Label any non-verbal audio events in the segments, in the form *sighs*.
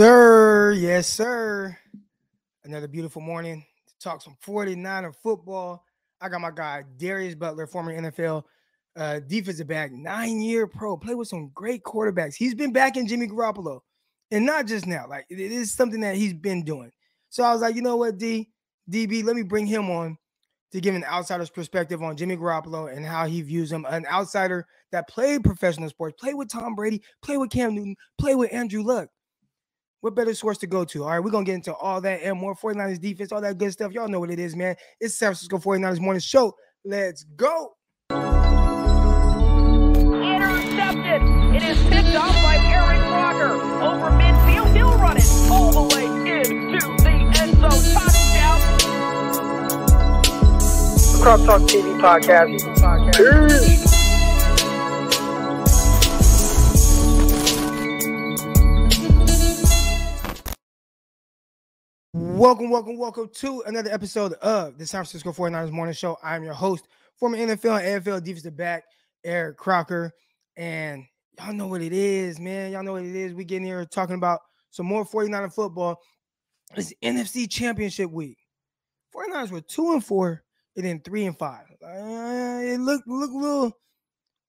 sir. Yes, sir. Another beautiful morning to talk some 49er football. I got my guy Darius Butler, former NFL uh, defensive back, nine year pro, play with some great quarterbacks. He's been back in Jimmy Garoppolo, and not just now. Like it is something that he's been doing. So I was like, you know what, D, DB, let me bring him on to give an outsider's perspective on Jimmy Garoppolo and how he views him. An outsider that played professional sports, played with Tom Brady, played with Cam Newton, played with Andrew Luck. What better source to go to? All right, we're going to get into all that and more 49ers defense, all that good stuff. Y'all know what it is, man. It's San Francisco 49ers morning show. Let's go. Intercepted. It is picked off by Eric Crocker. Over midfield, he'll run it all the way into the end zone. Touchdown. Cross Talk TV podcast. Peace. Welcome, welcome, welcome to another episode of the San Francisco 49ers Morning Show. I'm your host, former NFL and AFL defensive back, Eric Crocker. And y'all know what it is, man. Y'all know what it is. We getting here talking about some more 49er football. It's NFC Championship week. 49ers were two and four, and then three and five. Uh, it looked look a little,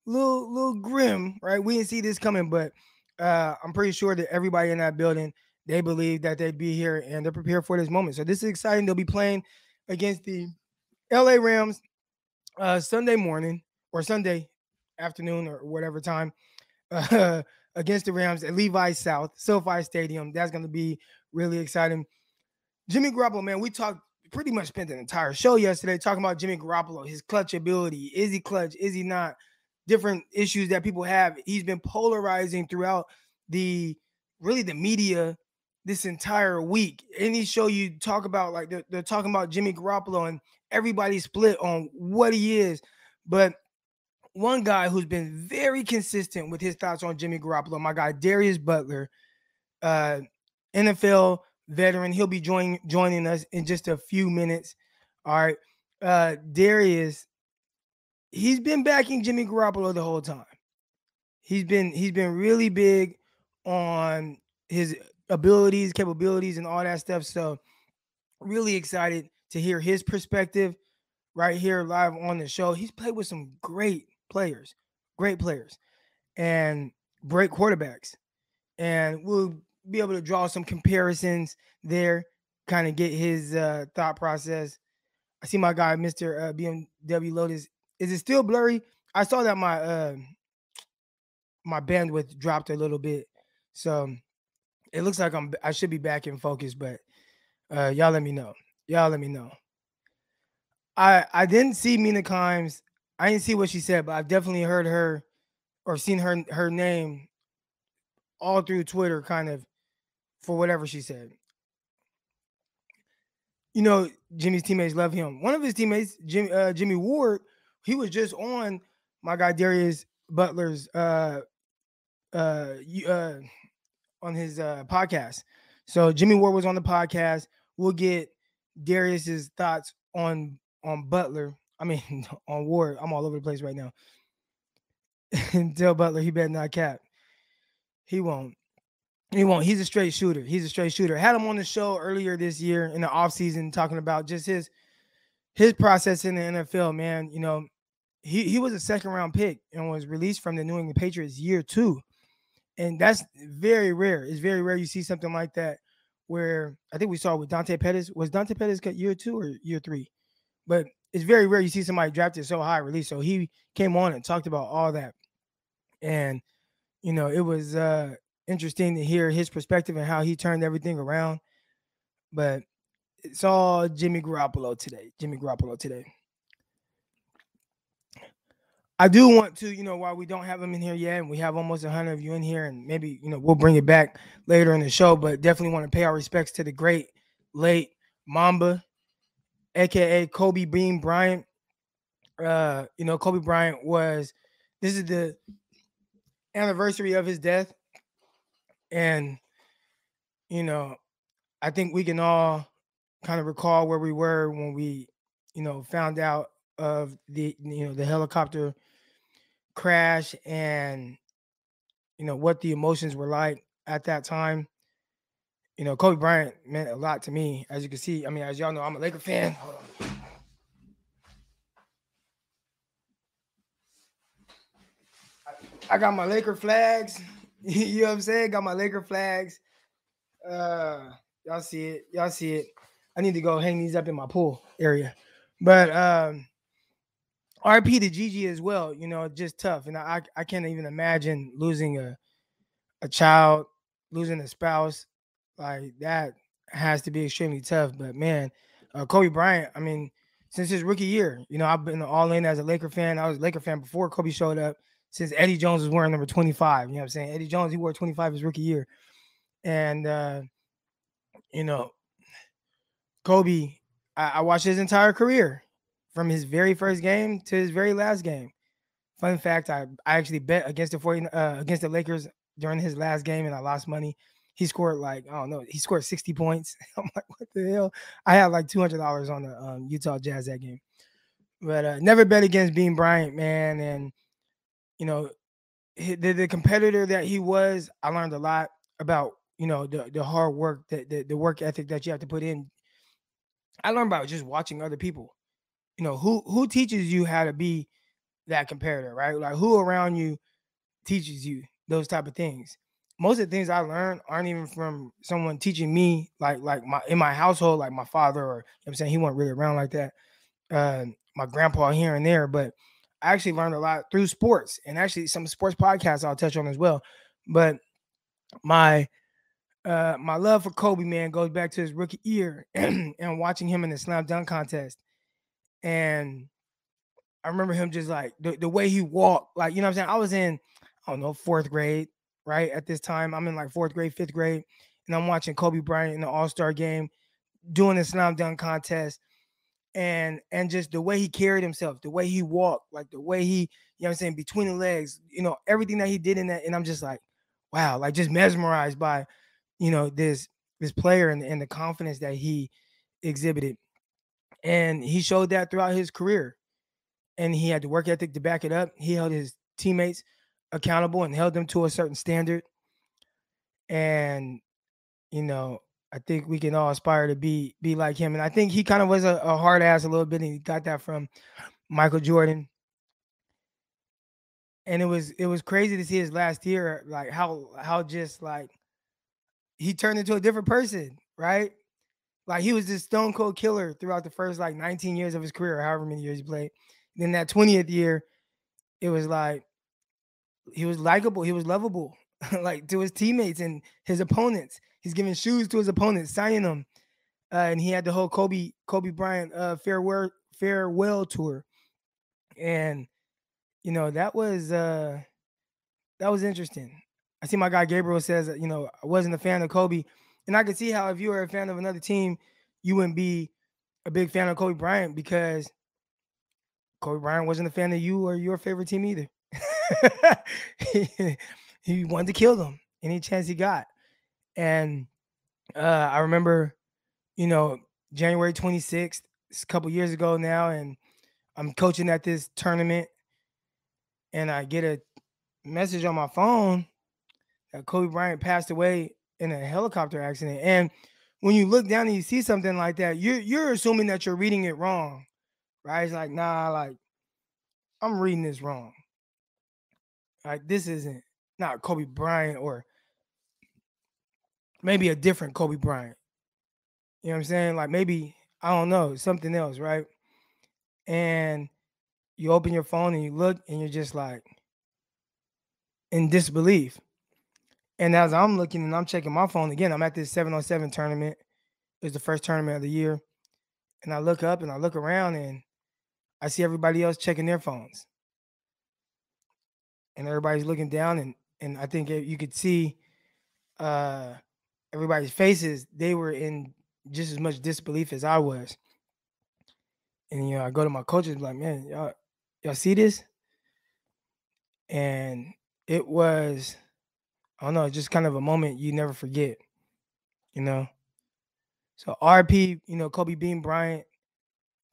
little, little grim, right? We didn't see this coming, but uh, I'm pretty sure that everybody in that building they believe that they'd be here and they're prepared for this moment. So this is exciting. They'll be playing against the LA Rams uh, Sunday morning or Sunday afternoon or whatever time uh, *laughs* against the Rams at Levi South, SoFi Stadium. That's going to be really exciting. Jimmy Garoppolo, man, we talked pretty much spent an entire show yesterday talking about Jimmy Garoppolo, his clutch ability. Is he clutch? Is he not? Different issues that people have. He's been polarizing throughout the really the media this entire week. Any show you talk about, like they're, they're talking about Jimmy Garoppolo and everybody split on what he is. But one guy who's been very consistent with his thoughts on Jimmy Garoppolo, my guy Darius Butler, uh, NFL veteran. He'll be joining joining us in just a few minutes. All right. Uh, Darius, he's been backing Jimmy Garoppolo the whole time. He's been he's been really big on his abilities, capabilities, and all that stuff. So, really excited to hear his perspective right here live on the show. He's played with some great players, great players, and great quarterbacks. And we'll be able to draw some comparisons there, kind of get his uh, thought process. I see my guy, Mr. Uh, BMW Lotus. Is it still blurry? I saw that my uh, my bandwidth dropped a little bit. So it looks like I'm I should be back in focus, but uh y'all let me know. Y'all let me know. I I didn't see Mina Kimes. I didn't see what she said, but I've definitely heard her or seen her her name all through Twitter, kind of for whatever she said. You know, Jimmy's teammates love him. One of his teammates, Jimmy uh, Jimmy Ward, he was just on my guy Darius Butler's uh uh, uh on his uh, podcast. So Jimmy Ward was on the podcast. We'll get Darius's thoughts on on Butler. I mean *laughs* on Ward. I'm all over the place right now. and *laughs* tell Butler he better not cap. He won't. He won't. He's a straight shooter. He's a straight shooter. Had him on the show earlier this year in the offseason talking about just his his process in the NFL, man. You know, he, he was a second round pick and was released from the New England Patriots year two and that's very rare. It's very rare you see something like that where I think we saw with Dante Pettis. Was Dante Pettis cut year two or year three? But it's very rare you see somebody drafted so high release. So he came on and talked about all that. And you know, it was uh interesting to hear his perspective and how he turned everything around. But it's all Jimmy Garoppolo today. Jimmy Garoppolo today. I do want to, you know, while we don't have him in here yet, and we have almost 100 of you in here, and maybe, you know, we'll bring it back later in the show, but definitely want to pay our respects to the great late Mamba, aka Kobe Bean Bryant. Uh, you know, Kobe Bryant was this is the anniversary of his death, and you know, I think we can all kind of recall where we were when we, you know, found out of the you know the helicopter crash and you know what the emotions were like at that time you know, Kobe Bryant meant a lot to me. As you can see, I mean, as y'all know, I'm a Laker fan. I got my Laker flags. *laughs* you know what I'm saying? Got my Laker flags. Uh, y'all see it. Y'all see it. I need to go hang these up in my pool area. But um RP to Gigi as well, you know, just tough. And I I can't even imagine losing a a child, losing a spouse. Like that has to be extremely tough. But man, uh, Kobe Bryant, I mean, since his rookie year, you know, I've been all in as a Laker fan. I was a Laker fan before Kobe showed up. Since Eddie Jones was wearing number 25, you know what I'm saying? Eddie Jones, he wore 25 his rookie year. And uh, you know, Kobe, I, I watched his entire career from his very first game to his very last game. Fun fact: I, I actually bet against the 40, uh, against the Lakers during his last game, and I lost money. He scored like I don't know. He scored sixty points. *laughs* I'm like, what the hell? I had like two hundred dollars on the um, Utah Jazz that game, but uh, never bet against Bean Bryant, man. And you know, the, the competitor that he was, I learned a lot about you know the the hard work that the, the work ethic that you have to put in I learned about just watching other people. You know, who who teaches you how to be that comparator, right? Like who around you teaches you those type of things. Most of the things I learned aren't even from someone teaching me, like like my in my household, like my father, or you know I'm saying he wasn't really around like that. Uh, my grandpa here and there, but I actually learned a lot through sports and actually some sports podcasts I'll touch on as well. But my uh, my love for Kobe, man, goes back to his rookie year *clears throat* and watching him in the slam dunk contest. And I remember him just like the, the way he walked, like, you know what I'm saying? I was in, I don't know, fourth grade, right? At this time, I'm in like fourth grade, fifth grade, and I'm watching Kobe Bryant in the All Star game doing the slam dunk contest. And and just the way he carried himself, the way he walked, like the way he, you know I'm saying, between the legs, you know, everything that he did in that. And I'm just like, wow, like just mesmerized by you know, this this player and, and the confidence that he exhibited. And he showed that throughout his career. And he had the work ethic to back it up. He held his teammates accountable and held them to a certain standard. And, you know, I think we can all aspire to be be like him. And I think he kind of was a, a hard ass a little bit, and he got that from Michael Jordan. And it was it was crazy to see his last year, like how how just like he turned into a different person, right? Like he was this stone cold killer throughout the first like 19 years of his career, however many years he played. then that 20th year, it was like he was likable, he was lovable, *laughs* like to his teammates and his opponents. He's giving shoes to his opponents, signing them. Uh, and he had the whole Kobe Kobe Bryant uh, farewell farewell tour, and you know that was uh, that was interesting. I see my guy Gabriel says, you know, I wasn't a fan of Kobe. And I can see how if you were a fan of another team, you wouldn't be a big fan of Kobe Bryant because Kobe Bryant wasn't a fan of you or your favorite team either. *laughs* he, wanted to kill them any chance he got. And uh, I remember, you know, January 26th, a couple years ago now, and I'm coaching at this tournament, and I get a message on my phone that Kobe Bryant passed away in a helicopter accident. And when you look down and you see something like that, you're you're assuming that you're reading it wrong, right? It's like, nah, like I'm reading this wrong. Like this isn't not Kobe Bryant or maybe a different Kobe Bryant. You know what I'm saying? Like maybe I don't know something else, right? And you open your phone and you look and you're just like in disbelief. And as I'm looking and I'm checking my phone again, I'm at this 707 tournament. It's the first tournament of the year. And I look up and I look around and I see everybody else checking their phones. And everybody's looking down and and I think you could see uh everybody's faces, they were in just as much disbelief as I was. And you know, I go to my coaches like, man, y'all, y'all see this? And it was I don't know, just kind of a moment you never forget, you know. So RP, you know, Kobe Bean Bryant,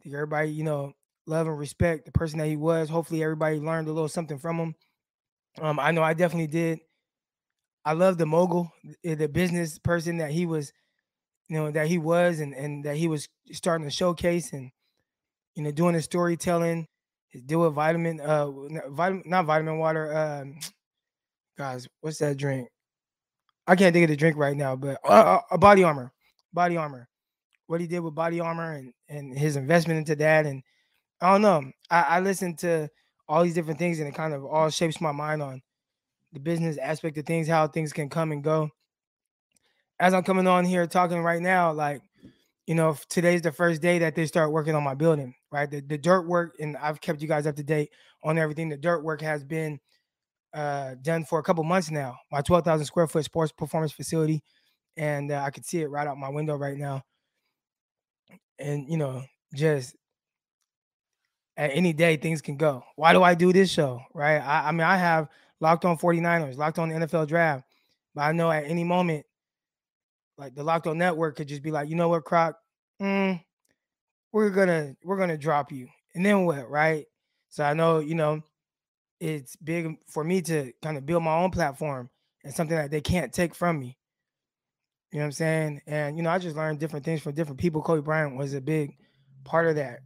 everybody, you know, love and respect the person that he was. Hopefully everybody learned a little something from him. Um, I know I definitely did. I love the mogul, eh, the business person that he was, you know, that he was and and that he was starting to showcase and you know doing his storytelling, deal with vitamin uh vitamin not vitamin water um guys, what's that drink? I can't think of the drink right now, but uh, uh, body armor, body armor. What he did with body armor and and his investment into that, and I don't know. I, I listened to all these different things, and it kind of all shapes my mind on the business aspect of things, how things can come and go. As I'm coming on here talking right now, like, you know, today's the first day that they start working on my building, right? The, the dirt work, and I've kept you guys up to date on everything. The dirt work has been uh, done for a couple months now. My 12,000 square foot sports performance facility, and uh, I can see it right out my window right now. And, you know, just at any day things can go. Why do I do this show? Right. I, I mean, I have locked on 49ers, locked on the NFL draft. But I know at any moment, like the Locked On Network could just be like, you know what, Croc? Mm, we're gonna we're gonna drop you. And then what, right? So I know, you know, it's big for me to kind of build my own platform and something that they can't take from me. You know what I'm saying? And you know, I just learned different things from different people. Kobe Bryant was a big part of that.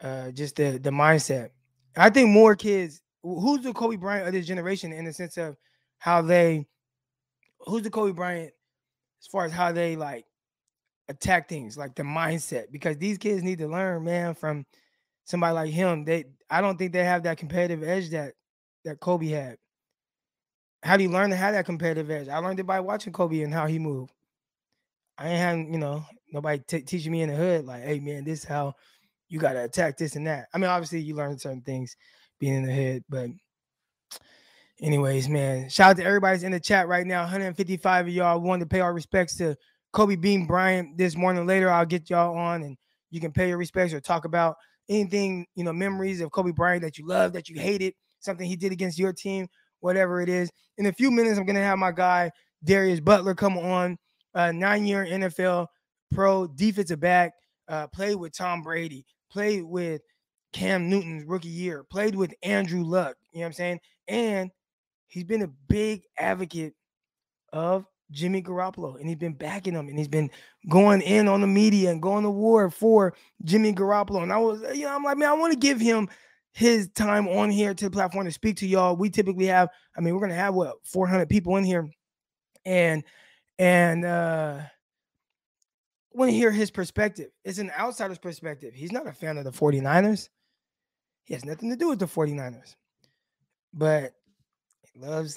Uh, just the the mindset. I think more kids who's the Kobe Bryant of this generation in the sense of how they who's the Kobe Bryant as far as how they like attack things, like the mindset, because these kids need to learn, man, from somebody like him. They I don't think they have that competitive edge that that Kobe had. How do you learn to have that competitive edge? I learned it by watching Kobe and how he moved. I ain't having, you know, nobody t- teaching me in the hood, like, hey man, this how you gotta attack this and that. I mean, obviously you learn certain things being in the hood, But anyways, man, shout out to everybody's in the chat right now. 155 of y'all wanted to pay our respects to Kobe Bean Bryant this morning. Later, I'll get y'all on and you can pay your respects or talk about anything, you know, memories of Kobe Bryant that you love, that you hated, something he did against your team, whatever it is. In a few minutes, I'm gonna have my guy Darius Butler come on, uh, nine-year NFL pro defensive back, uh, played with Tom Brady, played with Cam Newton's rookie year, played with Andrew Luck, you know what I'm saying? And he's been a big advocate of Jimmy Garoppolo, and he's been backing him, and he's been going in on the media and going to war for Jimmy Garoppolo. And I was, you know, I'm like, man, I want to give him his time on here to the platform to speak to y'all. We typically have, I mean, we're gonna have what 400 people in here, and and uh want to hear his perspective. It's an outsider's perspective. He's not a fan of the 49ers. He has nothing to do with the 49ers. But he loves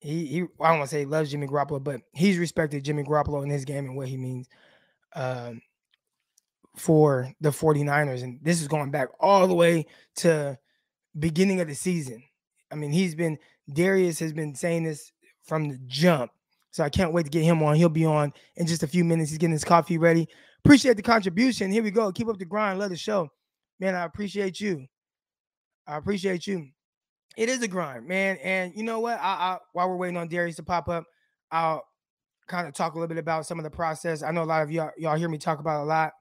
he he I don't want to say he loves Jimmy Garoppolo, but he's respected Jimmy Garoppolo in his game and what he means um, for the 49ers. And this is going back all the way to beginning of the season. I mean, he's been Darius has been saying this from the jump. So I can't wait to get him on. He'll be on in just a few minutes. He's getting his coffee ready. Appreciate the contribution. Here we go. Keep up the grind. Love the show. Man, I appreciate you. I appreciate you. It is a grind, man. And you know what? I, I while we're waiting on Darius to pop up, I'll kind of talk a little bit about some of the process. I know a lot of y'all y'all hear me talk about a lot.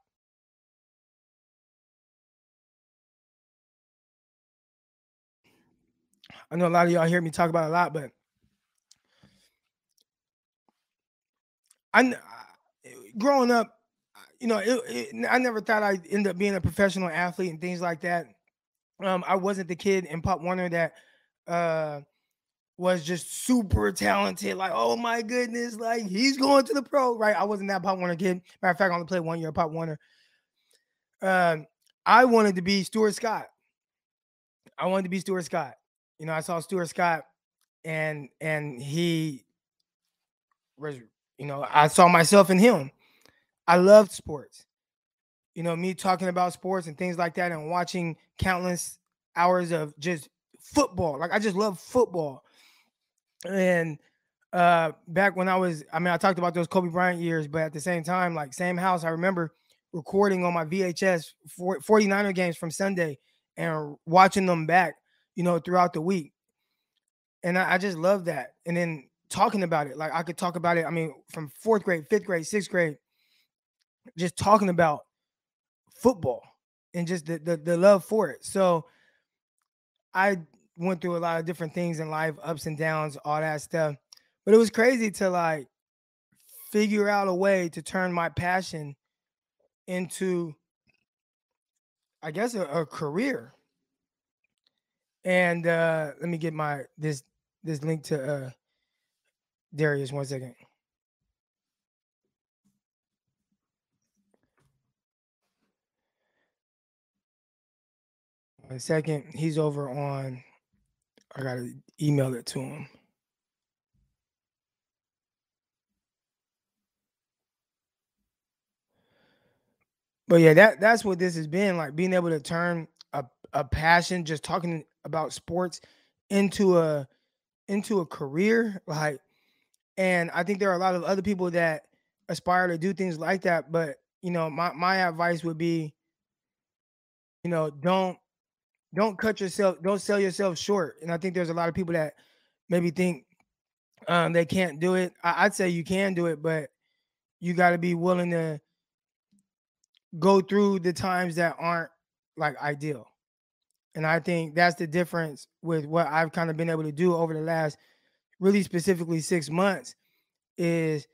I know a lot of y'all hear me talk about a lot, but I growing up, you know, it, it, I never thought I'd end up being a professional athlete and things like that. Um, I wasn't the kid in Pop Warner that uh was just super talented. Like, oh my goodness, like he's going to the pro, right? I wasn't that Pop Warner kid. Matter of fact, I only played one year Pop Warner. Um, I wanted to be Stuart Scott. I wanted to be Stuart Scott. You know, I saw Stuart Scott, and and he was, you know, I saw myself in him. I loved sports you know, me talking about sports and things like that and watching countless hours of just football. Like I just love football. And uh back when I was, I mean, I talked about those Kobe Bryant years, but at the same time, like same house, I remember recording on my VHS 49er games from Sunday and watching them back, you know, throughout the week. And I, I just love that. And then talking about it, like I could talk about it. I mean, from fourth grade, fifth grade, sixth grade, just talking about football and just the, the, the love for it. So I went through a lot of different things in life, ups and downs, all that stuff. But it was crazy to like figure out a way to turn my passion into I guess a, a career. And uh let me get my this this link to uh Darius one second. One second. He's over on I gotta email it to him. But yeah, that that's what this has been like being able to turn a, a passion just talking about sports into a into a career like and I think there are a lot of other people that aspire to do things like that but you know my my advice would be you know don't don't cut yourself don't sell yourself short and I think there's a lot of people that maybe think um they can't do it I, I'd say you can do it but you got to be willing to go through the times that aren't like ideal. And I think that's the difference with what I've kind of been able to do over the last really specifically six months is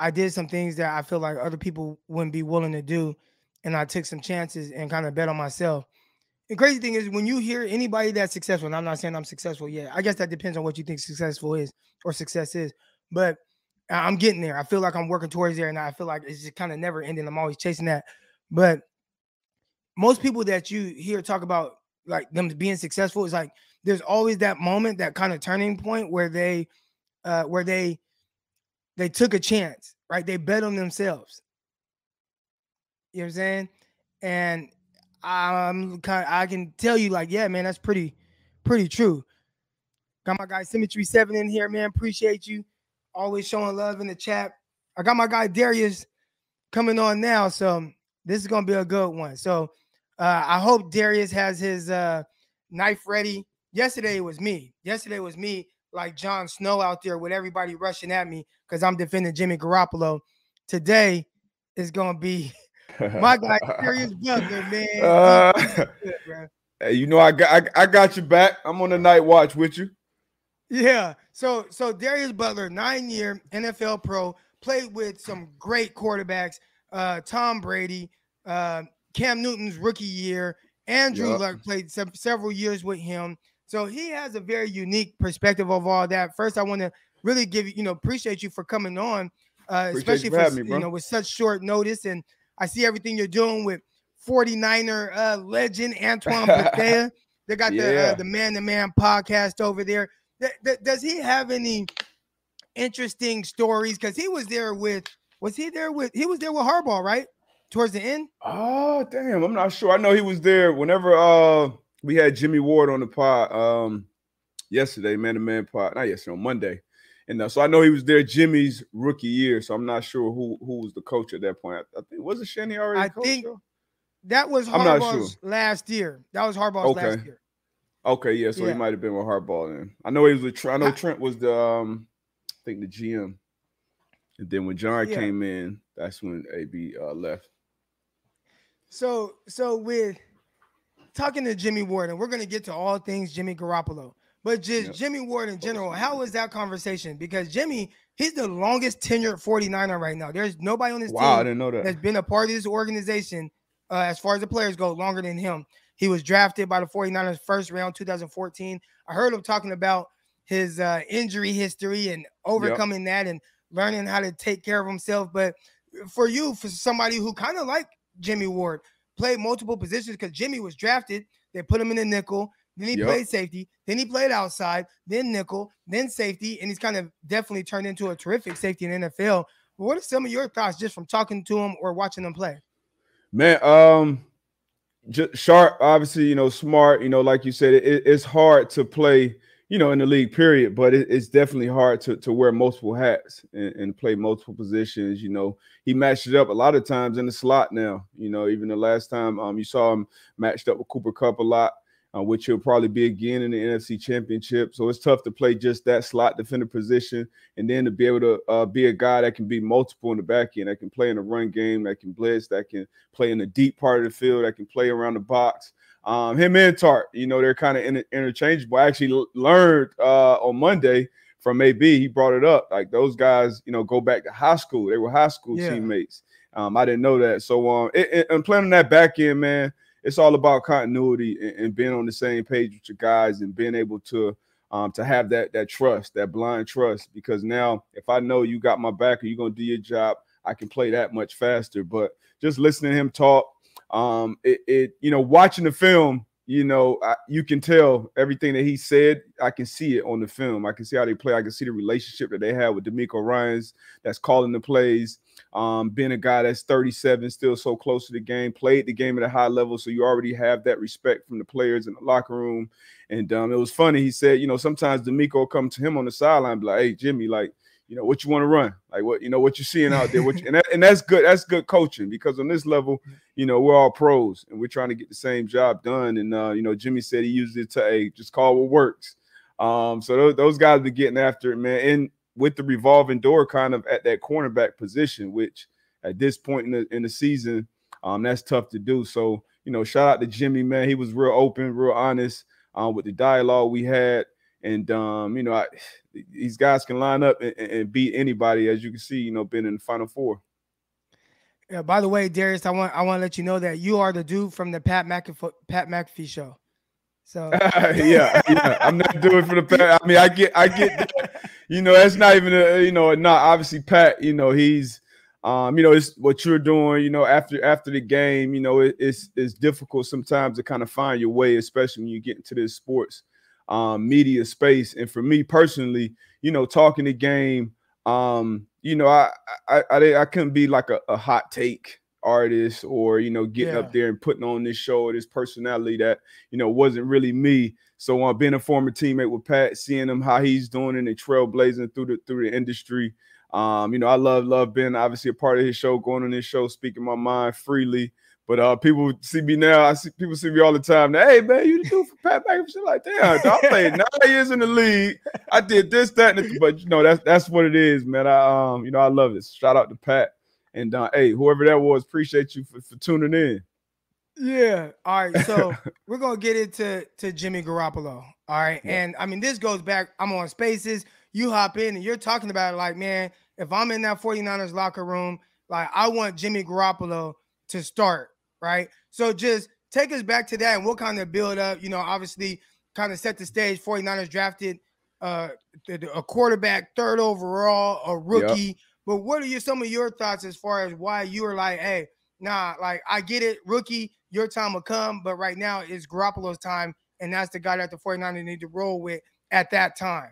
I did some things that I feel like other people wouldn't be willing to do. And I took some chances and kind of bet on myself. The crazy thing is when you hear anybody that's successful, and I'm not saying I'm successful yet. I guess that depends on what you think successful is or success is. But I'm getting there. I feel like I'm working towards there, and I feel like it's just kind of never ending. I'm always chasing that. But most people that you hear talk about like them being successful is like there's always that moment, that kind of turning point where they uh where they they took a chance, right? They bet on themselves. You know what I'm saying? And I'm kind I can tell you like, yeah, man, that's pretty pretty true. Got my guy Symmetry 7 in here, man. Appreciate you. Always showing love in the chat. I got my guy Darius coming on now. So this is gonna be a good one. So uh, I hope Darius has his uh, knife ready. Yesterday was me. Yesterday was me, like Jon Snow out there with everybody rushing at me because I'm defending Jimmy Garoppolo. Today is gonna be my guy *laughs* Darius Butler, man. Uh, good, *laughs* hey, you know I got I, I got you back. I'm on the night watch with you. Yeah. So so Darius Butler, nine year NFL pro, played with some great quarterbacks uh, Tom Brady, uh, Cam Newton's rookie year. Andrew yep. Luck played se- several years with him. So he has a very unique perspective of all that. First, I want to really give you, you know, appreciate you for coming on, uh, especially for, me, you know, with such short notice. And I see everything you're doing with 49er uh, legend Antoine *laughs* Bethea. They got yeah. the uh, the man to man podcast over there. Th- th- does he have any interesting stories? Because he was there with was he there with? He was there with Harbaugh, right? Towards the end. Oh damn, I'm not sure. I know he was there whenever uh we had Jimmy Ward on the pod um yesterday, man to man pod, not yesterday on Monday. And uh, so I know he was there Jimmy's rookie year. So I'm not sure who who was the coach at that point. I, I think was it Shanny already? I think though? that was Harbaugh's sure. last year. That was Harbaugh's okay. last year. Okay, yeah. So yeah. he might have been with Harbaugh then. I know he was with Trent. I know Trent was the um I think the GM. And then when John yeah. came in, that's when AB uh, left. So, so with talking to Jimmy Ward, and we're going to get to all things Jimmy Garoppolo, but just yep. Jimmy Ward in general, how was that conversation? Because Jimmy, he's the longest tenured 49er right now. There's nobody on this wow, team I didn't know that. that's been a part of this organization uh, as far as the players go longer than him. He was drafted by the 49ers first round 2014. I heard him talking about his uh, injury history and overcoming yep. that and learning how to take care of himself. But for you, for somebody who kind of like Jimmy Ward, played multiple positions because Jimmy was drafted, they put him in the nickel. Then he yep. played safety. Then he played outside. Then nickel. Then safety, and he's kind of definitely turned into a terrific safety in NFL. But what are some of your thoughts just from talking to him or watching him play? Man, um, just sharp, obviously, you know, smart. You know, like you said, it, it's hard to play you know, in the league, period. But it, it's definitely hard to, to wear multiple hats and, and, play multiple positions. You know, he matched it up a lot of times in the slot now. You know, even the last time um, you saw him matched up with Cooper Kupp a lot, uh, which he'll probably be again in the NFC Championship. So it's tough to play just that slot defender position, and then to be able to uh, be a guy that can be multiple in the back end, that can play in the run game, that can blitz, that can play in the deep part of the field, that can play around the box. Um, him and Tartt, you know, they're kind of inter- interchangeable. I actually learned uh, on Monday from AB, he brought it up. Like those guys, you know, go back to high school. They were high school Yeah. teammates. Um, I didn't know that. So um, it, it- and playing on that back end, man, it's all about continuity and, and being on the same page with your guys and being able to um to have that that trust, that blind trust. Because now, if I know you got my back and you're gonna do your job, I can play that much faster. But just listening to him talk, um, it, it you know, watching the film, you know, I, you can tell everything that he said. I can see it on the film. I can see how they play. I can see the relationship that they have with DeMeco Ryans, that's calling the plays. Um, being a guy that's 37, still so close to the game, played the game at a high level, so you already have that respect from the players in the locker room. And um, it was funny. He said, you know, sometimes DeMeco come to him on the sideline, be like, "Hey, Jimmy, like." You know what you want to run, like what you know what you're seeing out there, what you, *laughs* and that, and that's good. That's good coaching because on this level, you know, we're all pros and we're trying to get the same job done. And uh, you know, Jimmy said he used it to hey, just call what works. Um, so those, those guys be getting after it, man. And with the revolving door kind of at that cornerback position, which at this point in the in the season, um, that's tough to do. So, you know, shout out to Jimmy, man. He was real open, real honest um, with the dialogue we had. And um, you know, I, these guys can line up and, and beat anybody, as you can see, you know, been in the final four. Yeah, by the way, Darius, I want I want to let you know that you are the dude from the Pat McAfee Pat McAfee show. So *laughs* yeah, yeah. I'm not doing for the Pat. I mean, I get, I get. You know, it's not even a, you know, not obviously Pat. You know, he's, um, you know, it's what you're doing. You know, after after the game, you know, it, it's it's difficult sometimes to kind of find your way, especially when you get into this sports um, media space. And for me personally, you know, talking the game, um, you know, I I I, I couldn't be like a, a hot take artist or you know getting Yeah. up there and putting on this show or this personality that you know wasn't really me. So uh, being a former teammate with pat seeing him how he's doing and trailblazing through the through the industry um you know i love love being obviously a part of his show going on his show speaking my mind freely. But uh people see me now i see people see me all the time now, hey man you the dude for pat McAfee like damn i played *laughs* nine years in the league. I did this that and the, but you know that's that's what it is man. I um you know i love it. Shout out to pat and uh, hey, whoever that was, appreciate you for, for tuning in. Yeah. All right. So *laughs* we're gonna get into to Jimmy Garoppolo. All right. Yeah. And I mean, this goes back. I'm on spaces. You hop in and you're talking about it like, man, if I'm in that 49ers locker room, like I want Jimmy Garoppolo to start. Right. So just take us back to that and we'll kind of build up, you know, obviously kind of set the stage. 49ers drafted uh a quarterback third overall, a rookie. But what are your some of your thoughts as far as why you were like, hey, nah, like I get it, rookie, your time will come, but right now it's Garoppolo's time, and that's the guy that the 49ers need to roll with at that time.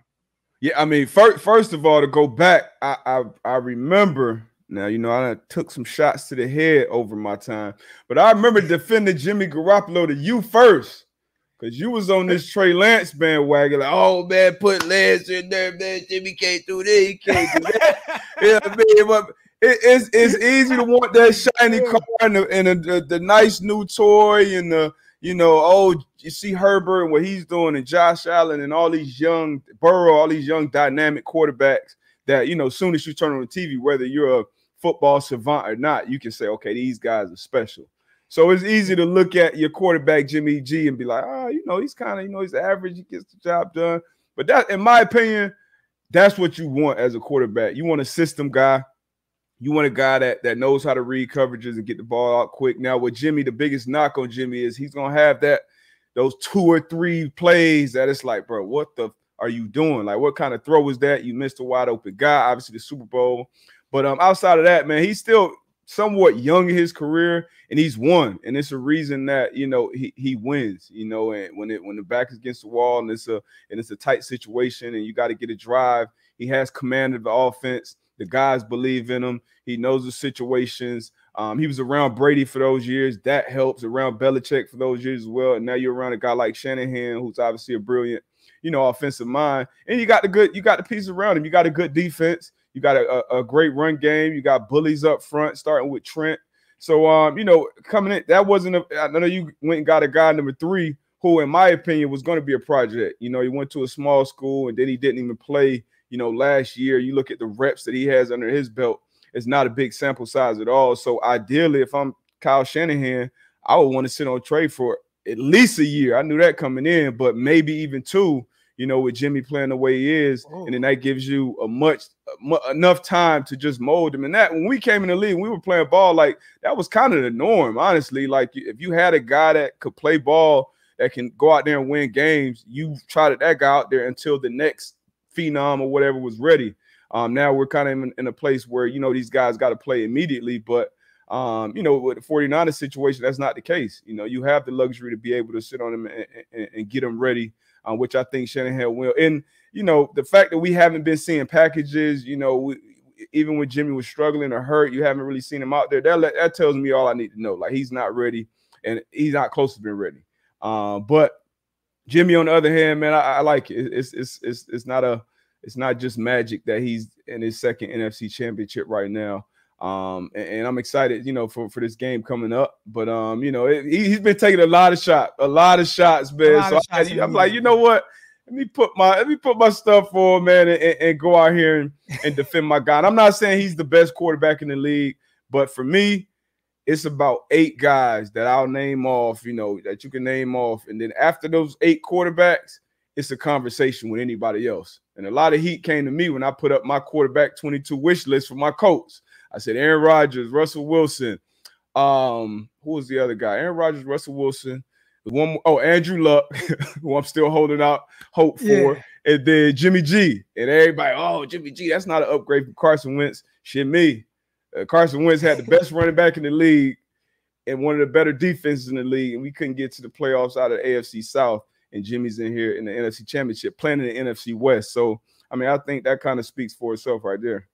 Yeah, I mean, first, first of all, to go back, I, I I remember now, you know, I took some shots to the head over my time, but I remember defending Jimmy Garoppolo to you first. Cause you was on this Trey Lance bandwagon, like, oh man, put Lance in there, man. Jimmy can't do this, he can't do that. *laughs* yeah, man, but it, it's it's easy to want that shiny car and, the, and the, the, the nice new toy and the you know oh you see Herbert and what he's doing and Josh Allen and all these young Burrow, all these young dynamic quarterbacks that you know as soon as you turn on the TV, whether you're a football savant or not, you can say okay these guys are special. So it's easy to look at your quarterback Jimmy G and be like, oh, you know, he's kind of, you know, he's average, he gets the job done. But that, in my opinion, that's what you want as a quarterback. You want a system guy. You want a guy that that knows how to read coverages and get the ball out quick. Now, with Jimmy, the biggest knock on Jimmy is he's gonna have that those two or three plays that it's like, bro, what the are you doing? Like, what kind of throw is that? You missed a wide open guy, obviously the Super Bowl. But um, outside of that, man, he's still somewhat young in his career and he's won. And it's a reason that you know he, he wins, you know, and when it when the back is against the wall and it's a and it's a tight situation and you got to get a drive, he has command of the offense. The guys believe in him. He knows the situations. Um, he was around Brady for those years. That helps around Belichick for those years as well. And now you're around a guy like Shanahan, who's obviously a brilliant, you know, offensive mind. And you got the good, you got the pieces around him. You got a good defense. You got a, a, great run game. You got bullies up front, starting with Trent. So, um, you know, coming in, that wasn't. A, I know you went and got a guy number three, who, in my opinion, was going to be a project. You know, he went to a small school and then he didn't even play. You know, last year, you look at the reps that he has under his belt. It's not a big sample size at all. So, ideally, if I'm Kyle Shanahan, I would want to sit on Trey for at least a year. I knew that coming in, but maybe even two. You know, with Jimmy playing the way he is, Oh. and then that gives you a much mu- enough time to just mold him. And that when we came in the league, we were playing ball like that was kind of the norm, honestly. Like if you had a guy that could play ball, that can go out there and win games, you trotted that guy out there until the next phenom or whatever was ready. Um, now we're kind of in, in a place where you know these guys got to play immediately, but um, you know, with the 49ers situation, that's not the case. You know, you have the luxury to be able to sit on them and, and, and get them ready, um, which I think Shanahan will. And you know, the fact that we haven't been seeing packages, you know, we, even when Jimmy was struggling or hurt, you haven't really seen him out there. That that tells me all I need to know. Like he's not ready, and he's not close to being ready. Um, but Jimmy, on the other hand, man, I, I like it. It's it's it's it's not a it's not just magic that he's in his second NFC championship right now. Um, and, and I'm excited, you know, for, for this game coming up. But um, you know, it, he, he's been taking a lot of shots, a lot of shots, man. lot So of I, shots the am like, you know what? Let me put my let me put my stuff on, man and, and- and go out here and, and defend my guy. And I'm not saying he's the best quarterback in the league, but for me, it's about eight guys that I'll name off, you know, that you can name off. And then after those eight quarterbacks, it's a conversation with anybody else. And a lot of heat came to me when I put up my quarterback 22 wish list for my coach. I said Aaron Rodgers, Russell Wilson. Um, who was the other guy? Aaron Rodgers, Russell Wilson. One more, oh, Andrew Luck, *laughs* who I'm still holding out hope for. Yeah. And then Jimmy G. And everybody, oh, Jimmy G, that's not an upgrade from Carson Wentz. Shit, me. Uh, Carson Wentz had the *laughs* best running back in the league and one of the better defenses in the league, and we couldn't get to the playoffs out of the AFC South. And Jimmy's in here in the NFC Championship, playing in the NFC West. So, I mean, I think that kind of speaks for itself right there.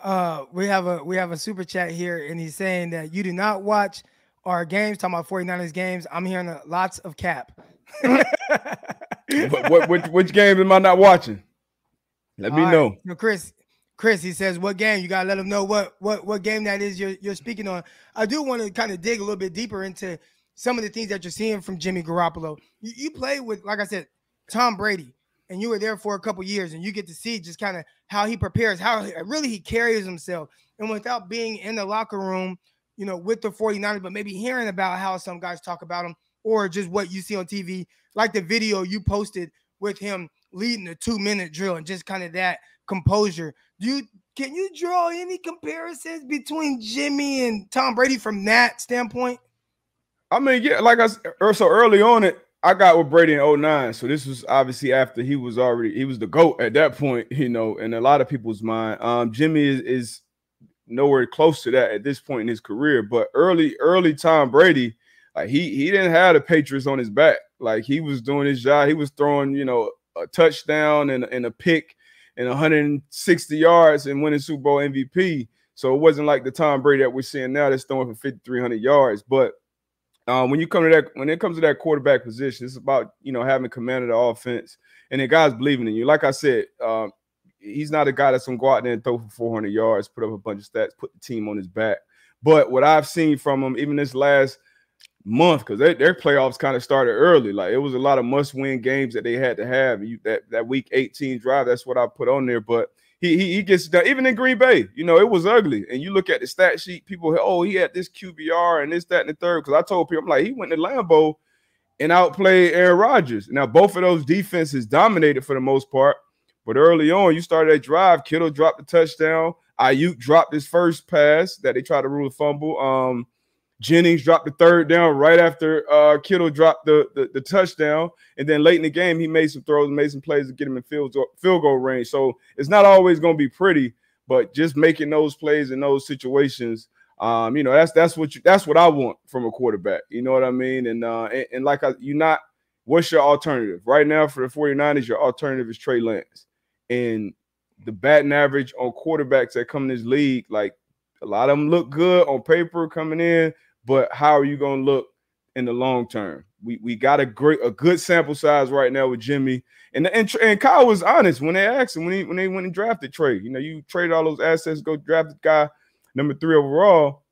Uh, we have a we have a super chat here, and he's saying that you do not watch our games. Talking about 49ers games, I'm hearing a, lots of cap. But what, which, which game am I not watching? Let me All right. know. No, Chris. Chris, he says, "What game? You gotta let him know what what what game that is you're you're speaking on." I do want to kind of dig a little bit deeper into some of the things that you're seeing from Jimmy Garoppolo. You, you play with, like I said, Tom Brady, and you were there for a couple years, and you get to see just kind of how he prepares, how he- really he carries himself, and without being in the locker room, you know, with the 49ers, but maybe hearing about how some guys talk about him, or just what you see on TV, like the video you posted with him leading the two minute drill and just kind of that composure. Do you can you draw any comparisons between Jimmy and Tom Brady from that standpoint? I mean, yeah, like I said, er, so early on it, I got with Brady in 09. So this was obviously after he was already he was the GOAT at that point, you know, in a lot of people's mind. Um, Jimmy is, is nowhere close to that at this point in his career. But early, early Tom Brady, like he he didn't have the Patriots on his back. Like he was doing his job. He was throwing, you know, a touchdown and, and a pick and 160 yards and winning Super Bowl MVP. So it wasn't like the Tom Brady that we're seeing now that's throwing for 5,300 yards. But um, when you come to that, when it comes to that quarterback position, it's about you know having command of the offense and the guys believing in you. Like I said, um, he's not a guy that's gonna go out there and throw for 400 yards, put up a bunch of stats, put the team on his back. But what I've seen from him, even this last month, because their, playoffs kind of started early. Like it was a lot of must-win games that they had to have. You, that that week 18 drive, that's what I put on there. But he, he he gets done. Even in Green Bay, you know, it was ugly. And you look at the stat sheet, people, oh, he had this QBR and this, that, and the third. Because I told people, I'm like, he went to Lambeau and outplayed Aaron Rodgers. Now, both of those defenses dominated for the most part. But early on, you started that drive. Kittle dropped the touchdown. Aiyuk dropped his first pass that they tried to rule a fumble. Um, Jennings dropped the third down right after uh, Kittle dropped the, the the touchdown, and then late in the game he made some throws, made some plays to get him in field field goal range. So it's not always going to be pretty, but just making those plays in those situations, um, you know, that's that's what you that's what I want from a quarterback. You know what I mean? And uh, and, and like I, you're not. What's your alternative right now for the 49ers? Your alternative is Trey Lance, and the batting average on quarterbacks that come in this league, like a lot of them look good on paper coming in, but how are you going to look in the long term? We we got a great a good sample size right now with Jimmy, and and, and Kyle was honest when they asked him when he when they went and drafted Trey. You know, you traded all those assets, go draft the guy number three overall,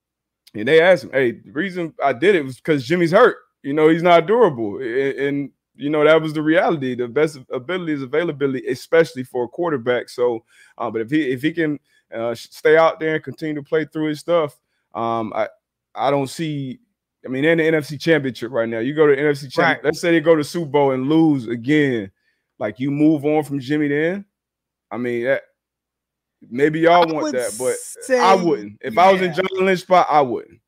and they asked him, "Hey, the reason I did it was because Jimmy's hurt. You know, he's not durable, and, and you know that was the reality. The best ability is availability, especially for a quarterback. So, uh, but if he if he can uh, stay out there and continue to play through his stuff, um, I I don't see. I mean, in the NFC Championship right now, you go to the NFC Championship. Right. Let's say they go to Super Bowl and lose again. like you move on from Jimmy then. I mean, that, maybe y'all I want that, but say, I wouldn't. If I was in yeah. John Lynch spot, I wouldn't.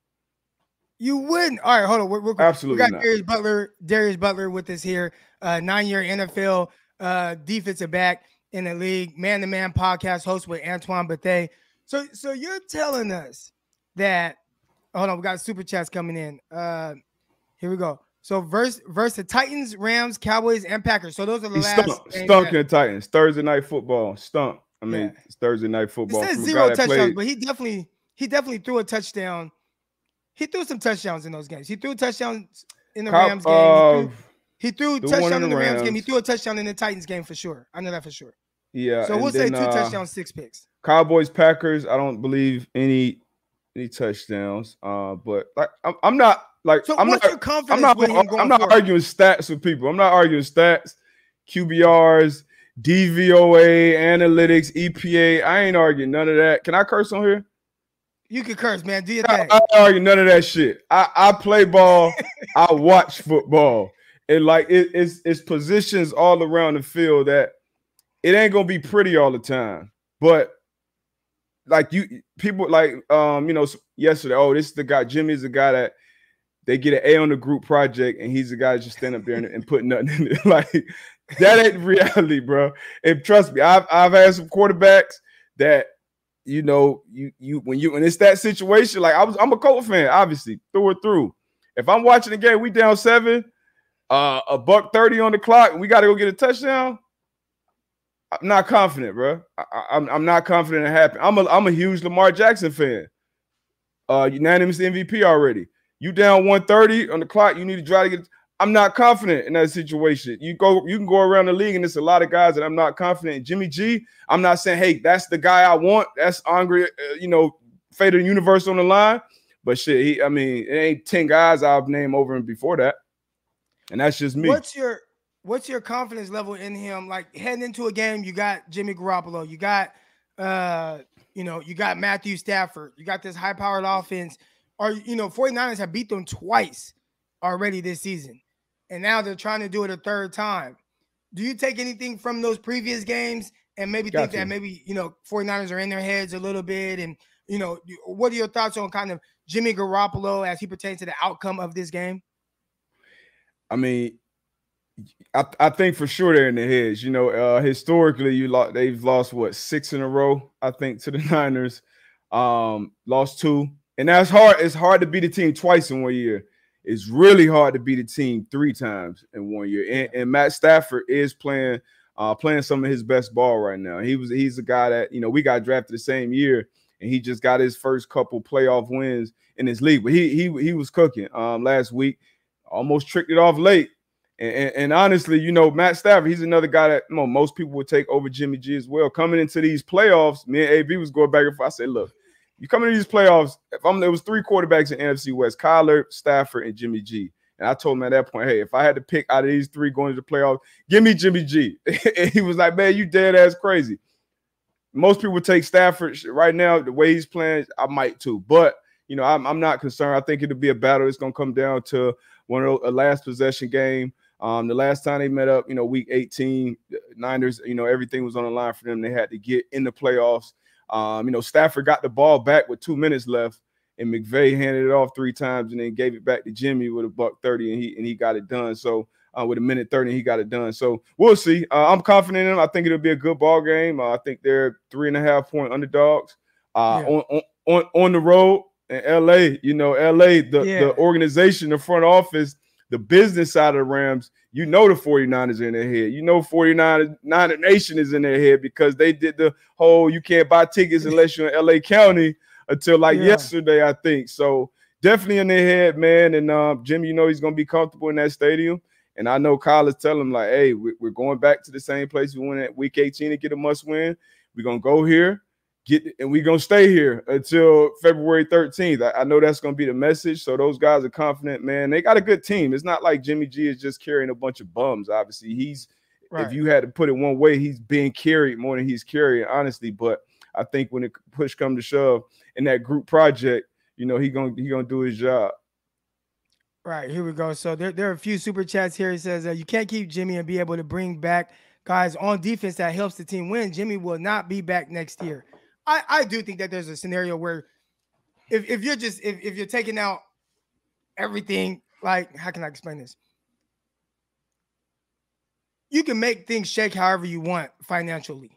You wouldn't. All right, hold on. We're, we're, Absolutely we got not. Darius Butler, Darius Butler with us here, uh, nine-year NFL uh, defensive back in the league, man-to-man podcast host with Antoine Bethea. So, so you're telling us that? Hold on, we got super chats coming in. Uh, here we go. So, verse verse the Titans, Rams, Cowboys, and Packers. So those are the He last. stunk, stunk in Titans. Thursday night football, stunk. I mean, Yeah. it's Thursday night football. It says zero touchdowns, played- but he definitely he definitely threw a touchdown. He threw some touchdowns in those games. He threw touchdowns in the Cow- Rams game. He threw, uh, he threw touchdown in the the Rams game. He threw a touchdown in the Titans game for sure. I know that for sure. yeah. So we'll say two uh, touchdowns, six picks. Cowboys, Packers. I don't believe any any touchdowns. Uh, but like I'm, I'm not like So I'm not. I'm not. with him going I'm not arguing stats with people. I'm not arguing stats, QBRs, DVOA, analytics, EPA. I ain't arguing none of that. Can I curse on here? You can curse, man. Do your I, thing. I don't argue none of that shit. I, I play ball. *laughs* I watch football, and like it, it's it's positions all around the field that it ain't gonna be pretty all the time. But like you, people like um, you know, yesterday. Oh, this is the guy. Jimmy's the guy that they get an A on the group project, and he's the guy just stand up there and, and nothing in it. *laughs* Like that ain't reality, bro. And trust me, I've I've had some quarterbacks that you know, you you when you and it's that situation, like I was, I'm a Colt fan, obviously through and through. If I'm watching the game, we down seven, uh, a buck thirty on the clock, we got to go get a touchdown. I'm not confident, bro. I, am I'm not confident it happen. I'm a I'm a huge Lamar Jackson fan. Uh, unanimous MVP already. You down 130 on the clock. You need to try to get. I'm not confident in that situation. You go, you can go around the league, and there's a lot of guys that I'm not confident in. Jimmy G, I'm not saying, hey, that's the guy I want. That's Andre, uh, you know, fate of the universe on the line. But shit, he, I mean, it ain't 10 guys I've named over him before that. And that's just me. What's your what's your confidence level in him? Like heading into a game, you got Jimmy Garoppolo, you got uh, you know, you got Matthew Stafford, you got this high-powered offense. Or you know, 49ers have beat them twice already this season. And now they're trying to do it a third time. Do you take anything from those previous games and maybe Got think to. that maybe you know 49ers are in their heads a little bit? And you know, what are your thoughts on kind of Jimmy Garoppolo as he pertains to the outcome of this game? I mean, I, I think for sure they're in the heads. You know, uh, historically, you lost. They've lost what six in a row, I think, to the *laughs* Niners. Um, lost two, and that's hard. It's hard to beat a team twice in one year. It's really hard to beat a team three times in one year. And, and Matt Stafford is playing, uh, playing some of his best ball right now. He was he's a guy that you know we got drafted the same year, and he just got his first couple playoff wins in his league. But he he he was cooking um last week almost tricked it off late. And, and, honestly, you know, Matt Stafford, he's another guy that most people would take over Jimmy G as well. Coming into these playoffs, me and AB was going back and forth. I said, look, you come into these playoffs, if I'm there was three quarterbacks in NFC West, Kyler, Stafford, and Jimmy G. And I told him at that point, hey, if I had to pick out of these three going to the playoffs, give me Jimmy G. *laughs* and he was like, man, you dead ass crazy. Most people take Stafford right now, the way he's playing, I might too. But you know, I'm, I'm not concerned. I think it'll be a battle. It's gonna come down to one of those, a last possession game. Um, the last time they met up, you know, week 18, Niners, you know, everything was on the line for them. They had to get in the playoffs. Um, you know, Stafford got the ball back with two minutes left, and McVay handed it off three times and then gave it back to Jimmy with a buck 30, and he and he got it done. So uh, with a minute 30, he got it done. So we'll see. Uh, I'm confident in them. I think it'll be a good ball game. Uh, I think they're three and a half point underdogs. Uh, Yeah. on, on on on the road in LA, you know, LA, the, Yeah. the organization, the front office, the business side of the Rams, you know the 49ers in their head. You know 49 Niner Nation is in their head because they did the whole you can't buy tickets unless you're in LA County until like Yeah. yesterday, I think. So definitely in their head, man. And um, Jimmy, you know he's gonna be comfortable in that stadium. And I know Kyle is telling him, like, hey, we're going back to the same place we went at week 18 to get a must win. We're gonna go here, get and we're gonna stay here until February 13th. I, I know that's gonna be the message. So those guys are confident, man. They got a good team. It's not like Jimmy G is just carrying a bunch of bums. Obviously, he's if you had to put it one way, he's being carried more than he's carrying, honestly. But I think when it push come to shove in that group project, you know, he gonna he gonna do his job. Right, here we go. So there, there are a few super chats here. He says, uh, You can't keep Jimmy and be able to bring back guys on defense that helps the team win, Jimmy will not be back next year. I, I do think that there's a scenario where if, if you're just if, if you're taking out everything, like how can I explain this? You can make things shake however you want financially,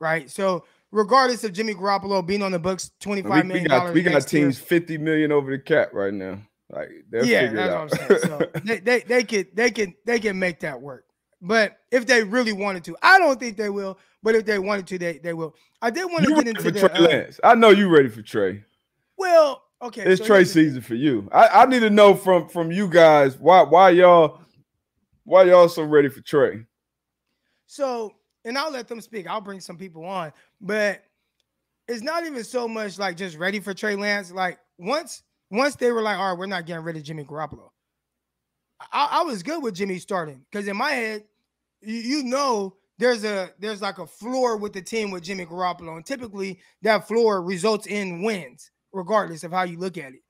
right? So regardless of Jimmy Garoppolo being on the books, twenty five million we got dollars. we got next year, teams fifty million over the cap right now. Like yeah, that's out. what I'm saying. So *laughs* they, they they could they can they can make that work. But if they really wanted to, I don't think they will. But if they wanted to, they they will. I did want to you get into the Trey uh, Lance? I know you ready for Trey. well, okay. It's so Trey here's the thing. season for you. I, I need to know from from you guys why why y'all why y'all so ready for Trey. So, and I'll let them speak. I'll bring some people on, but it's not even so much like just ready for Trey Lance. Like once once they were like, all right, we're not getting rid of Jimmy Garoppolo. I, I was good with Jimmy starting because in my head, you, you know there's a there's like a floor with the team with Jimmy Garoppolo, and typically that floor results in wins, regardless of how you look at it.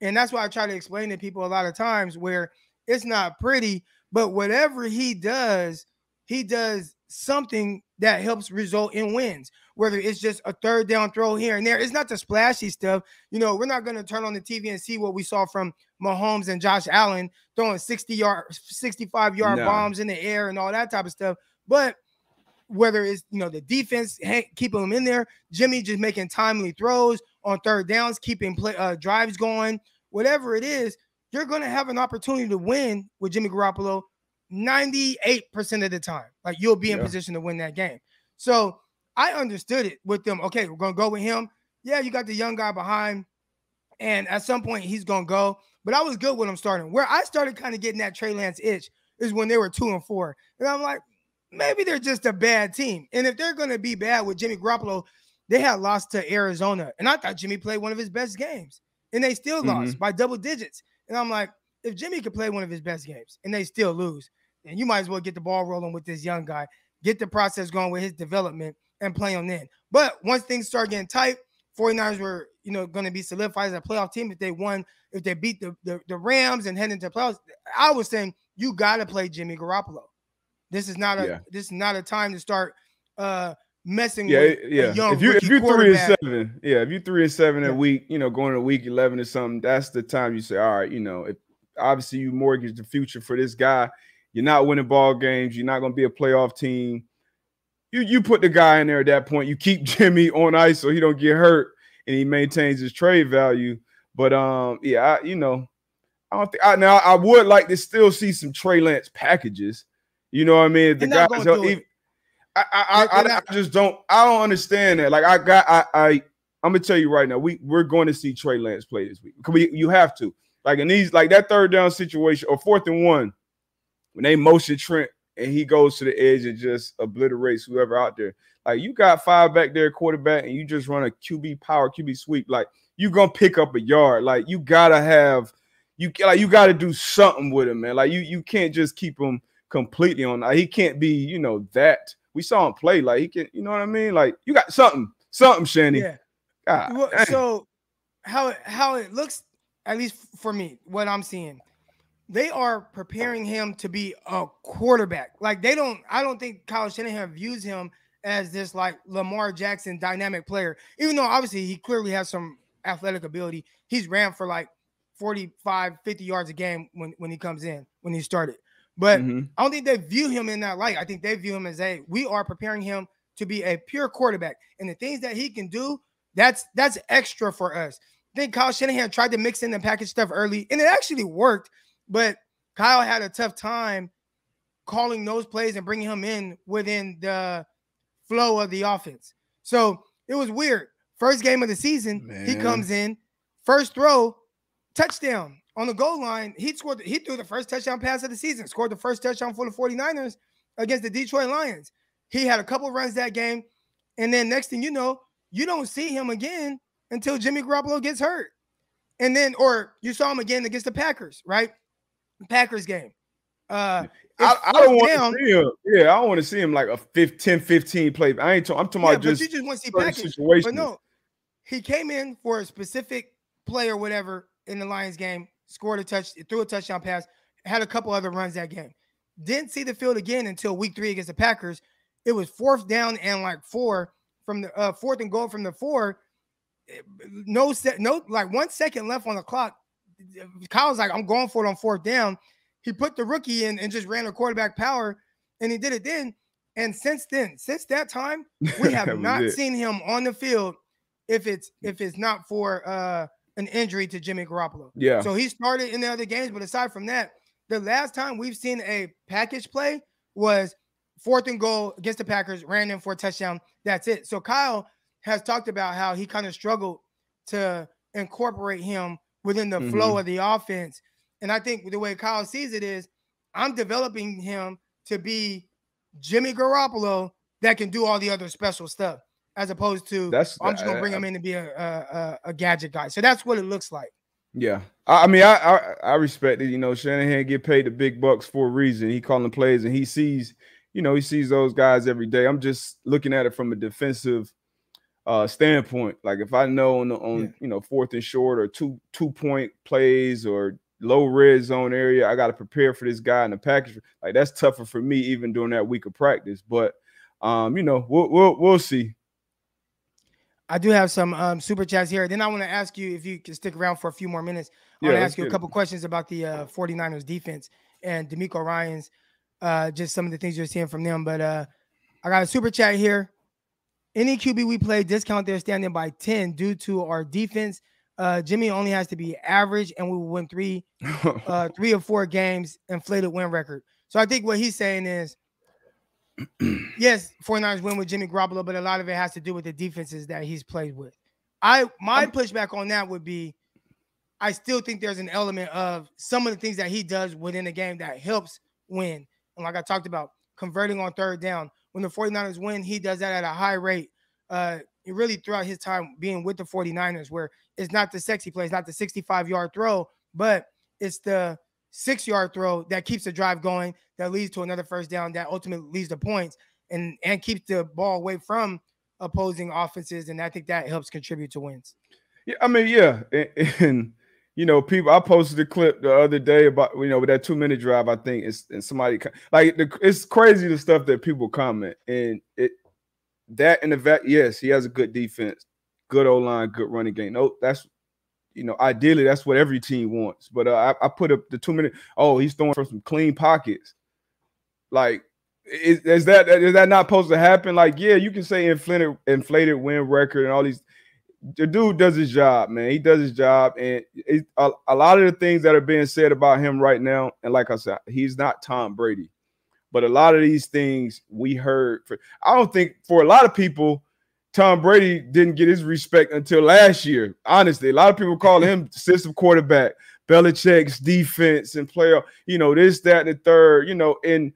And that's why I try to explain to people a lot of times where it's not pretty, but whatever he does, he does something that helps result in wins. Whether it's just a third down throw here and there, it's not the splashy stuff. You know, we're not going to turn on the TV and see what we saw from Mahomes and Josh Allen throwing 60 yard, 65 yard No. bombs in the air and all that type of stuff. But whether it's you know the defense keeping them in there, Jimmy just making timely throws on third downs, keeping play uh, drives going, whatever it is, you're going to have an opportunity to win with Jimmy Garoppolo 98% of the time. Like you'll be in Yeah. position to win that game. So I understood it with them. Okay, we're going to go with him. Yeah, you got the young guy behind, and at some point he's going to go. But I was good with him starting. Where I started kind of getting that Trey Lance itch is when they were two and four. And I'm like, maybe they're just a bad team. And if they're going to be bad with Jimmy Garoppolo, they had lost to Arizona. And I thought Jimmy played one of his best games. And they still lost mm-hmm. by double digits. And I'm like, if Jimmy could play one of his best games and they still lose, then you might as well get the ball rolling with this young guy, get the process going with his development and play on then. But once things start getting tight, 49ers were, you know, going to be solidified as a playoff team if they won, if they beat the, the, the Rams and head into playoffs. I was saying you got to play Jimmy Garoppolo. This is not a Yeah. this is not a time to start uh messing Yeah, with yeah. a young If you if you're three and seven, yeah, if you're three and seven Yeah. a week, you know, going to week eleven or something, that's the time you say, all right, you know, if obviously you mortgage the future for this guy, you're not winning ball games, you're not going to be a playoff team. You you put the guy in there at that point. You keep *laughs* Jimmy on ice so he don't get hurt and he maintains his trade value. But um, yeah, I, you know, I don't think I now I would like to still see some Trey Lance packages. You know what I mean? The guys, even- I I, I, I just don't I don't understand that. Like I got I I I'm gonna tell you right now, we we're going to see Trey Lance play this week. We you have to like in these like that third down situation or fourth and one when they motion Trent and he goes to the edge and just obliterates whoever out there. Like you got five back there, quarterback, and you just run a QB power, QB sweep. Like you gonna pick up a yard. Like you gotta have you like you gotta do something with him, man. Like you you can't just keep him completely on. Like, he can't be you know that. We saw him play like he can. You know what I mean? Like you got something, something, Shanny. Yeah. God, Well, so how how it looks, at least for me, what I'm seeing, they are preparing him to be a quarterback. Like they don't, I don't think Kyle Shanahan views him as this like Lamar Jackson dynamic player. Even though obviously he clearly has some athletic ability. He's ran for like 45, 50 yards a game when when he comes in when he started. But Mhm. I don't think they view him in that light. I think they view him as a we are preparing him to be a pure quarterback, and the things that he can do, that's that's extra for us. I think Kyle Shanahan tried to mix in the package stuff early, and it actually worked. But Kyle had a tough time calling those plays and bringing him in within the flow of the offense. So it was weird. First game of the season, he comes in, first throw, touchdown on the goal line. He scored, he threw the first touchdown pass of the season, scored the first touchdown for the 49ers against the Detroit Lions. He had a couple runs that game. And then next thing you know, you don't see him again until Jimmy Garoppolo gets hurt. And then, or you saw him again against the Packers, right? Packers game. Uh, I, I don't want down. to see him. Yeah, I don't want to see him like a 15, 15 play. I ain't. Talking, I'm talking Yeah, about but just you just want to see package. But no, he came in for a specific play or whatever in the Lions game, scored a touch, threw a touchdown pass, had a couple other runs that game. Didn't see the field again until week three against the Packers. it was fourth down and like four from the uh, fourth and goal from the four. Eh, No set, no like one second left on the clock. Kyle's like, I'm going for it on fourth down. He put the rookie in and just ran a quarterback power, and he did it then. And since then, since that time, we *laughs* have not seen him on the field if it's if it's not for uh an injury to Jimmy Garoppolo. Yeah. So he started in the other games, but aside from that, the last time we've seen a package play was fourth and goal against the Packers, ran in for a touchdown. That's it. So Kyle has talked about how he kind of struggled to incorporate him within the flow Mhm. of the offense. And I think the way Kyle sees it is I'm developing him to be Jimmy Garoppolo that can do all the other special stuff, as opposed to That's I'm just gonna I- bring I- him in to be a, a, a, a gadget guy. So that's what it looks like. Yeah, I, I mean, I, I I respect it. You know, Shanahan get paid the big bucks for a reason. He calling plays, and he sees, you know, he sees those guys every day. I'm just looking at it from a defensive uh standpoint. Like if I know on the, on Yeah. you know fourth and short or two two point plays or low red zone area, I got to prepare for this guy in the package. Like that's tougher for me even during that week of practice. But um, you know, we'll we'll we'll see. I do have some um, super chats here. Then I want to ask you if you can stick around for a few more minutes. I Yeah, want to ask you a it. couple questions about the uh, 49ers defense and DeMeco Ryans, uh, just some of the things you're seeing from them. But uh, I got a super chat here. Any QB we play discount their standing by 10 due to our defense. Uh, Jimmy only has to be average and we will win three *laughs* uh, three or four games, inflated win record. So I think what he's saying is, *clears throat* yes, 49ers win with Jimmy Garoppolo, but a lot of it has to do with the defenses that he's played with. I my pushback on that would be, I still think there's an element of some of the things that he does within the game that helps win. And like I talked about, converting on third down. When the 49ers win, he does that at a high rate. Uh, really throughout his time being with the 49ers, where it's not the sexy play, it's not the 65 yard throw, but it's the six yard throw that keeps the drive going, that leads to another first down, that ultimately leads to points and and keeps the ball away from opposing offenses. And I think that helps contribute to wins. Yeah, I mean, yeah, *laughs* and, and, you know, people. I posted a clip the other day about you know with that two minute drive. I think it's and somebody like the, it's crazy the stuff that people comment and it that in the vet. Yes, he has a good defense, good O line, good running game. No, that's you know ideally that's what every team wants. But uh, I, I put up the two minute. Oh, he's throwing from some clean pockets. Like is, is that is that not supposed to happen? Like yeah, you can say inflated inflated win record and all these the dude does his job, man. He does his job, and it, a, a lot of the things that are being said about him right now, and like I said, he's not Tom Brady, but a lot of these things we heard. For, I don't think for a lot of people, Tom Brady didn't get his respect until last year. Honestly, a lot of people call him *laughs* system quarterback, Belichick's defense and player, you know, this, that, and the third, you know, and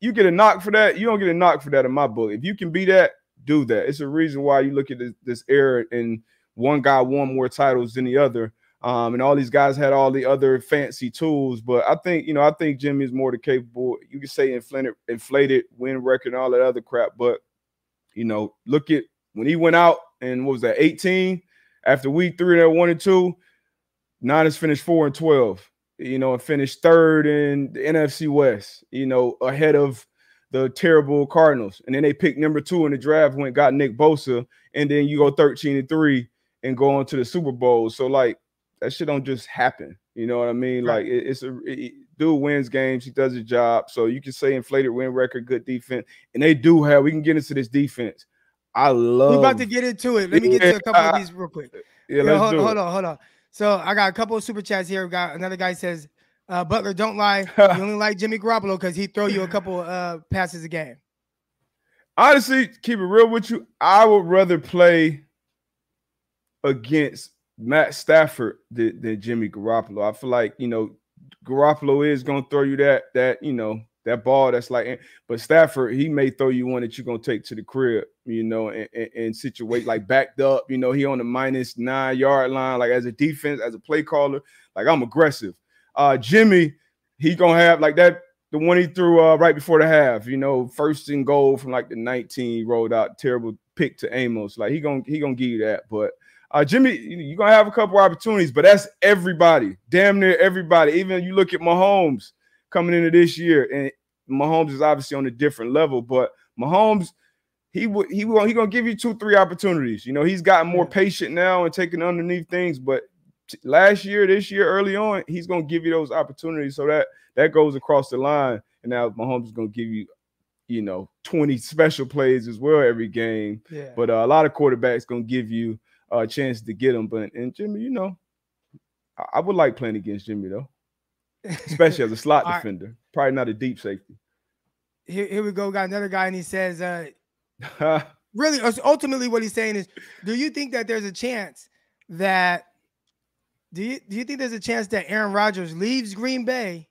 you get a knock for that. You don't get a knock for that in my book. If you can be that, do that. It's a reason why you look at this, this era and one guy won more titles than the other. Um, and all these guys had all the other fancy tools. But I think, you know, I think Jimmy is more than capable. You can say inflated, inflated win record and all that other crap. But, you know, look at when he went out and what was that, 18 after week three, that one and two, Niners finished four and 12, you know, and finished third in the NFC West, you know, ahead of the terrible Cardinals. And then they picked number two in the draft, went got Nick Bosa, and then you go 13 and three and go on to the Super Bowl. So like that shit don't just happen. You know what I mean? Right. Like it- it's a it- dude wins games, he does his job. So you can say inflated win record, good defense, and they do have. We can get into this defense. I love. We're about to get into it. Let me get to a couple of these real quick. Yeah, Yo, let's hold, do hold it. on, hold on. So I got a couple of super chats here. We got another guy says, uh, Butler, don't lie. *laughs* You only like Jimmy Garoppolo because he throw you a couple uh passes a game. honestly, keep it real with you. I would rather play against Matt Stafford than, than Jimmy Garoppolo. I feel like you know Garoppolo is gonna throw you that that you know that ball that's like, but Stafford he may throw you one that you're gonna take to the crib, you know, and, and, and situate like backed up. You know, he on the minus nine yard line, like as a defense, as a play caller, like I'm aggressive. Uh, Jimmy, he gonna have like that the one he threw uh, right before the half, you know, first and goal from like the 19, he rolled out terrible pick to Amos. Like he gonna he gonna give you that. But uh, Jimmy, you're gonna have a couple opportunities, but that's everybody, damn near everybody. Even you look at Mahomes coming into this year, and Mahomes is obviously on a different level, but Mahomes, he would he will he gonna give you two three opportunities. You know, he's gotten more patient now and taking underneath things, but last year, this year, early on, he's gonna give you those opportunities. So that that goes across the line, and now Mahomes is gonna give you, you know, 20 special plays as well every game. Yeah. But uh, a lot of quarterbacks gonna give you a chance to get them. But and Jimmy, you know, I, I would like playing against Jimmy though, especially as a slot *laughs* All right. defender. Probably not a deep safety. here, here we go. Got another guy, and he says, uh, *laughs* really, ultimately, what he's saying is, do you think that there's a chance that do you do you think there's a chance that Aaron Rodgers leaves Green Bay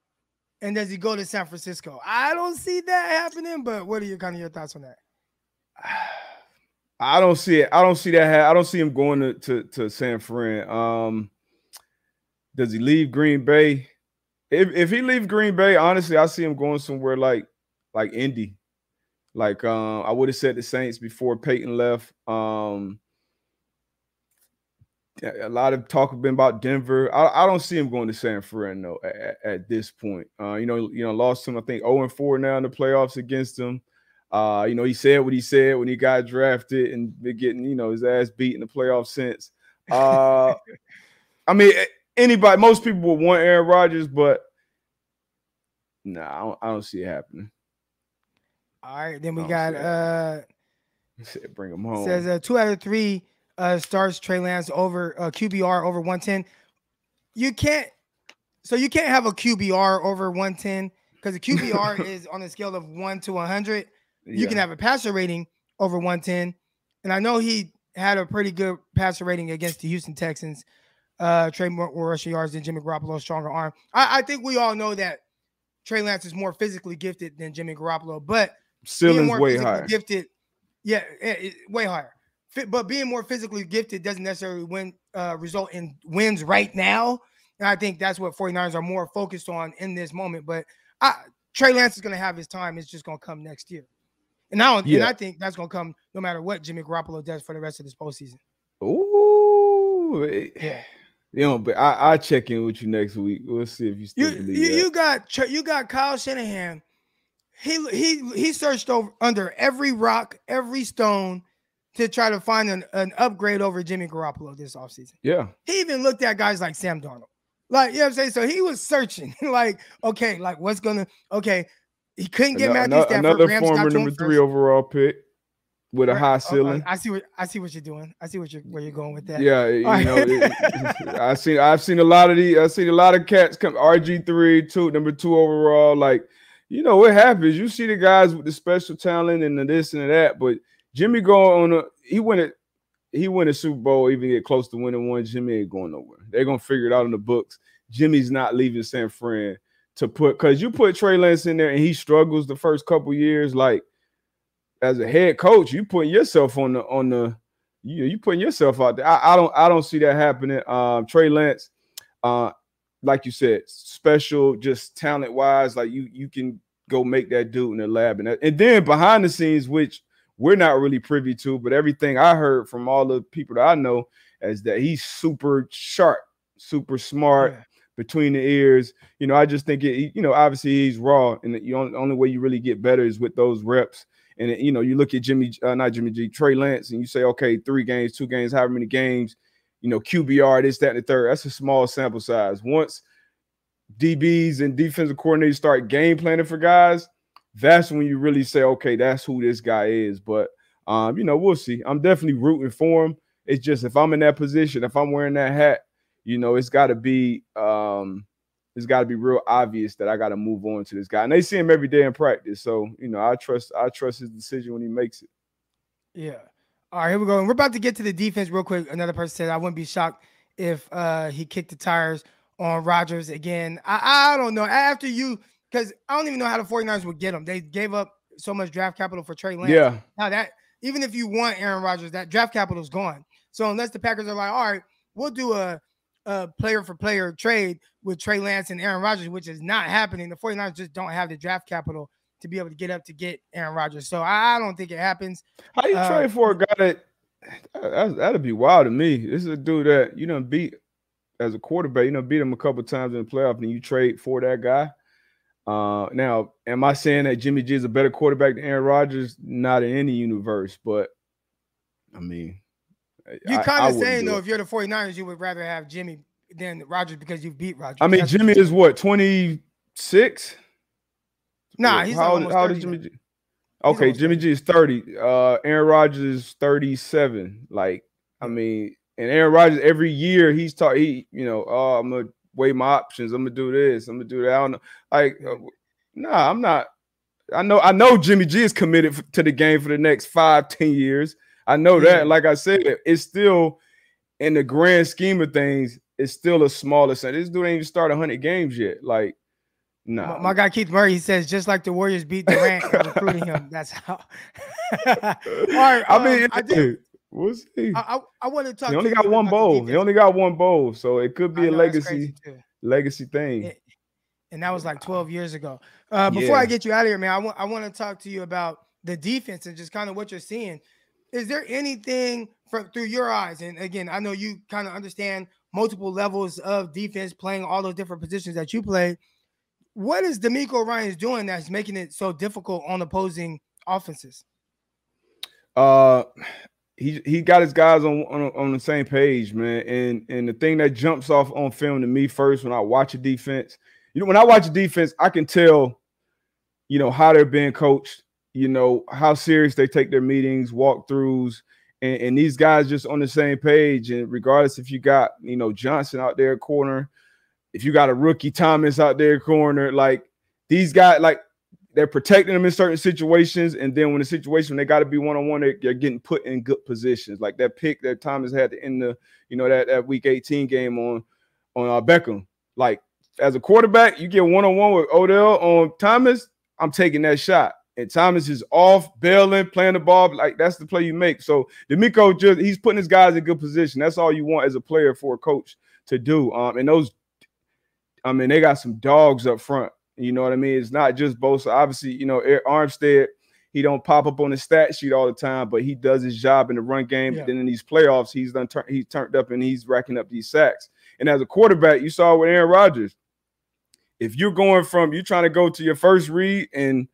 and does he go to San Francisco? I don't see that happening, but what are your kind of your thoughts on that? *sighs* I don't see it. I don't see that. ha- I don't see him going to, to, to San Fran. Um, does he leave Green Bay? If if he leaves Green Bay, honestly, I see him going somewhere like like Indy. Like um, I would have said the Saints before Peyton left. Um, a lot of talk have been about Denver. I, I don't see him going to San Fran though at, at- this point. Uh, you know, you know, lost him. I think 0 and 4 now in the playoffs against him. Uh, you know, he said what he said when he got drafted and been getting, you know, his ass beat in the playoffs since. Uh, I mean, anybody, most people would want Aaron Rodgers, but nah, I don't, I don't see it happening. All right, then we Oh, got uh said, bring him home. says uh, two out of three uh starts Trey Lance over uh, QBR over 110. You can't so you can't have a QBR over 110 because the *laughs* QBR is on a scale of one to 100. You can have a passer rating over 110. And I know he had a pretty good passer rating against the Houston Texans. Uh Trey more, rushing yards than Jimmy Garoppolo, stronger arm. I, I think we all know that Trey Lance is more physically gifted than Jimmy Garoppolo, but still more way physically higher. gifted, yeah, eh, eh, way higher. But being more physically gifted doesn't necessarily win uh, result in wins right now. And I think that's what 49ers are more focused on in this moment. But I, Trey Lance is going to have his time. It's just going to come next year. And I, don't, and I think that's going to come no matter what Jimmy Garoppolo does for the rest of this postseason. Ooh, it- Yeah. you know, but I I check in with you next week. We'll see if you still You, believe you, that. you got you got Kyle Shanahan. He he he searched over under every rock, every stone to try to find an, an upgrade over Jimmy Garoppolo this offseason. yeah, He even looked at guys like Sam Darnold. Like, you know what I'm saying? So he was searching, *laughs* like, okay, like what's gonna okay. He couldn't get Matthew Stafford. another Rams former number three first. overall pick with a high Oh, oh, ceiling. I see what I see what you're doing. I see what you're where you're going with that. Yeah, you All know, right. *laughs* I seen I've seen a lot of the I've seen a lot of cats come RG three, two, number two overall. Like, you know what happens? You see the guys with the special talent and the this and the that, but Jimmy go on a he win it, he win a Super Bowl, even get close to winning one. Jimmy ain't going nowhere. They're gonna figure it out in the books. Jimmy's not leaving San Fran to put because you put Trey Lance in there and he struggles the first couple years, like as a head coach, you putting yourself on the on the you you putting yourself out there. I, I don't I don't see that happening. Um, Trey Lance, uh, like you said, special, just talent wise, like you you can go make that dude in the lab, and that, and then behind the scenes, which we're not really privy to, but everything I heard from all the people that I know is that he's super sharp, super smart Yeah. between the ears. You know, I just think it. You know, obviously he's raw, and the only, only way you really get better is with those reps. And you know, you look at Jimmy, uh, not Jimmy G, Trey Lance, and you say, okay, three games, two games, however many games, you know, QBR, this, that, and the third. That's a small sample size. Once DBs and defensive coordinators start game planning for guys, that's when you really say, okay, that's who this guy is. But um, you know, we'll see. I'm definitely rooting for him. It's just if I'm in that position, if I'm wearing that hat, you know, it's got to be um, it's got to be real obvious that I got to move on to this guy. And they see him every day in practice, so you know, I trust I trust his decision when he makes it. Yeah. All right, here we go. And we're about to get to the defense real quick. Another person said, I wouldn't be shocked if uh he kicked the tires on Rodgers again. I, I don't know. After you, because I don't even know how the 49ers would get him. They gave up so much draft capital for Trey Lance. Yeah, Now that even if you want Aaron Rodgers, that draft capital is gone. So unless the Packers are like, all right, we'll do a, a player for player trade with Trey Lance and Aaron Rodgers, which is not happening. The 49ers just don't have the draft capital to be able to get up to get Aaron Rodgers. So I, I don't think it happens. how do you Uh, trade for a guy that that- that'd be wild to me? This is a dude that you know beat as a quarterback. You know, beat him a couple times in the playoff, and you trade for that guy. Uh, now, am I saying that Jimmy G is a better quarterback than Aaron Rodgers? Not in any universe, but I mean, You're kind of saying though, if you're the 49ers, you would rather have Jimmy than Rodgers because you beat Rodgers. I mean, That's Jimmy is what 26. Nah, he's how almost how old 30 is Jimmy. G? Okay, Jimmy 30. G is 30. Uh, Aaron Rodgers is 37. Like, I mean, and Aaron Rodgers every year he's taught he, you know, oh, I'm gonna weigh my options. I'm gonna do this. I'm gonna do that. I don't know. Like, uh, nah, I'm not. I know. I know Jimmy G is committed to the game for the next five, ten years. I know that. Like I said, it's still in the grand scheme of things. It's still a smaller set. This dude ain't even started 100 games yet. Like, nah. My, guy Keith Murray, he says just like the Warriors beat Durant *laughs* in recruiting him. That's how. *laughs* All right, I mean, um, I did. We'll see. I, I, I want to talk. He to only got one bowl. He only got one bowl, so it could be a know, that's legacy legacy thing. Yeah. and that was like 12 years ago. Uh, before I get you out of here, man, I want I want to talk to you about the defense and just kind of what you're seeing. Is there anything from through your eyes? And again, I know you kind of understand multiple levels of defense, playing all those different positions that you play. What is DeMeco Ryans doing that's making it so difficult on opposing offenses? Uh, he he got his guys on, on on the same page, man. And and the thing that jumps off on film to me first when I watch a defense, you know, when I watch a defense, I can tell, you know, how they're being coached. You know how serious they take their meetings, walkthroughs, and, and these guys just on the same page. And regardless if you got you know Johnson out there corner, if you got a rookie Thomas out there corner, like these guys, like they're protecting them in certain situations, and then when the situation they got to be one on one, they're getting put in good positions. Like that pick that Thomas had to end the, you know, that that Week 18 game on on uh, Beckham. Like as a quarterback, you get one on one with Odell on Thomas. I'm taking that shot, and Thomas is off bailing, playing the ball. Like that's the play you make. So DeMeco just he's putting his guys in good position. That's all you want as a player for a coach to do. Um, and those, I mean, they got some dogs up front. You know what I mean? It's not just Bosa. Obviously, you know, Arik Armstead, he don't pop up on the stat sheet all the time, but he does his job in the run game. Yeah. Then in these playoffs, he's done tur- he's turned up and he's racking up these sacks. And as a quarterback, you saw with Aaron Rodgers, if you're going from you're trying to go to your first read and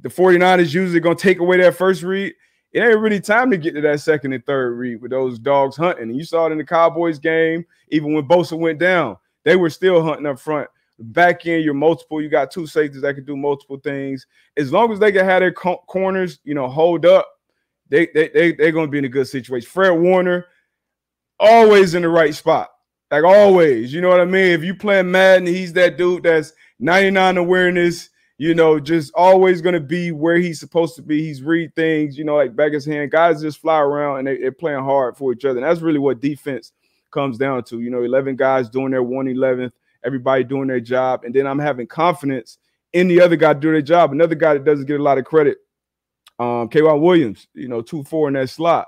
the 49ers usually gonna take away that first read, it ain't really time to get to that second and third read with those dogs hunting. And you saw it in the Cowboys game, even when Bosa went down, they were still hunting up front. Back in your multiple, you got two safeties that can do multiple things. As long as they can have their co- corners, you know, hold up, they they they they're gonna be in a good situation. Fred Warner, always in the right spot, like always. You know what I mean? If you playing Madden, he's that dude that's 99 awareness. You know, just always gonna be where he's supposed to be. He's read things, you know, like back his hand. Guys just fly around and they, they're playing hard for each other. And that's really what defense comes down to. You know, 11 guys doing their 111th, everybody doing their job. And then I'm having confidence in the other guy doing their job. Another guy that doesn't get a lot of credit, um, K'Waun Williams, you know, 2 4 in that slot.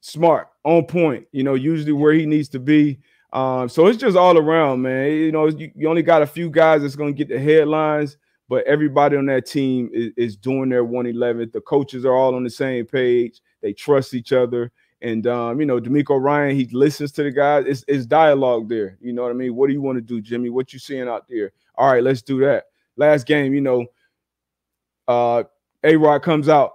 Smart, on point, you know, usually where he needs to be. Um, so it's just all around, man. You know, you, you only got a few guys that's going to get the headlines, but everybody on that team is, is doing their 111. The coaches are all on the same page. They trust each other. And um, you know, DeMeco Ryan, he listens to the guys. It's, it's dialogue there. You know what I mean? What do you want to do, Jimmy? What you seeing out there? All right, let's do that. Last game, you know, uh, A Rod comes out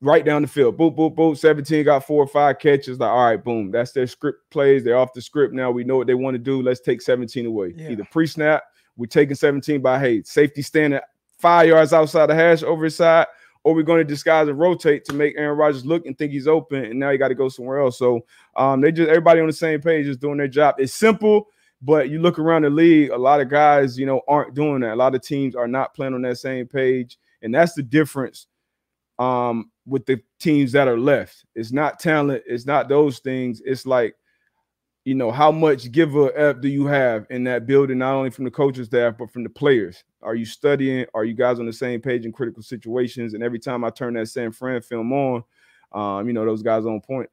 right down the field. Boop, boop, boop. 17 got four or five catches. Like, all right, boom. That's their script plays. They're off the script now. We know what they want to do. Let's take 17 away. Yeah. Either pre-snap, we're taking 17 by hey, safety standing five yards outside the hash over his side, or we're going to disguise and rotate to make Aaron Rodgers look and think he's open, and now you got to go somewhere else. So um, they just everybody on the same page is doing their job. It's simple, but you look around the league, a lot of guys, you know, aren't doing that. A lot of teams are not playing on that same page, and that's the difference um, with the teams that are left. It's not talent, it's not those things. It's like, you know, how much give F do you have in that building, not only from the coaching staff, but from the players? Are you studying? Are you guys on the same page in critical situations? And every time I turn that San Fran film on, um, you know, those guys on point.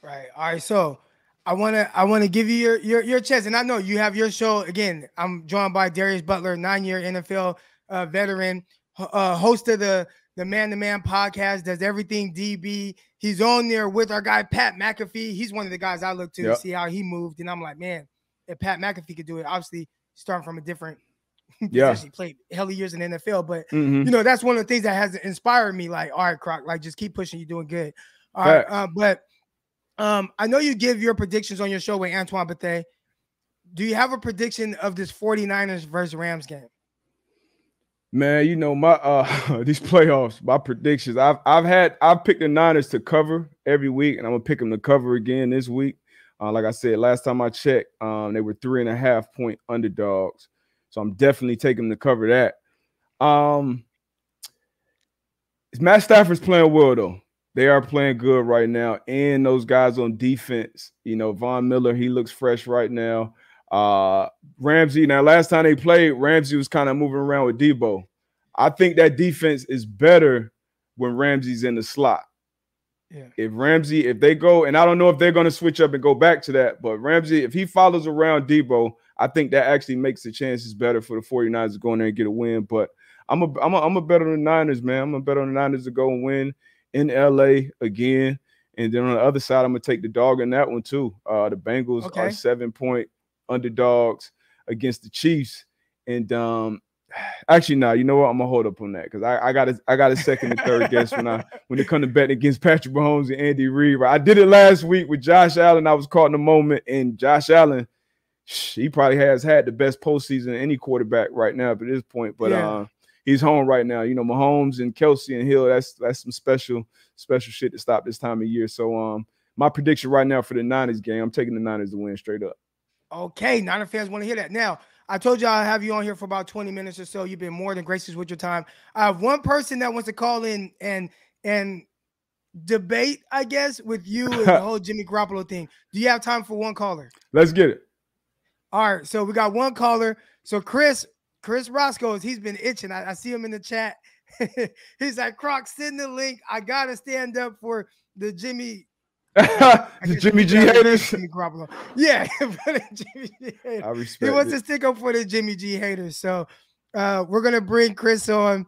Right. All right. So I want to I want to give you your your your chance, and I know you have your show again. I'm joined by Darius Butler, nine year NFL uh, veteran, uh, host of the the Man to Man podcast, does everything DB. He's on there with our guy Pat McAfee. He's one of the guys I look to Yep. see how he moved, and I'm like, man, if Pat McAfee could do it, obviously starting from a different *laughs* Yeah. he played hell of years in the NFL, but Mhm. you know that's one of the things that has inspired me. Like, all right, Croc, like just keep pushing. You're doing good. All right, uh, but um, I know you give your predictions on your show with Antoine Bethea. Do you have a prediction of this 49ers versus Rams game? Man, you know my uh *laughs* these playoffs, my predictions. I've I've had I've picked the Niners to cover every week, and I'm gonna pick them to cover again this week. Uh, like I said, last time I checked, um, they were three and a half point underdogs, so I'm definitely taking them to cover that. Um, Matt Stafford's playing well though. They are playing good right now, and those guys on defense, you know, Von Miller, he looks fresh right now. Uh, Ramsey. Now, last time they played, Ramsey was kind of moving around with Debo. I think that defense is better when Ramsey's in the slot. Yeah. If Ramsey, if they go, and I don't know if they're going to switch up and go back to that, but Ramsey, if he follows around Debo, I think that actually makes the chances better for the 49ers to go in there and get a win. But I'm a I'm a, I'm a bet on the Niners, man. I'm a bet on the Niners to go and win in LA again. And then on the other side, I'm gonna take the dog in that one too. Uh, the Bengals Okay. are seven point underdogs against the Chiefs. And um actually no, you know what? I'm gonna hold up on that because I, I got a I got a second and third guess when I *laughs* when it comes to betting against Patrick Mahomes and Andy Reid. Right? I did it last week with Josh Allen. I was caught in the moment, and Josh Allen, he probably has had the best postseason of any quarterback right now at this point. But Yeah. uh, he's home right now. You know, Mahomes and Kelce and Hill. That's that's some special special shit to stop this time of year. So um, my prediction right now for the Niners game, I'm taking the Niners to win straight up. Okay, Niner fans want to hear that. Now, I told you I'll have you on here for about 20 minutes or so. You've been more than gracious with your time. I have one person that wants to call in and and debate, I guess, with you and the *laughs* whole Jimmy Garoppolo thing. Do you have time for one caller? Let's get it. All right, so we got one caller. So Chris, Chris Roscoe's, he's been itching. I, I see him in the chat. *laughs* he's like, Croc, send the link. I gotta stand up for the Jimmy. I *laughs* the Jimmy G haters. Jimmy Garoppolo. Yeah, *laughs* for the Jimmy G haters. I He wants it. to stick up for the Jimmy G haters. So uh, we're gonna bring Chris on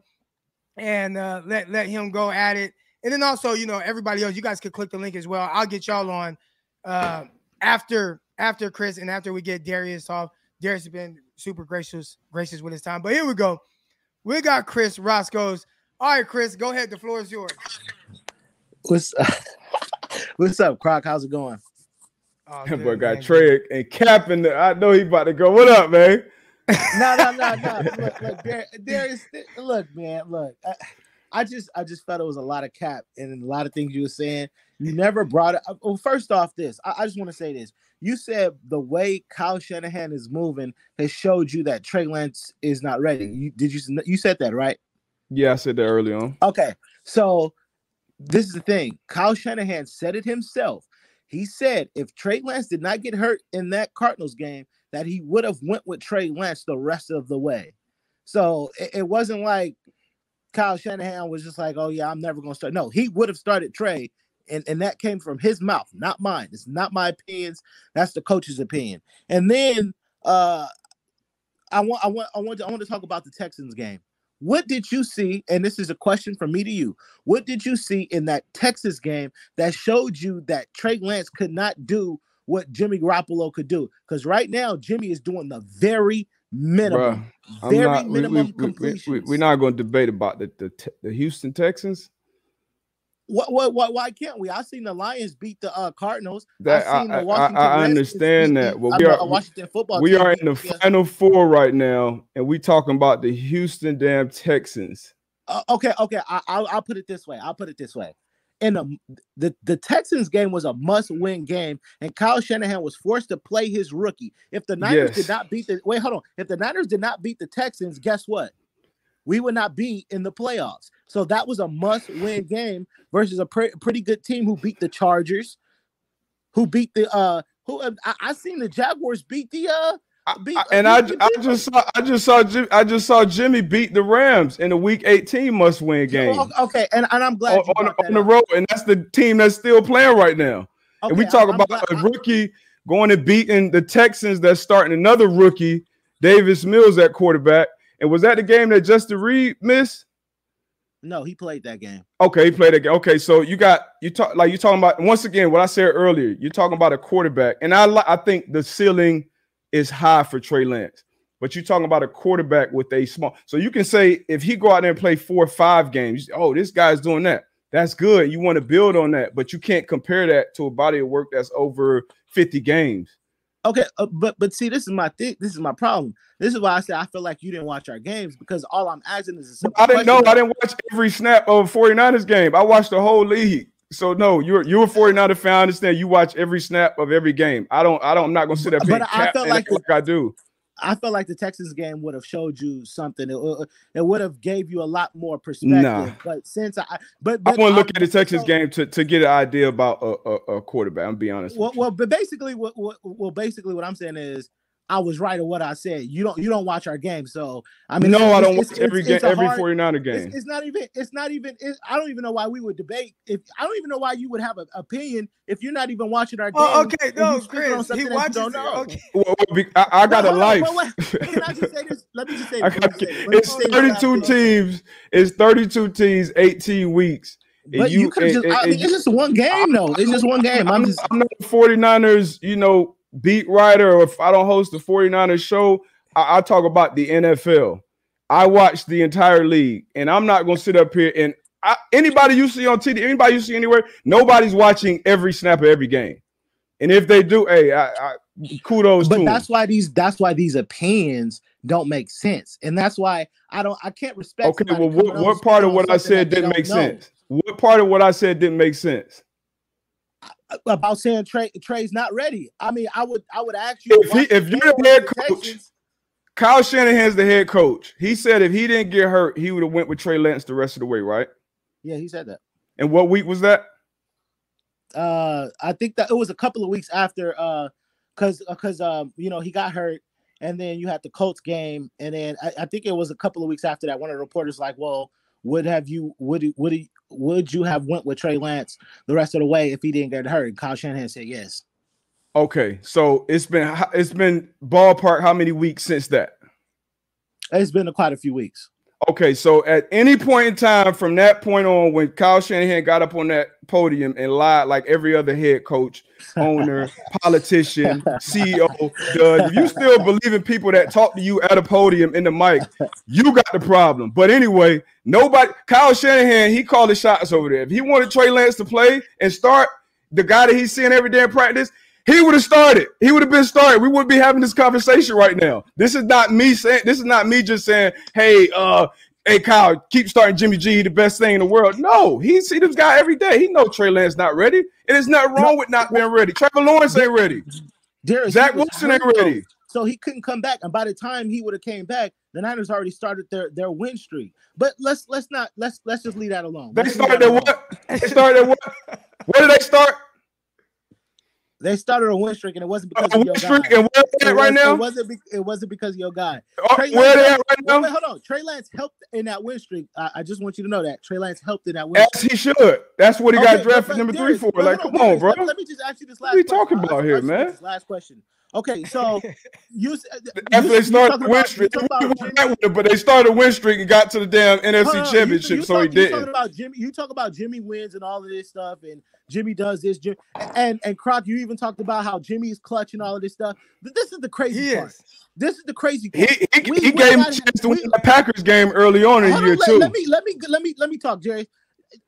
and uh, let let him go at it. And then also, you know, everybody else, you guys could click the link as well. I'll get y'all on uh, after after Chris and after we get Darius off. Darius has been super gracious gracious with his time. But here we go. We got Chris Roscoe's. All right, Chris, go ahead. The floor is yours. What's *laughs* What's up, Croc? How's it going? Oh, That boy got man. Trey and Cap in there. I know he about to go. What up, man? No, no, no, no. *laughs* Look, look, Dar- Darius, look, man, look. I, I just, I just felt it was a lot of cap and a lot of things you were saying. You never brought it. uh, Well, first off, this I, I just want to say this. You said the way Kyle Shanahan is moving has showed you that Trey Lance is not ready. You did you you said that right? Yeah, I said that early on. Okay, so this is the thing. Kyle Shanahan said it himself. He said if Trey Lance did not get hurt in that Cardinals game, that he would have went with Trey Lance the rest of the way. So it, it wasn't like Kyle Shanahan was just like, "Oh yeah, I'm never gonna start." No, he would have started Trey, and and that came from his mouth, not mine. It's not my opinions. That's the coach's opinion. And then uh, I want I want I want to, I want to talk about the Texans game. What did you see? And this is a question from me to you. What did you see in that Texas game that showed you that Trey Lance could not do what Jimmy Garoppolo could do? Because right now, Jimmy is doing the very minimum, Bruh, very not, we, we, minimum we, we, completions. we, are not going to debate about the, the the Houston Texans. What, what, what, why can't we? I've seen the Lions beat the uh, Cardinals. That I seen I, the Washington I Redskins understand that. the- Well, we are uh, Washington football. we are in the the- final four right now, and we talking about the Houston damn Texans. Uh, okay, okay. I, I'll, I'll put it this way. I'll put it this way. In a, the the Texans game was a must-win game, and Kyle Shanahan was forced to play his rookie. If the Niners Yes. did not beat the wait, hold on. If the Niners did not beat the Texans, guess what? We would not be in the playoffs. So that was a must-win game versus a pre- pretty good team who beat the Chargers, who beat the uh who I, I seen the Jaguars beat the uh beat, I- and I, beat the I just saw I just saw Jim, I just saw Jimmy beat the Rams in the Week 18 must win game Oh, Okay, and, and I'm glad on, on, on the road, and that's the team that's still playing right now. and we talk I'm about glad- a I- rookie going and beating the Texans that's starting another rookie, Davis Mills at quarterback. And was that the game that Justin Reid missed? No, he played that game. Okay, he played again. Okay, so you got you talk like you talking about once again what I said earlier. You're talking about a quarterback, and I I think the ceiling is high for Trey Lance, but you're talking about a quarterback with a small. So you can say if he go out there and play four or five games, oh, this guy's doing that. That's good. You want to build on that, but you can't compare that to a body of work that's over 50 games. Okay, uh, but but see, this is my thing. This is my problem. This is why I said I feel like you didn't watch our games because all I'm asking is a I didn't know. I didn't watch every snap of 49ers game. I watched the whole league. So no, you're you're a 49er fan. I understand you watch every snap of every game. I don't. I don't. I'm not gonna sit up But I felt like like I do. I felt like the Texas game would have showed you something. It, uh, it would have gave you a lot more perspective. Nah. But since I, but, I but want to look at the Texas so- game to, to get an idea about a, a, a quarterback. I'm be honest. Well, well, but basically, what, what, well, basically, what I'm saying is, I was right in what I said. You don't, you don't watch our game, so I mean, no, I don't it's- watch every it's game, a every hard- 49er game. It's, it's not even. It's not even. It, I don't even know why we would debate. If I don't even know why you would have an opinion if you're not even watching our game. Oh, okay, and no, you speaking on Chris, he watches. don't it. know. Okay. Well, well, I, I got No, a hold on, life. wait, wait. Can I just say this? Let me just say *laughs* this. Let me got- say this. It's say this last 32 teams. It's 32 teams, 18 weeks. But you, you- could just. and- I mean, it's just one game, though. It's just one game. I'm I'm, just. I'm not 49ers, you know, beat writer, or if I don't host the 49ers show, I, I talk about the NFL. I watch the entire league, and I'm not going to sit up here and I, anybody you see on TV, anybody you see anywhere, nobody's watching every snap of every game. And if they do, hey, I, I, kudos to But them. that's why these. That's why these opinions don't make sense, and that's why I don't. I can't respect. Okay, well, what, what part of what I said didn't make know. sense? What part of what I said didn't make sense? About saying Trey Trey's not ready. I mean, I would I would ask you If he- if you're the head coach, Texans. Kyle Shanahan's the head coach. He said if he didn't get hurt, he would have went with Trey Lance the rest of the way, right? Yeah, he said that. And what week was that? Uh, I think that it was a couple of weeks after, uh, cause because um you know he got hurt, and then you had the Colts game, and then I, I think it was a couple of weeks after that. One of the reporters like, well, would have you would would he, would you have went with Trey Lance the rest of the way if he didn't get hurt? And Kyle Shanahan said yes. Okay, so it's been it's been ballpark how many weeks since that? It's been quite a few weeks. Okay, so at any point in time from that point on, when Kyle Shanahan got up on that podium and lied like every other head coach, owner, politician, CEO does, if you still believe in people that talk to you at a podium in the mic, you got the problem. But anyway, nobody, Kyle Shanahan, he called the shots over there. If he wanted Trey Lance to play and start, the guy that he's seeing every day in practice, he would have started. He would have been started. We wouldn't be having this conversation right now. This is not me saying. This is not me just saying, "Hey, uh, hey, Kyle, keep starting Jimmy G, the best thing in the world." No, he see this guy every day. He know Trey Lance not ready. And there's nothing wrong with not being ready. Trevor Lawrence ain't ready. Darius, Zach Wilson ain't ready. So he couldn't come back, and by the time he would have came back, the Niners already started their their win streak. But let's let's not let's let's just leave that alone. They Let's started alone. what? They started what? *laughs* Where did they start? They started a win streak, and it wasn't because of your streak, guy. and where they It, at right was, now? it wasn't. Be, it wasn't because of your guy. Oh, Trey where Lance they at right now? wait, hold on. Trey Lance helped in that win streak. I, I just want you to know that Trey Lance helped in that win. As he should. That's what he Okay, got drafted number three for. Like, come on, bro. Let, me just ask you this last. What are you talking about here, you man? Last question. Okay, so *laughs* you s- uh, After you- they you started win about- streak, you we talking about went Jimmy- but they started a win streak and got to the damn NFC on, Championship, you so talk- he didn't. talking about Jimmy. You talk about Jimmy wins and all of this stuff, and Jimmy does this. Jim, and and Croc, you even talked about how Jimmy is clutch and all of this stuff. This is the crazy He part. is. This is the crazy He, part. he, We- he we gave him a chance to win the Packers game early on in Hold year let, two. let me let me let me let me talk, Jerry.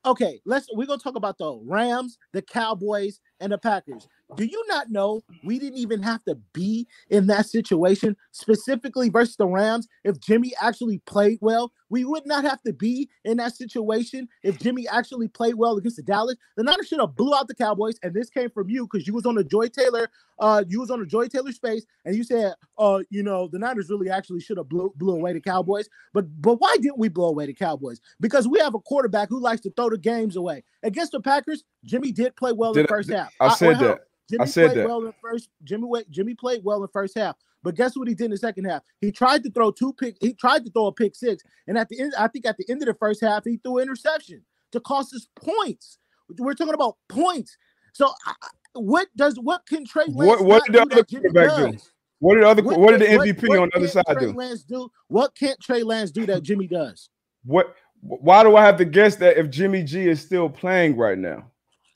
Okay, let's we're gonna talk about the Rams, the Cowboys, and the Packers. Do you not know we didn't even have to be in that situation specifically versus the Rams? If Jimmy actually played well, we would not have to be in that situation if Jimmy actually played well against the Dallas. The Niners should have blew out the Cowboys, and this came from you because you was on the Joy Taylor, uh, you was on the Joy Taylor space, and you said, uh, you know, the Niners really actually should have blew, blew away the Cowboys. But but why didn't we blow away the Cowboys? Because we have a quarterback who likes to throw the games away. Against the Packers, Jimmy did play well in Did the I- first half. I said hold that. Jimmy I said played that. well in the first. Jimmy Jimmy played well in the first half. But guess what he did in the second half? He tried to throw two pick. He tried to throw a pick six, and at the end, I think at the end of the first half, he threw an interception to cost us points. We're talking about points. So, I- what does what can Trey Lance What- what did the do other that Jimmy quarterback do? What did other? What, did the MVP what on the other side Trey do? Lance do? What can't Trey Lance do that Jimmy does? What? Why do I have to guess that if Jimmy G is still playing right now?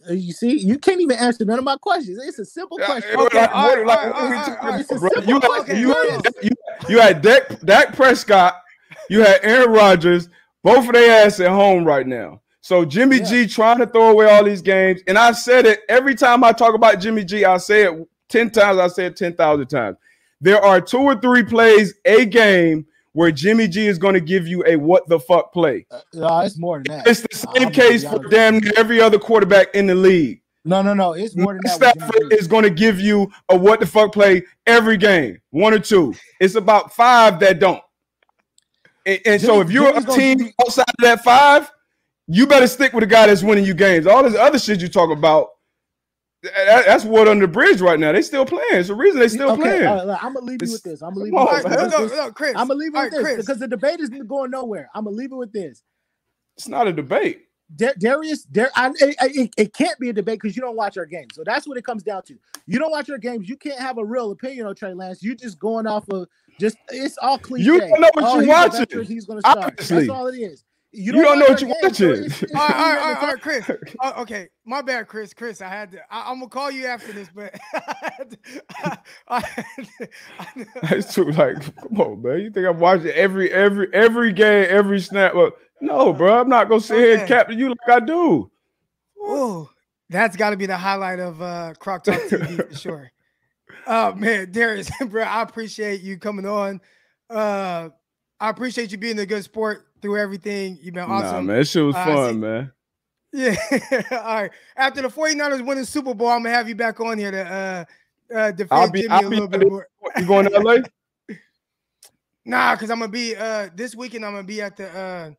Uh, You see, you can't even answer none of my questions. It's a simple question. it was Okay, like all right, more- like all right, what we all right, talking all right. about, bro. It's a You had, question. you, Okay, had, you, you had Dak, Dak Prescott, you had Aaron Rodgers, both of their ass at home right now. So Jimmy Yeah. G trying to throw away all these games, and I said it every time I talk about Jimmy G. I say it ten times. I say it ten thousand times. There are two or three plays a game where Jimmy G is going to give you a what the fuck play. Uh, no, it's more than that. It's the I'm same case for damn near every other quarterback in the league. No, no, no. It's more than that. Stafford is going to give you a what the fuck play every game, one or two. It's about five that don't. And, and so if you're Jimmy's a gonna team outside of that five, you better stick with the guy that's winning you games. All this other shit you talk about, that's what on the bridge right now. They still playing. It's the reason they still okay, playing. right, I'm gonna leave you with this. I'm gonna leave you with this. no, because no, no, Chris. I'm gonna leave it All with this because the debate isn't going nowhere. I'm gonna leave it with this. It's not a debate. Da- Darius, Dar- I, it, it, it can't be a debate because you don't watch our games. So that's what it comes down to. You don't watch our games. You can't have a real opinion on Trey Lance. You're just going off of just it's all cliche. You don't know what oh, you're watching. veteran, He's to start. Obviously. That's all it is. You don't know what you games, so watching. it's- *laughs* it's All right, all right, really all right, all nothing right, Chris. Oh, okay, my bad, Chris. Chris, I had to. I, I'm gonna call you after this, but *laughs* I had to, I, I had to- I- It's *laughs* too like, come on, man. You think I'm watching every every every game, every snap? Well, no, bro. I'm not gonna sit here and Okay. captain you like I do. Ooh, that's got to be the highlight of uh, Croc Talk TV for sure. Oh man, Darius, bro, I appreciate you coming on. Uh, I appreciate you being a good sport through everything. You've been awesome. Nah, man. This shit was Uh, fun, man. *laughs* Yeah. All right. After the 49ers win the Super Bowl, I'm gonna have you back on here to uh, uh defend I'll be- Jimmy I'll a be little bit ready. more. You going to LA? *laughs* Nah, because I'm gonna be uh this weekend. I'm gonna be at the uh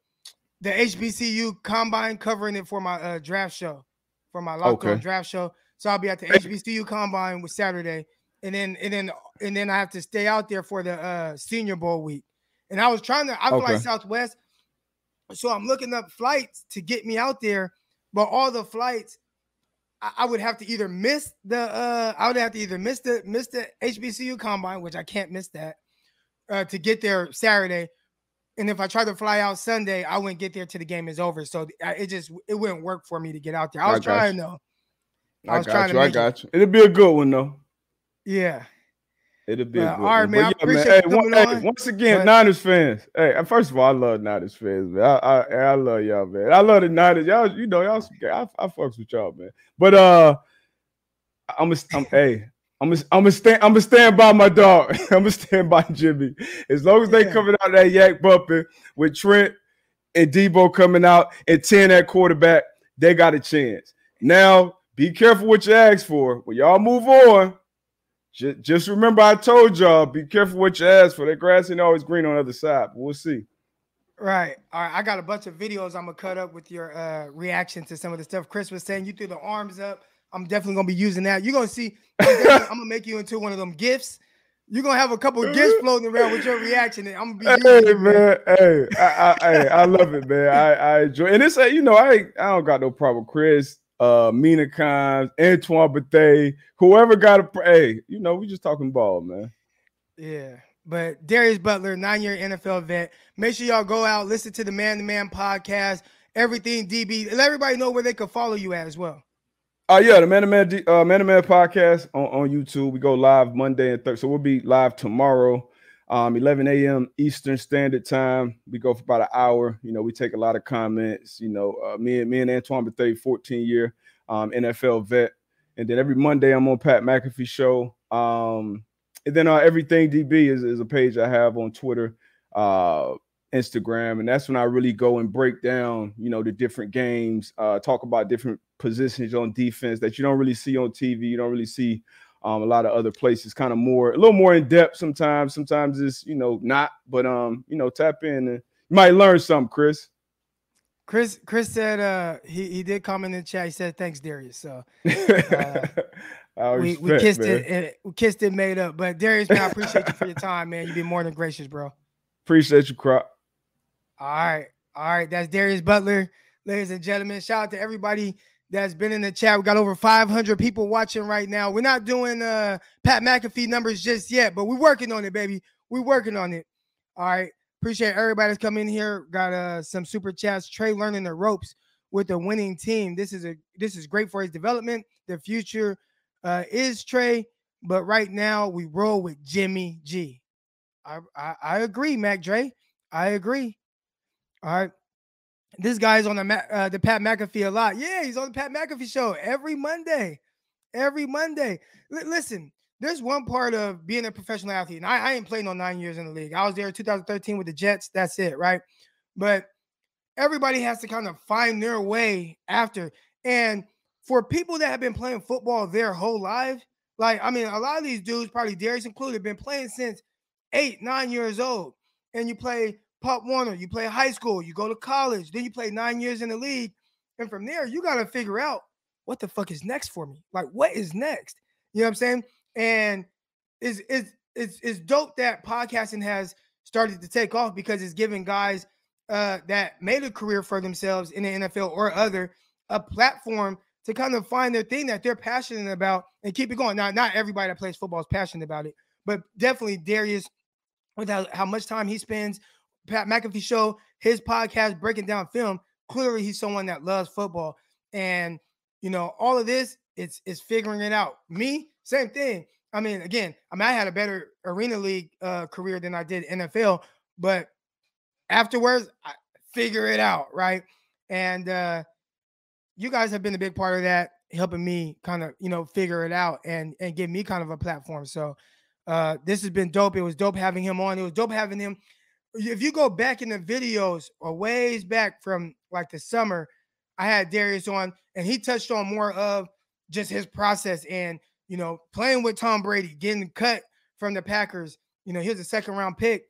the HBCU combine covering it for my uh draft show for my locked on Okay. draft show. So I'll be at the HBCU combine with Saturday, and then and then and then I have to stay out there for the uh Senior Bowl week. And I was trying to I fly Okay. Southwest, so I'm looking up flights to get me out there, but all the flights. I I would have to either miss the uh I would have to either miss the miss the HBCU combine, which I can't miss that, uh, to get there Saturday. And if I try to fly out Sunday, I wouldn't get there till the game is over. So I- it just it wouldn't work for me to get out there. I I was got trying you. though. I, was trying got to you. I make it. got you. It'll be a good one though. Yeah. It'll be Well, all right, man, I yeah, man. Hey, one- hey, once again, but- Niners fans. Hey, first of all, I love Niners fans, man. I, I, I love y'all, man. I love the Niners. Y'all, you know, y'all. I, I fucks with y'all, man. But uh, I'm a, I'm hey. I'm a, I'm a stand. I'm a stand by my dog. *laughs* I'm a stand by Jimmy. As long as they Yeah. coming out that yak bumping with Trent and Deebo coming out and ten at quarterback, they got a chance. Now, be careful what you ask for. When y'all move on, just, just remember I told y'all, be careful what you ask for. That grass ain't always green on the other side. We'll see. Right. All right. I got a bunch of videos I'm gonna cut up with your uh reaction to some of the stuff Chris was saying. You threw the arms up. I'm definitely gonna be using that. You're gonna see. I'm, gonna make you into one of them gifts. You're gonna have a couple of gifts floating around with your reaction, and I'm gonna be Hey it, man. hey, I, I, hey, I love it, man. I, I enjoy, and it's a, you know, I, I don't got no problem. with Chris, uh, Mina Kimes, Antoine Bethea, whoever got a, hey, you know, we just talking ball, man. Yeah. But Darius Butler, nine year NFL vet. Make sure y'all go out, listen to the Man to Man podcast, everything DB. Let everybody know where they can follow you at as well. Uh yeah, the Man to Man uh, Man to Man podcast on, on YouTube. We go live Monday and Thursday. So we'll be live tomorrow, um, 11 a.m. Eastern Standard Time. We go for about an hour. You know, we take a lot of comments. You know, uh, me and me and Antoine Bethea, 14 year um, NFL vet. And then every Monday I'm on Pat McAfee show. Um, and then uh, everything DB is, is a page I have on Twitter, uh, Instagram, and that's when I really go and break down, you know, the different games, uh, talk about different positions on defense that you don't really see on TV. You don't really see um, a lot of other places. Kind of more, a little more in depth sometimes. Sometimes it's you know not, but um, you know, tap in and you might learn something, Chris. Chris Chris said uh he, he did comment in the chat. He said thanks, Darius. So *laughs* I we, we kissed man. it and we kissed it made up. But Darius, man, I appreciate you for your time, man. You've been more than gracious, bro. Appreciate you, Croc. All right. All right. That's Darius Butler, ladies and gentlemen. Shout out to everybody that's been in the chat. We got over 500 people watching right now. We're not doing uh Pat McAfee numbers just yet, but we're working on it, baby. We're working on it. All right. Appreciate everybody that's coming in here. Got uh some super chats. Trey learning the ropes with a winning team. This is a this is great for his development. The future uh, is Trey, but right now we roll with Jimmy G. I, I, I agree, Mac Dre. I agree. All right. This guy's on the uh, the Pat McAfee a lot. Yeah, he's on the Pat McAfee show every Monday. Every Monday. L- listen, there's one part of being a professional athlete, and I, I ain't played no nine years in the league. I was there 2013 with the Jets. That's it, right? But everybody has to kind of find their way after. And for people that have been playing football their whole life, like I mean, a lot of these dudes, probably Darius included, been playing since eight, nine years old. And you play Pop Warner, you play high school, you go to college, then you play nine years in the league. And from there, you got to figure out what the fuck is next for me? Like, what is next? You know what I'm saying? And is is it's it's dope that podcasting has started to take off because it's giving guys uh, that made a career for themselves in the NFL or other a platform to kind of find their thing that they're passionate about and keep it going. Now, not everybody that plays football is passionate about it, but definitely Darius, without how much time he spends Pat McAfee show, his podcast breaking down film. Clearly, he's someone that loves football, and you know all of this. It's it's figuring it out. Me, same thing. I mean, again, I mean, I had a better arena league uh, career than I did NFL, but afterwards, I figure it out, right? And uh, you guys have been a big part of that, helping me kind of you know figure it out and and give me kind of a platform. So uh, this has been dope. It was dope having him on. It was dope having him if you go back in the videos or ways back from like the summer, I had Darius on and he touched on more of just his process and you know playing with Tom Brady, getting cut from the Packers. You know, here's a second round pick,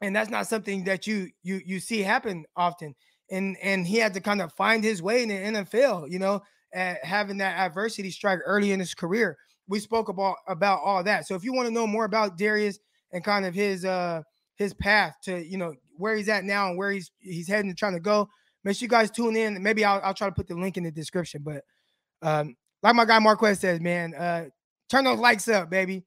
and that's not something that you you you see happen often. And and he had to kind of find his way in the NFL. You know, having that adversity strike early in his career. We spoke about about all that. So if you want to know more about Darius and kind of his uh his path to you know where he's at now and where he's he's heading and trying to go. Make sure you guys tune in. Maybe I'll, I'll try to put the link in the description. But um, like my guy Marquez says, man, uh, turn those likes up, baby.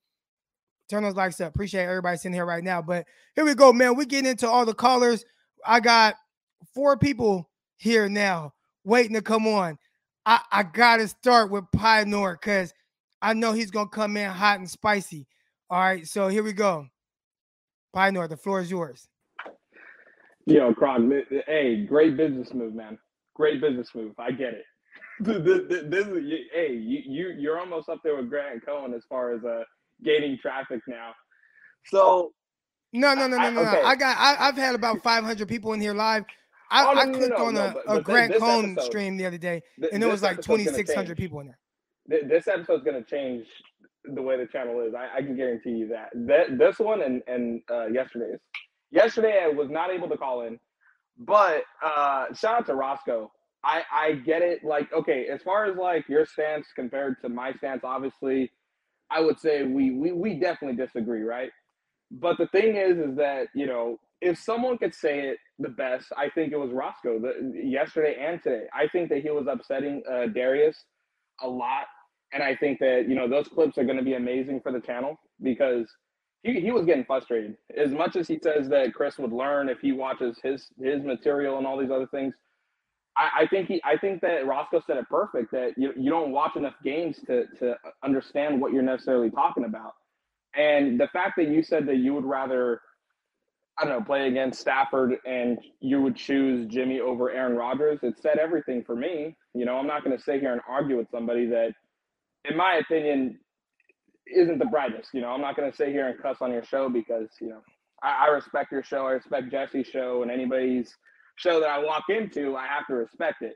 Turn those likes up. Appreciate everybody sitting here right now. But here we go, man. We get into all the callers. I got four people here now waiting to come on. I, I gotta start with Pie Nor because I know he's gonna come in hot and spicy. All right, so here we go. Pioneer, the floor is yours. Yo, Croc, hey, great business move, man. Great business move. I get it. *laughs* this, this is, hey, you, you you're almost up there with Grant Cohn as far as uh gaining traffic now. So no, no, no, no, no, okay. I got I, have had about 500 people in here live. I, oh, no, I clicked no, no, on a, but, a Grant Cohn episode, stream the other day, and there was like 2,600 people in there. This episode's gonna change the way the channel is. I, I can guarantee you that. That this one and and uh, yesterday's. Yesterday I was not able to call in, but uh, shout out to Roscoe. I I get it. Like okay, as far as like your stance compared to my stance, obviously, I would say we we we definitely disagree, right? But the thing is, is that you know if someone could say it the best, I think it was Roscoe the, yesterday and today. I think that he was upsetting uh, Darius a lot and I think that, you know, those clips are going to be amazing for the channel because he, he was getting frustrated. As much as he says that Chris would learn if he watches his his material and all these other things, I, I think he I think that Roscoe said it perfect that you, you don't watch enough games to to understand what you're necessarily talking about. And the fact that you said that you would rather I don't know, play against Stafford and you would choose Jimmy over Aaron Rodgers, it said everything for me. You know, I'm not going to sit here and argue with somebody that in my opinion, isn't the brightest. You know, I'm not going to sit here and cuss on your show because, you know, I, I, respect your show. I respect Jesse's show and anybody's show that I walk into, I have to respect it.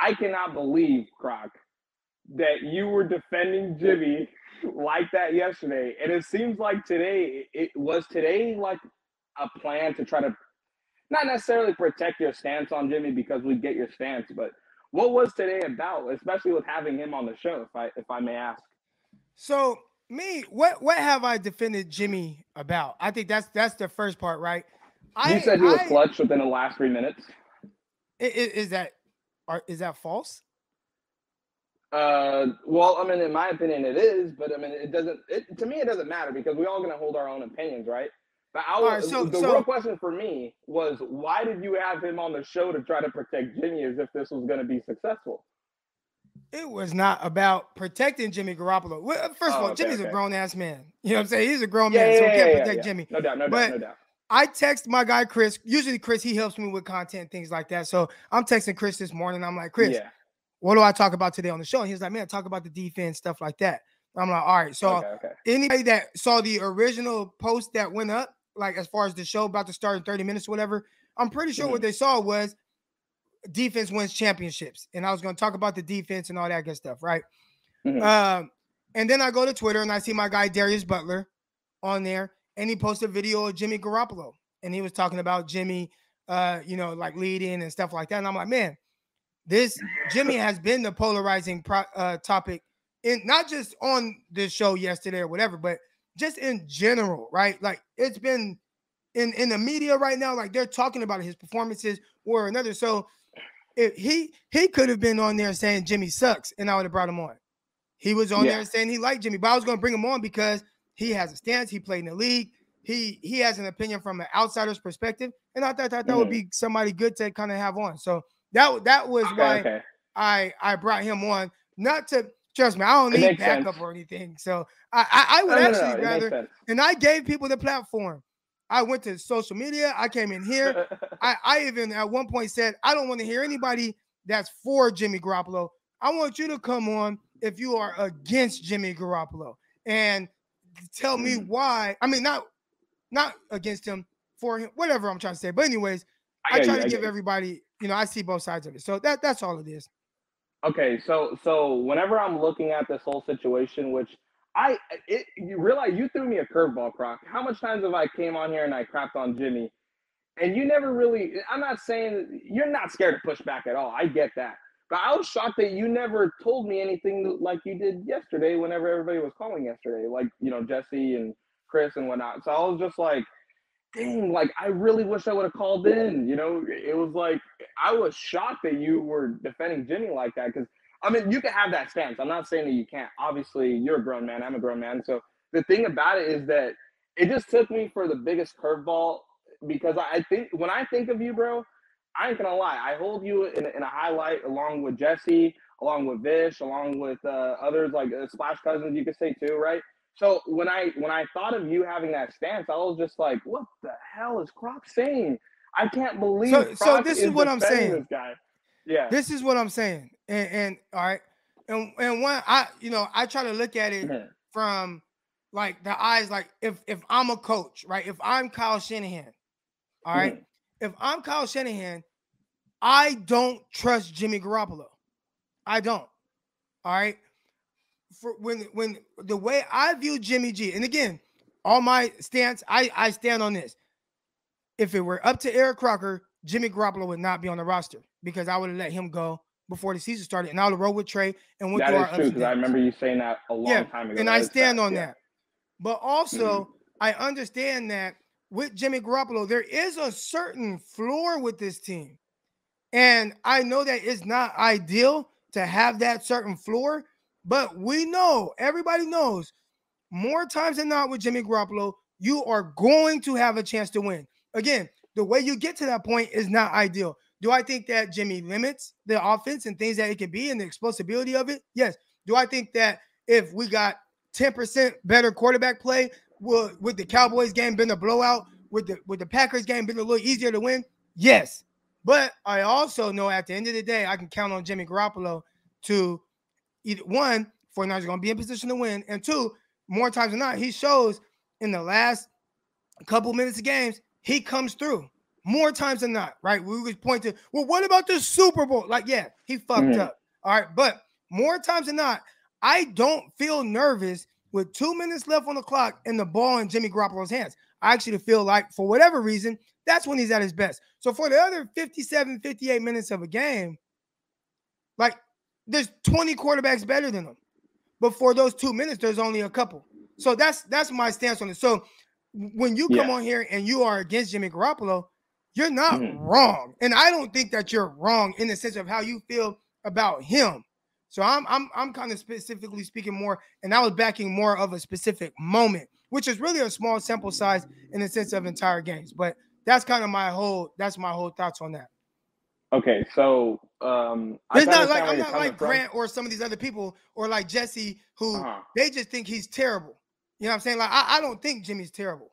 I cannot believe, Croc, that you were defending Jimmy like that yesterday. And it seems like today, it was today like a plan to try to not necessarily protect your stance on Jimmy because we get your stance, but what was today about, especially with having him on the show, if I if I may ask? So me, what what have I defended Jimmy about? I think that's that's the first part, right? You I, said he was I, clutch within the last three minutes. Is, is that are, is that false? Uh, well, I mean, in my opinion, it is, but I mean, it doesn't. It, to me, it doesn't matter because we all gonna hold our own opinions, right? But I was, right, so- the so- real question for me was why did you have him on the show to try to protect Jimmy as if this was going to be successful? It was not about protecting Jimmy Garoppolo. Uh, first of Oh, all, okay, Jimmy's a grown ass man. You know what I'm saying? He's a grown Yeah, man, yeah, so he can't yeah, protect. Jimmy. No doubt, no But- doubt, no doubt. I text my guy Chris. Usually Chris he helps me with content, things like that. So I'm texting Chris this morning. I'm like, Chris, what do I talk about today on the show? And he's like, man, talk about the defense, stuff like that. I'm like, all right. So okay, okay. anybody that saw the original post that went up, like as far as the show about to start in 30 minutes or whatever, I'm pretty sure Mm-hmm. what they saw was defense wins championships. And I was going to talk about the defense and all that good stuff, right? Mhm. Um, and then I go to Twitter and I see my guy Darius Butler on there, and he posted a video of Jimmy Garoppolo, and he was talking about Jimmy, uh, you know, like leading and stuff like that. And I'm like, man, this Jimmy has been the polarizing pro- uh, topic in not just on this show yesterday or whatever, but just in general, right? Like it's been in in the media right now, like they're talking about his performances or another. So if he he could have been on there saying Jimmy sucks, and I would have brought him on. He was on Yeah. there saying he liked Jimmy, but I was going to bring him on because he has a stance. He played in the league. He he has an opinion from an outsider's perspective, and I thought that that would Mhm. be somebody good to kind of have on. So that that was Okay, why okay. I I brought him on, not to trust me. I don't need backup sense. or anything. So I I, I would No, no, no, actually no, rather, and I gave people the platform. I went to social media. I came in here. *laughs* I, I even at one point said, I don't want to hear anybody that's for Jimmy Garoppolo. I want you to come on if you are against Jimmy Garoppolo and tell me Mm. why. I mean, not not against him, for him, whatever I'm trying to say. But anyways, I, get try you, to I give you. everybody, you know, I see both sides of it. So that that's all it is. Okay, so so whenever I'm looking at this whole situation, which I it, you realize you threw me a curveball, Croc. How much times have I came on here and I crapped on Jimmy, and you never really? I'm not saying you're not scared to push back at all. I get that, but I was shocked that you never told me anything like you did yesterday. Whenever everybody was calling yesterday, like you know Jesse and Chris and whatnot. So I was just like, dang, like I really wish I would have called in. You know, it was like I was shocked that you were defending Jimmy like that because I mean you can have that stance. I'm not saying that you can't. Obviously, you're a grown man. I'm a grown man. So the thing about it is that it just took me for the biggest curveball because I think when I think of you, bro, I ain't gonna lie. I hold you in, in a highlight along with Jesse, along with Vish, along with uh, others like uh, Splash Cousins. You could say too, right? So when I when I thought of you having that stance, I was just like, "What the hell is Croc saying? I can't believe." So- so Croc this is what I'm saying. This guy, yeah. This is what I'm saying. And, and all right. And and one I you know, I try to look at it from like the eyes, like if if I'm a coach, right? If I'm Kyle Shanahan, all right. Mhm. If I'm Kyle Shanahan, I don't trust Jimmy Garoppolo. I don't. All right. For when when the way I view Jimmy G, and again, all my stance, I I stand on this. If it were up to Eric Crocker, Jimmy Garoppolo would not be on the roster because I would have let him go before the season started, and I would have rolled with Trey and went That is true because I remember you saying that a long Yeah, time ago. and That I stand fact, on yeah. Mm-hmm. that. But also, I understand that with Jimmy Garoppolo, there is a certain floor with this team. And I know that it's not ideal to have that certain floor, but we know, everybody knows, more times than not with Jimmy Garoppolo, you are going to have a chance to win. Again, the way you get to that point is not ideal. Do I think that Jimmy limits the offense and things that it can be and the explosibility of it? Yes. Do I think that if we got 10% better quarterback play, will with the Cowboys game been a blowout? With the with the Packers game been a little easier to win? Yes. But I also know at the end of the day, I can count on Jimmy Garoppolo to either one, 49ers are going to be in position to win, and two, more times than not, he shows in the last couple minutes of games, he comes through more times than not, right? We would point to, well, what about the Super Bowl? Like, yeah, he fucked Mhm. up. All right. But more times than not, I don't feel nervous with two minutes left on the clock and the ball in Jimmy Garoppolo's hands. I actually feel like, for whatever reason, that's when he's at his best. So for the other 57, 58 minutes of a game, like there's 20 quarterbacks better than him. But for those two minutes, there's only a couple. So that's that's my stance on it. So when you come Yeah. on here and you are against Jimmy Garoppolo, you're not Mhm. wrong. And I don't think that you're wrong in the sense of how you feel about him. So I'm I'm I'm kind of specifically speaking more, and I was backing more of a specific moment, which is really a small sample size in the sense of entire games. But that's kind of my whole that's my whole thoughts on that. Okay, so um, It's not like I'm not like from. Grant or some of these other people or like Jesse who Uh-huh. they just think he's terrible. You know what I'm saying? Like I, I don't think Jimmy's terrible.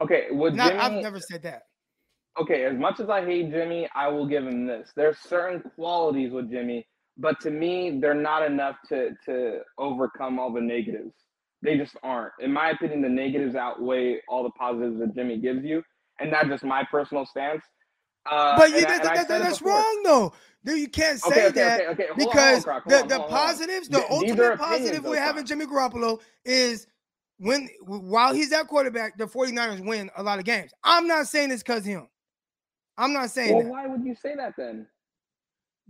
Okay, would Not, Jimmy? I've never said that. okay, as much as I hate Jimmy, I will give him this. There's certain qualities with Jimmy, but to me, they're not enough to to overcome all the negatives. They just aren't. In my opinion, the negatives outweigh all the positives that Jimmy gives you, and that's just my personal stance. Uh, But you that, I that- that's before. wong though. Dude, you can't say Okay, okay, that okay, okay. Hold on, because the, on, the on. positives, the Th- ultimate positive we're having Jimmy Garoppolo is when while he's at quarterback, the 49ers win a lot of games. I'm not saying this because him. I'm not saying Well, that why would you say that then?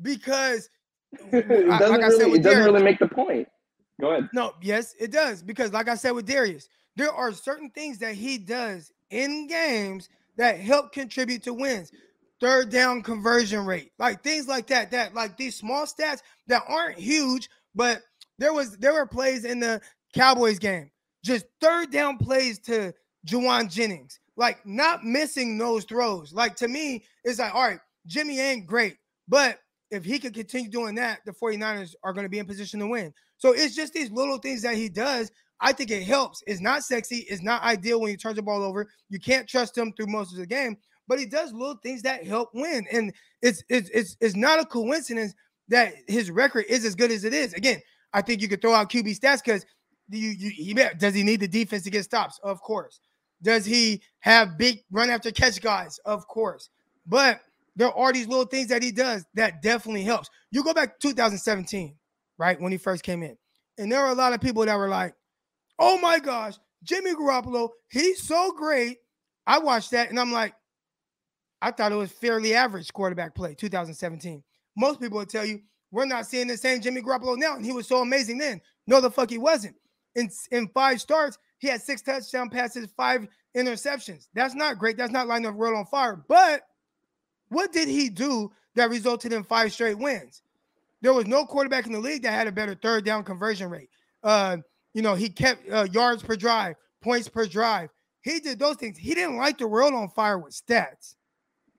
because *laughs* it doesn't like I said really. It doesn't Derek- really make the point. Go ahead. No, yes, it does. Because, like I said with Darius, there are certain things that he does in games that help contribute to wins. Third down conversion rate, like things like that, that like these small stats that aren't huge, but there was there were plays in the Cowboys game, just third down plays to Jauan Jennings, like not missing those throws. Like to me, it's like, all right, Jimmy ain't great, but if he could continue doing that, the 49ers are going to be in position to win. So it's just these little things that he does. I think it helps. It's not sexy. It's not ideal when he turns the ball over. You can't trust him through most of the game, but he does little things that help win. And it's it's it's, it's not a coincidence that his record is as good as it is. Again, I think you could throw out QB stats because you, you he does he need the defense to get stops? Of course. Does he have big run after catch guys? Of course. But there are these little things that he does that definitely helps. You go back to 2017, right? When he first came in. And there were a lot of people that were like, oh my gosh, Jimmy Garoppolo, he's so great. I watched that and I'm like, I thought it was fairly average quarterback play, 2017. Most people would tell you, we're not seeing the same Jimmy Garoppolo now. And he was so amazing then. No, the fuck he wasn't. In, in five starts, he had six touchdown passes, five interceptions. That's not great. That's not lighting the world on fire. But what did he do that resulted in five straight wins? There was no quarterback in the league that had a better third down conversion rate. Uh, you know, he kept uh, yards per drive, points per drive. He did those things. He didn't light the world on fire with stats,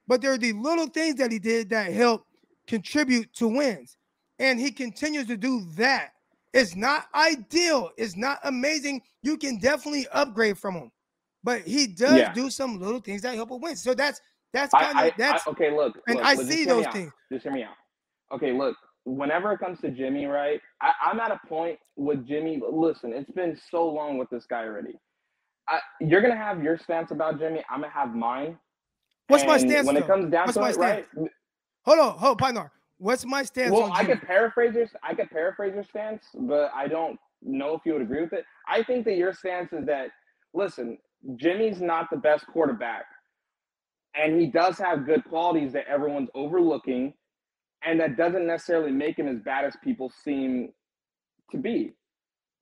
but there are the little things that he did that help contribute to wins. And he continues to do that. It's not ideal. It's not amazing. You can definitely upgrade from him, but he does Yeah. do some little things that help a win. So that's that's I, kind of that's I, okay. Look, and look, I see those things. Just hear me out. Okay, look. Whenever it comes to Jimmy, right? I, I'm at a point with Jimmy. Listen, it's been so long with this guy already. I, you're gonna have your stance about Jimmy. I'm gonna have mine. What's my stance? When though? it comes down What's to my it, right? Hold on, hold on, partner. What's my stance Well, on I could paraphrase your I could paraphrase your stance, but I don't know if you would agree with it. I think that your stance is that listen, Jimmy's not the best quarterback, and he does have good qualities that everyone's overlooking, and that doesn't necessarily make him as bad as people seem to be.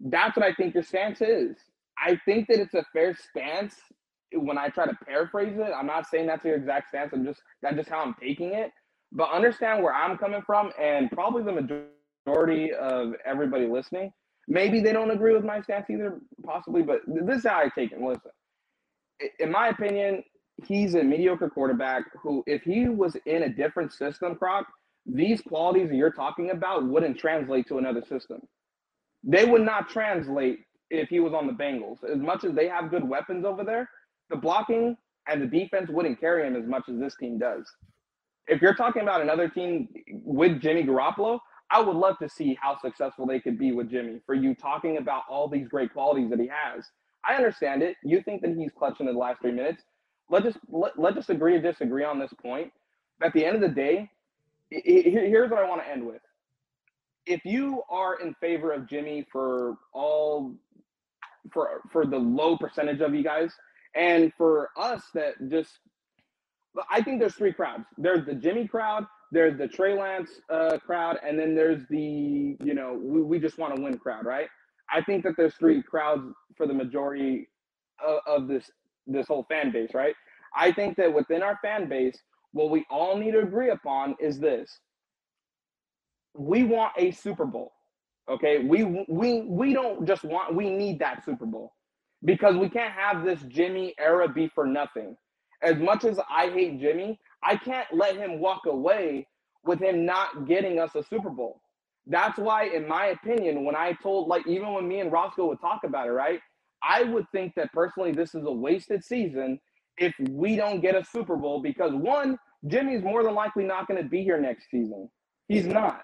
That's what I think your stance is. I think that it's a fair stance when I try to paraphrase it. I'm not saying that's your exact stance. I'm just that's just how I'm taking it. But understand where I'm coming from, and probably the majority of everybody listening. Maybe they don't agree with my stance either, possibly, but this is how I take it. Listen, in my opinion, he's a mediocre quarterback who, if he was in a different system, Croc, these qualities that you're talking about wouldn't translate to another system. They would not translate if he was on the Bengals. As much as they have good weapons over there, the blocking and the defense wouldn't carry him as much as this team does. If you're talking about another team with Jimmy Garoppolo, I would love to see how successful they could be with Jimmy. For you talking about all these great qualities that he has, I understand it. You think that he's clutching in the last three minutes. Let's just let, let's just agree to disagree on this point. At the end of the day, i- i- here- here's what I want to end with. If you are in favor of Jimmy for all for for the low percentage of you guys, and for us that just I think there's three crowds. There's the Jimmy crowd, there's the Trey Lance uh, crowd, and then there's the you know we, we just want to win crowd, right? I think that there's three crowds for the majority of, of this this whole fan base, right? I think that within our fan base, what we all need to agree upon is this: we want a Super Bowl. Okay, we we we don't just want we need that Super Bowl because we can't have this Jimmy era be for nothing. As much as I hate Jimmy, I can't let him walk away with him not getting us a Super Bowl. That's why, in my opinion, when I told, like, even when me and Roscoe would talk about it, right? I would think that personally, this is a wasted season if we don't get a Super Bowl because one, Jimmy's more than likely not going to be here next season. He's not.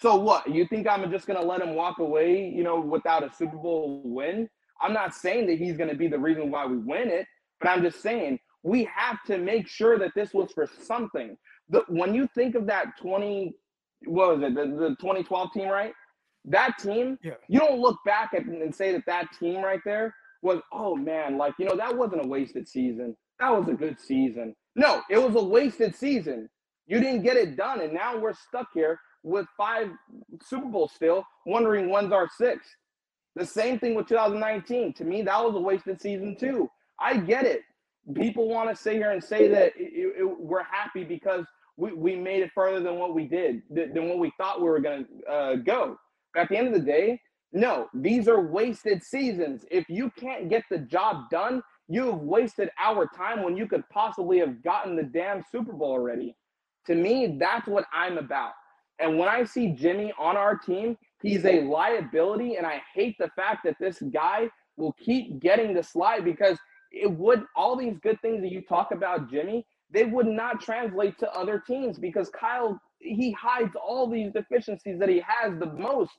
So what? You think I'm just going to let him walk away, you know, without a Super Bowl win? I'm not saying that he's going to be the reason why we win it, but I'm just saying we have to make sure that this was for something. The, when you think of that 20, what was it, the, the 2012 team, right? That team, Yeah. you don't look back at and say that that team right there was, oh man, like, you know, that wasn't a wasted season. That was a good season. No, it was a wasted season. You didn't get it done. And now we're stuck here with five Super Bowls still, wondering when's our sixth. The same thing with 2019. To me, that was a wasted season too. I get it. People want to sit here and say that it, it, we're happy because we, we made it further than what we did, than what we thought we were going to uh, go. But at the end of the day, no, these are wasted seasons. If you can't get the job done, you have wasted our time when you could possibly have gotten the damn Super Bowl already. To me, that's what I'm about. And when I see Jimmy on our team, he's a liability. And I hate the fact that this guy will keep getting the slide because it would, all these good things that you talk about, Jimmy, they would not translate to other teams because Kyle, he hides all these deficiencies that he has the most.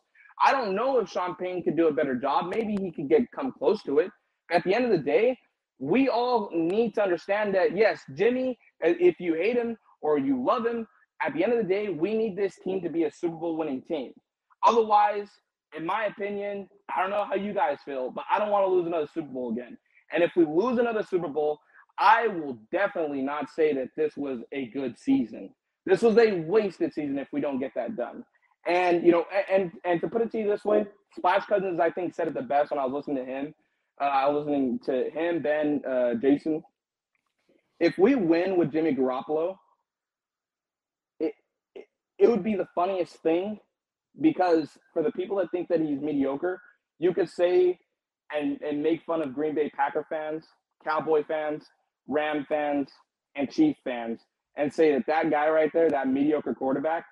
I don't know if Sean Payton could do a better job. Maybe he could get come close to it. At the end of the day, we all need to understand that yes, Jimmy, uh, if you hate him or you love him, at the end of the day, we need this team to be a Super Bowl winning team. Otherwise, in my opinion, I don't know how you guys feel, but I don't want to lose another Super Bowl again. And if we lose another Super Bowl, I will definitely not say that this was a good season. This was a wasted season if we don't get that done. And you know, and and to put it to you this way, Splash Cousins, I think, said it the best when I was listening to him. Uh, I was listening to him, Ben, uh, Jason. If we win with Jimmy Garoppolo, it, it it would be the funniest thing because for the people that think that he's mediocre, you could say and and make fun of Green Bay Packer fans, Cowboy fans, Ram fans, and Chief fans, and say that that guy right there, that mediocre quarterback,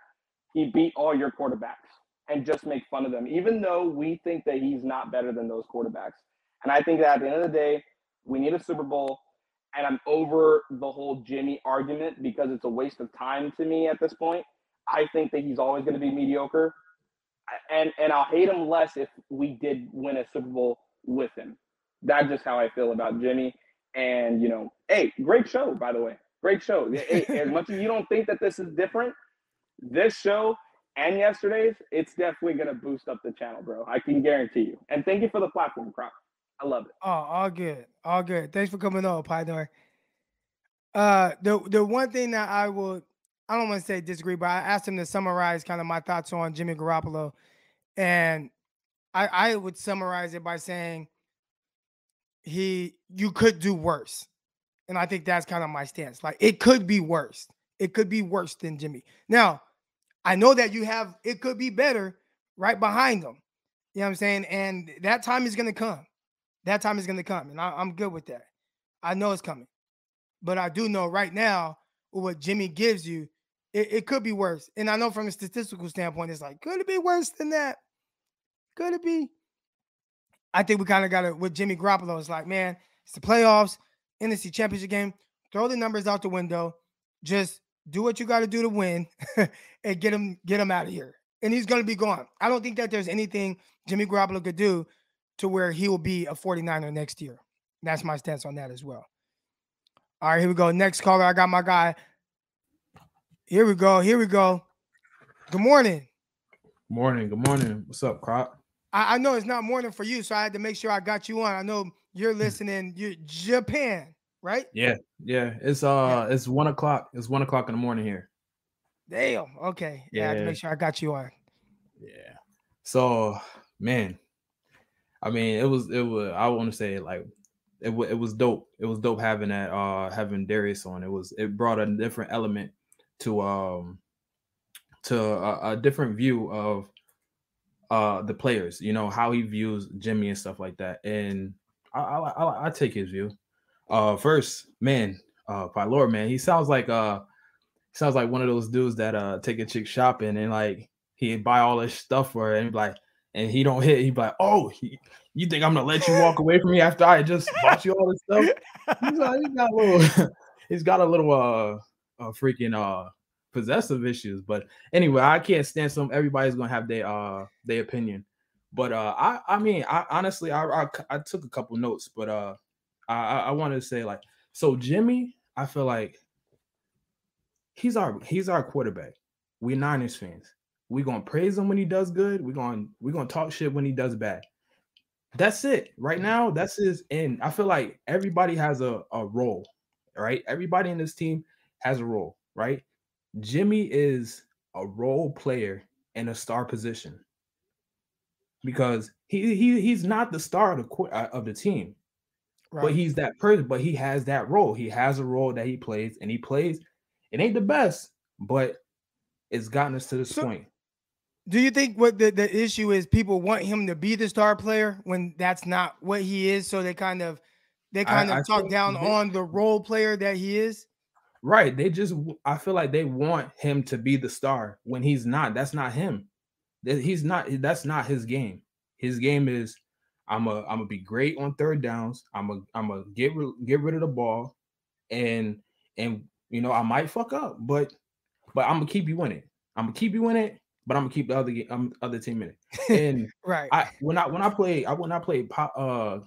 he beat all your quarterbacks, and just make fun of them, even though we think that he's not better than those quarterbacks. And I think that at the end of the day, we need a Super Bowl. And I'm over the whole Jimmy argument because it's a waste of time to me at this point. I think that he's always going to be mediocre and and I'll hate him less if we did win a Super Bowl with him. That's just how I feel about Jimmy. And you know, hey, great show by the way, great show. Hey, as much as you don't think that this is different, this show and yesterday's, it's definitely gonna boost up the channel, bro. I can guarantee you. And thank you for the platform, Croc. I love it. Oh, all good, all good. Thanks for coming on, Pydor. Uh, the the one thing that I will, I don't want to say disagree, but I asked him to summarize kind of my thoughts on Jimmy Garoppolo, and I I would summarize it by saying he you could do worse, and I think that's kind of my stance. Like it could be worse. It could be worse than Jimmy. Now, I know that you have it could be better right behind them. You know what I'm saying? And that time is gonna come. That time is gonna come, and I, I'm good with that. I know it's coming, but I do know right now what Jimmy gives you, it, it could be worse. And I know from a statistical standpoint, it's like, could it be worse than that? Could it be? I think we kind of got it with Jimmy Garoppolo. It's like, man, it's the playoffs, NFC Championship game. Throw the numbers out the window. Just do what you got to do to win, *laughs* and get him get him out of here. And he's going to be gone. I don't think that there's anything Jimmy Garoppolo could do to where he will be a 49er next year. That's my stance on that as well. All right, here we go. Next caller. I got my guy. Here we go. Here we go. Good morning. Morning, good morning. What's up, Croc? I, I know it's not morning for you, so I had to make sure I got you on. I know you're Hmm. listening. You're Japan, right? Yeah, yeah. It's uh it's one o'clock. It's one o'clock in the morning here. Damn. Okay. Yeah, I had to make sure I got you on. Yeah. So man, I mean it was it was I want to say like it, it was dope. It was dope having that uh having Darius on. It was it brought a different element to um to a, a different view of uh the players, you know, how he views Jimmy and stuff like that. And I I, I, I take his view. Uh first, man, uh Pylor, man, he sounds like uh sounds like one of those dudes that uh take a chick shopping and like he buy all this stuff for her and like and he don't hit, He'd be like, oh, he, you think I'm gonna let you walk away from me after I just bought you all this stuff? He's, like, he's got a little, *laughs* he's got a little uh, uh freaking uh possessive issues. But anyway, I can't stand some. Everybody's gonna have their uh their opinion. But uh, I I mean, I honestly, I I, I took a couple notes, but uh, I I wanted to say like, so Jimmy, I feel like he's our he's our quarterback. We Niners fans. We're gonna praise him when he does good. We're gonna we're gonna talk shit when he does bad. That's it. Right now, that's his and I feel like everybody has a, a role, right? Everybody in this team has a role, right? Jimmy is a role player in a star position because he, he he's not the star of the uh, of the team, right. but he's that person. But he has that role. He has a role that he plays, and he plays. It ain't the best, but it's gotten us to this so, point. Do you think what the, the issue is? People want him to be the star player when that's not what he is. So they kind of they kind I, of I talk down on the role player that he is. Right. They just I feel like they want him to be the star when he's not. That's not him. He's not that's not his game. His game is I'm a I'm gonna be great on third downs. I'm a I'm gonna get get rid of the ball and and you know I might fuck up, but but I'm gonna keep you in it. I'm gonna keep you in it, but I'm gonna keep the other um, other team in it. And *laughs* right, I when I when I played I when I played uh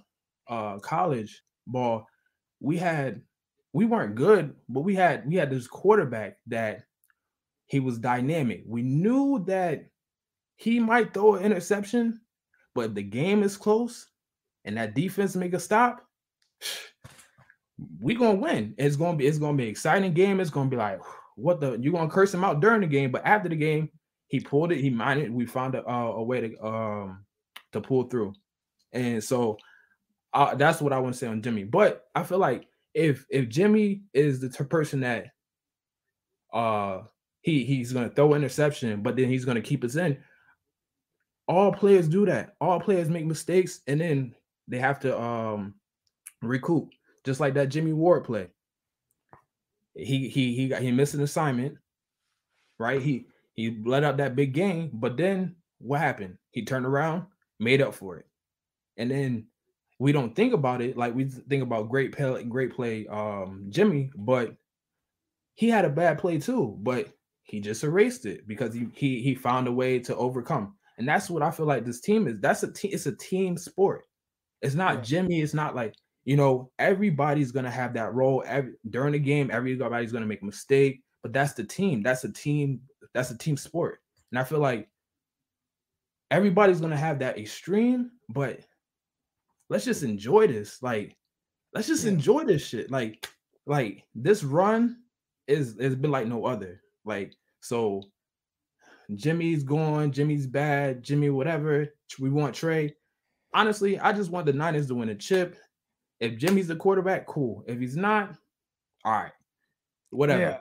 uh college ball, we had we weren't good, but we had we had this quarterback that he was dynamic. We knew that he might throw an interception, but if the game is close and that defense make a stop, we're gonna win. It's gonna be it's gonna be exciting game. It's gonna be like what the you're gonna curse him out during the game, but after the game, he pulled it. He minded. We found a, a way to um to pull through, and so uh, that's what I want to say on Jimmy. But I feel like if if Jimmy is the person that uh he he's gonna throw interception, but then he's gonna keep us in. All players do that. All players make mistakes, and then they have to um recoup, just like that Jimmy Ward play. He he he got he missed an assignment, right? He he let out that big game, but then what happened? He turned around, made up for it, and then we don't think about it like we think about great play, great play, um, Jimmy, but he had a bad play too, but he just erased it because he he he found a way to overcome. And that's what I feel like this team is. That's a team, it's a team sport. It's not yeah. Jimmy, it's not like you know, everybody's gonna have that role every during the game, everybody's gonna make a mistake, but that's the team. That's a team, that's a team sport. And I feel like everybody's gonna have that extreme, but let's just enjoy this. Like, let's just yeah. enjoy this shit. Like, like this run is has been like no other. Like, so Jimmy's gone, Jimmy's bad, Jimmy, whatever. We want Trey. Honestly, I just want the Niners to win a chip. If Jimmy's the quarterback, cool. If he's not, all right, whatever. Yeah.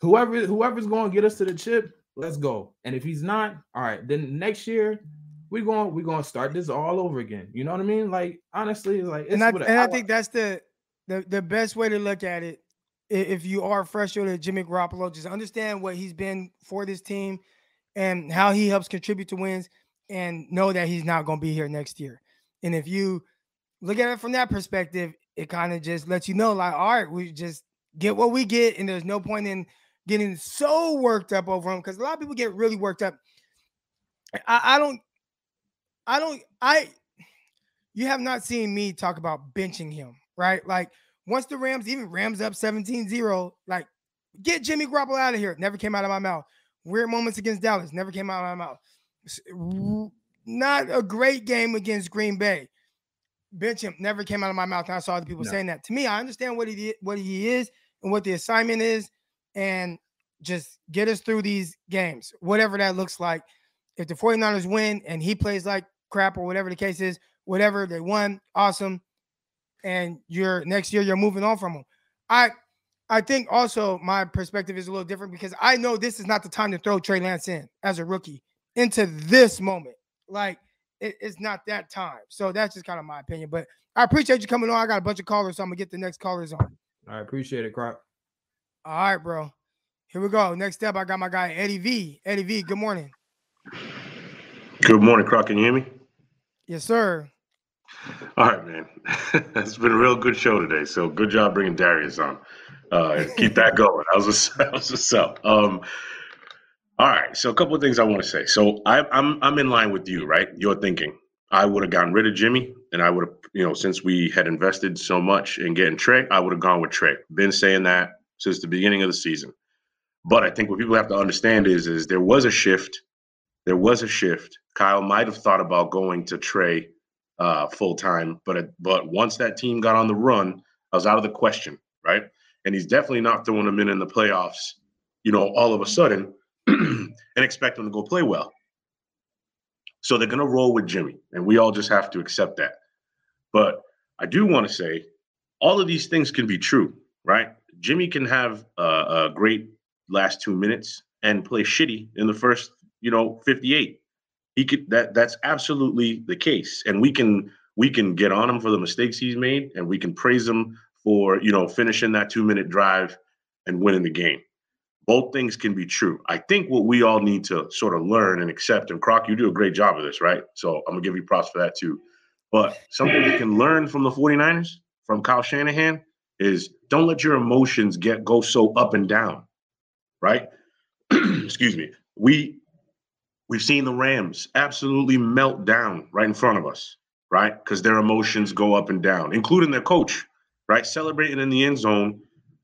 Whoever whoever's going to get us to the chip, let's go. And if he's not, all right, then next year we're going we're going to start this all over again. You know what I mean? Like honestly, like and I, and I, I think that's the, the the best way to look at it. If you are fresh to Jimmy Garoppolo, just understand what he's been for this team and how he helps contribute to wins, and know that he's not going to be here next year. And if you look at it from that perspective, it kind of just lets you know, like, all right, we just get what we get, and there's no point in getting so worked up over him because a lot of people get really worked up. I, I don't I don't I you have not seen me talk about benching him, right? Like once the Rams, even Rams up 17-0, like get Jimmy Garoppolo out of here. Never came out of my mouth. Weird moments against Dallas, never came out of my mouth. Not a great game against Green Bay. Bench him, never came out of my mouth. And I saw other people no. saying that. To me, I understand what he what he is and what the assignment is, and just get us through these games, whatever that looks like. If the 49ers win and he plays like crap or whatever the case is, whatever they won, awesome. And you're next year you're moving on from them. I I think also my perspective is a little different because I know this is not the time to throw Trey Lance in as a rookie into this moment. Like it, it's not that time. So that's just kind of my opinion. But I appreciate you coming on. I got a bunch of callers, so I'm gonna get the next callers on. I appreciate it, Croc. All right, bro. Here we go. Next up, I got my guy Eddie V. Eddie V. Good morning. Good morning, Croc. Can you hear me? Yes, sir. All right, man. *laughs* it's been a real good show today. So good job bringing Darius on. Uh, keep that *laughs* going. That was a, *laughs* that was what's up. Um, all right. So a couple of things I want to say. So I, I'm I'm in line with you, right? You're thinking I would have gotten rid of Jimmy, and I would have, you know, since we had invested so much in getting Trey, I would have gone with Trey. Been saying that since the beginning of the season. But I think what people have to understand is, is there was a shift. There was a shift. Kyle might have thought about going to Trey uh, full time, but but once that team got on the run, I was out of the question, right? And he's definitely not throwing them in in the playoffs, you know, all of a sudden, *clears throat* and expect them to go play well. So they're going to roll with Jimmy, and we all just have to accept that. But I do want to say, all of these things can be true, right? Jimmy can have a, a great last two minutes and play shitty in the first, you know, 58. He could that that's absolutely the case. And we can we can get on him for the mistakes he's made and we can praise him for, you know, finishing that 2-minute drive and winning the game. Both things can be true. I think what we all need to sort of learn and accept, and Croc, you do a great job of this, right? So I'm gonna give you props for that too. But something we can learn from the 49ers, from Kyle Shanahan, is don't let your emotions get go so up and down right? *clears throat* Excuse me. We we've seen the Rams absolutely melt down right in front of us, right? Because their emotions go up and down, including their coach, right? Celebrating in the end zone,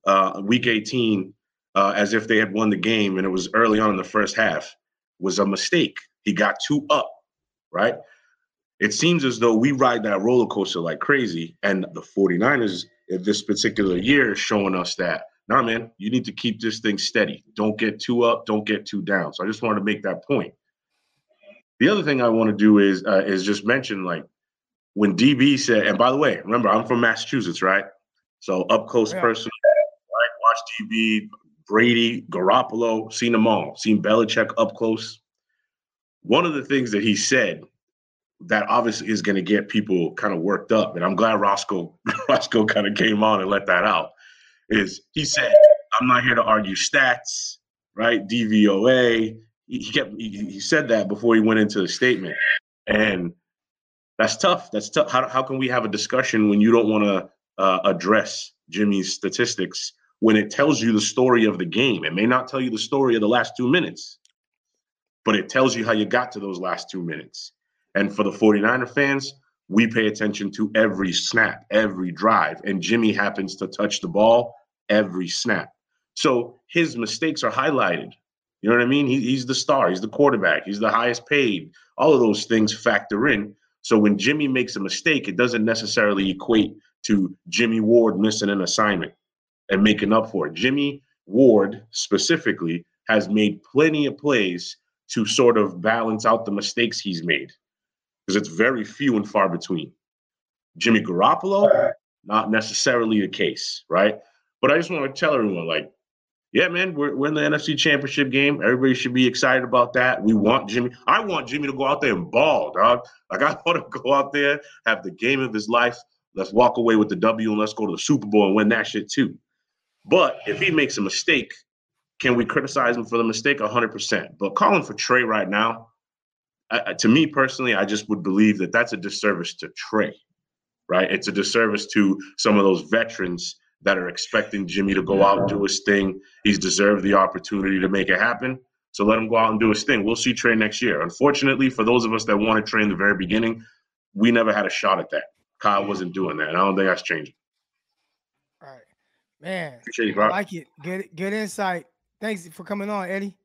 uh, week 18, uh, as if they had won the game, and it was early on in the first half, was a mistake. He got too up, right? It seems as though we ride that roller coaster like crazy, and the 49ers this particular year is showing us that nah, man, you need to keep this thing steady. Don't get too up, don't get too down. So I just wanted to make that point. The other thing I want to do is uh, is just mention like when DB said, and by the way, remember I'm from Massachusetts, right? So up close yeah. personal, right? Watch DB, Brady, Garoppolo, seen them all, seen Belichick up close. One of the things that he said that obviously is going to get people kind of worked up, and I'm glad Roscoe *laughs* Roscoe kind of came on and let that out is he said, I'm not here to argue stats, right? DVOA. He kept he, he said that before he went into the statement. And that's tough. That's tough. How, how can we have a discussion when you don't want to uh, address Jimmy's statistics when it tells you the story of the game? It may not tell you the story of the last two minutes, but it tells you how you got to those last two minutes. And for the 49er fans, we pay attention to every snap, every drive, and Jimmy happens to touch the ball every snap. So his mistakes are highlighted. You know what I mean? He, he's the star, he's the quarterback, he's the highest paid. All of those things factor in. So when Jimmy makes a mistake, it doesn't necessarily equate to Jimmy Ward missing an assignment and making up for it. Jimmy Ward specifically has made plenty of plays to sort of balance out the mistakes he's made because it's very few and far between. Jimmy Garoppolo, not necessarily the case, right? But I just want to tell everyone, like, yeah, man, we're, we're in the NFC Championship game. Everybody should be excited about that. We want Jimmy. I want Jimmy to go out there and ball, dog. Like, I *laughs* want to go out there, have the game of his life. Let's walk away with the W and let's go to the Super Bowl and win that shit too. But if he makes a mistake, can we criticize him for the mistake? 100%. But calling for Trey right now, to me personally, I just would believe that that's a disservice to Trey, right? It's a disservice to some of those veterans that are expecting Jimmy to go out and do his thing. He's deserved the opportunity to make it happen. So let him go out and do his thing. We'll see Trey next year. Unfortunately, for those of us that wanted Trey in the very beginning, we never had a shot at that. Kyle wasn't doing that. And I don't think that's changing. All right. Man. Appreciate you, I like it. Good good insight. Thanks for coming on, Eddie.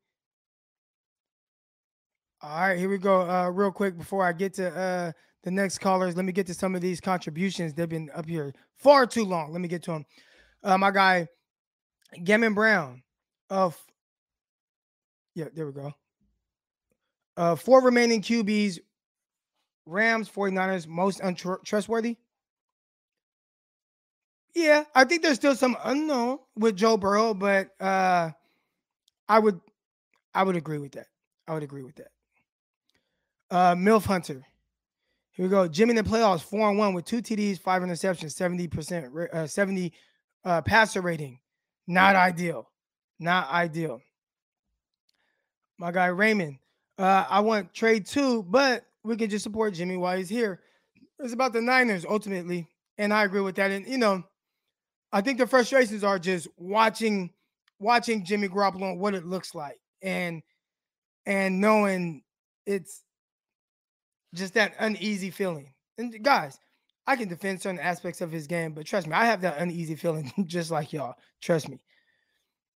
All right, here we go. Uh, real quick before I get to uh, the next callers, let me get to some of these contributions. They've been up here far too long. Let me get to them. Uh, my guy, Gammon Brown of, yeah, there we go. Uh, four remaining QBs, Rams, 49ers, most untrustworthy. Yeah, I think there's still some unknown with Joe Burrow, but uh I would I would agree with that. I would agree with that. Uh Milf Hunter. Here we go. Jimmy in the playoffs, four and one with two TDs, five interceptions, 70%, uh, 70 uh, passer rating. Not ideal. Not ideal. My guy Raymond. Uh, I want trade two, but we can just support Jimmy while he's here. It's about the Niners ultimately, and I agree with that. And you know, I think the frustrations are just watching watching Jimmy Garoppolo and what it looks like, and and knowing it's just that uneasy feeling. And guys, I can defend certain aspects of his game, but trust me, I have that uneasy feeling *laughs* just like y'all. Trust me.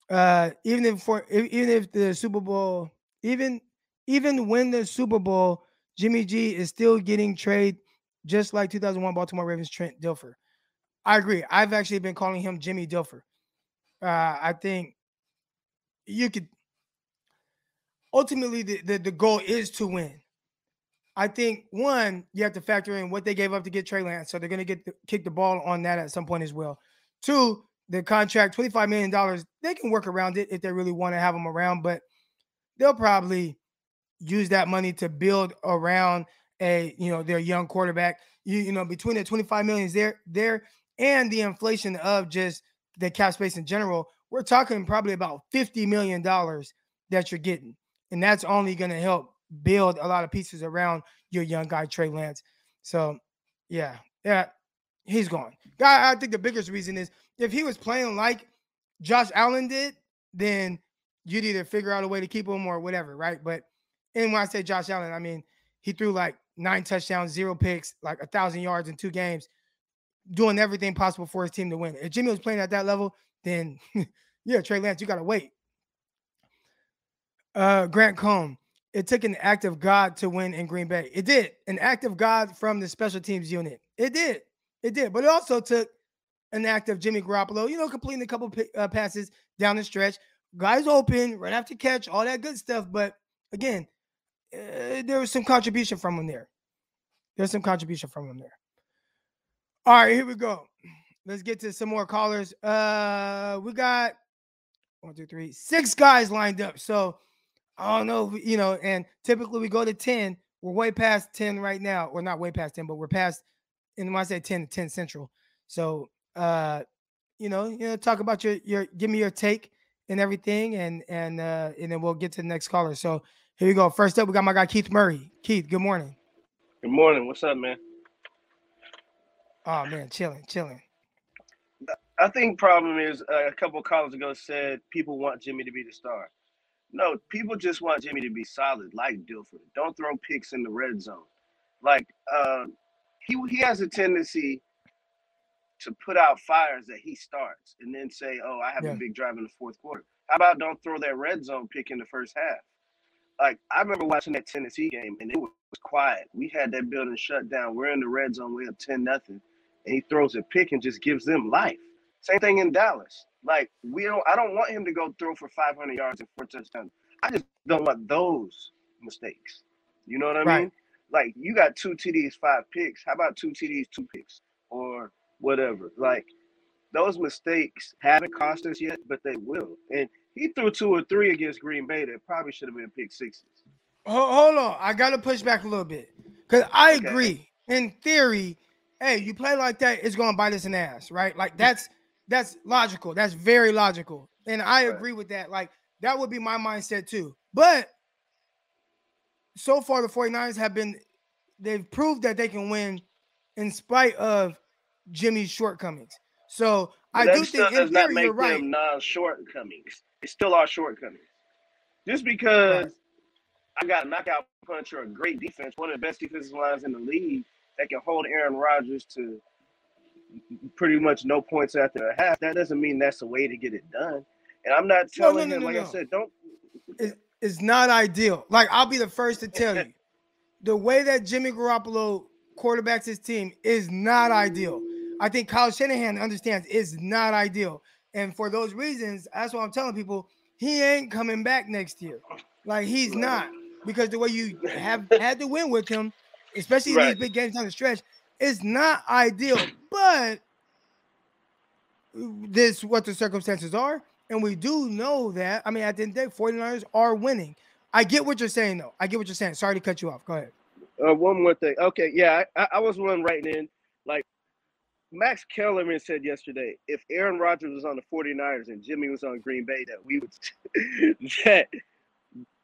Uh, even if for even if the Super Bowl, even even when the Super Bowl, Jimmy G is still getting trade, just like 2001 Baltimore Ravens Trent Dilfer. I agree. I've actually been calling him Jimmy Dilfer. Uh, I think you could ultimately the, the, the goal is to win. I think one, you have to factor in what they gave up to get Trey Lance, so they're going to get the, kick the ball on that at some point as well. Two, the contract, twenty five million dollars, they can work around it if they really want to have him around, but they'll probably use that money to build around a you know their young quarterback. You you know between the 25 millions there there and the inflation of just the cap space in general, we're talking probably about 50 million dollars that you're getting. And that's only going to help build a lot of pieces around your young guy Trey Lance. So, yeah. Yeah, he's gone. Guy, I think the biggest reason is if he was playing like Josh Allen did, then you'd either figure out a way to keep him or whatever, right? But and when I say Josh Allen, I mean he threw like nine touchdowns, zero picks, like a thousand yards in two games, doing everything possible for his team to win. If Jimmy was playing at that level, then *laughs* yeah, Trey Lance, you gotta wait. Uh, Grant Cohn, it took an act of God to win in Green Bay. It did an act of God from the special teams unit. It did, it did, but it also took an act of Jimmy Garoppolo, you know, completing a couple uh, passes down the stretch, guys open, right after catch, all that good stuff. But again, uh, there was some contribution from him there. There's some contribution from him there. All right, here we go. Let's get to some more callers. Uh, we got one, two, three, six guys lined up. So I don't know, you know, and typically we go to 10. We're way past 10 right now, or not way past 10, but we're past, and when I say 10, 10 central. So uh, you know, you know, talk about your your give me your take and everything, and and uh, and then we'll get to the next caller. So here we go. First up, we got my guy Keith Murray. Keith, good morning. Good morning. What's up, man? Oh man, chilling, chilling. I think problem is uh, a couple of callers ago said people want Jimmy to be the star. No, people just want Jimmy to be solid, like Dilfer. Don't throw picks in the red zone. Like uh, he he has a tendency to put out fires that he starts and then say, "Oh, I have Yeah. a big drive in the fourth quarter." How about don't throw that red zone pick in the first half? Like I remember watching that Tennessee game and it was quiet. We had that building shut down. We're in the red zone. We're up ten nothing, and he throws a pick and just gives them life. Same thing in Dallas. Like we don't. I don't want him to go throw for 500 yards and four touchdowns. I just don't want those mistakes. You know what I Right. mean? Like you got two TDs, five picks. How about two TDs, two picks, or whatever? Like those mistakes haven't cost us yet, but they will. And he threw two or three against Green Bay that probably should have been pick sixes. Hold on, I gotta push back a little bit because I Okay. agree. In theory, hey, you play like that, it's gonna bite us in the ass, right? Like that's that's logical. That's very logical, and I Right. agree with that. Like that would be my mindset too. But so far, the 49ers have been they've proved that they can win in spite of Jimmy's shortcomings. So But I do think in not theory make you're right. non-shortcomings. It's still our shortcomings. Just because I got a knockout punch or a great defense, one of the best defensive lines in the league that can hold Aaron Rodgers to pretty much no points after a half, that doesn't mean that's the way to get it done. And I'm not No, no, telling no, him, like no. I said, don't. It's, is not ideal. Like I'll be the first to tell you, the way that Jimmy Garoppolo quarterbacks his team is not ideal. I think Kyle Shanahan understands is not ideal, and for those reasons, that's why I'm telling people he ain't coming back next year. Like he's not because the way you have had to win with him, especially in Right. these big games down the stretch, is not ideal. But this what the circumstances are. And we do know that. I mean, at the end of the day, 49ers are winning. I get what you're saying, though. I get what you're saying. Sorry to cut you off. Go ahead. Uh, one more thing. Okay, yeah, I, I was one writing in. Like Max Kellerman said yesterday, if Aaron Rodgers was on the 49ers and Jimmy was on Green Bay, that we would *laughs* that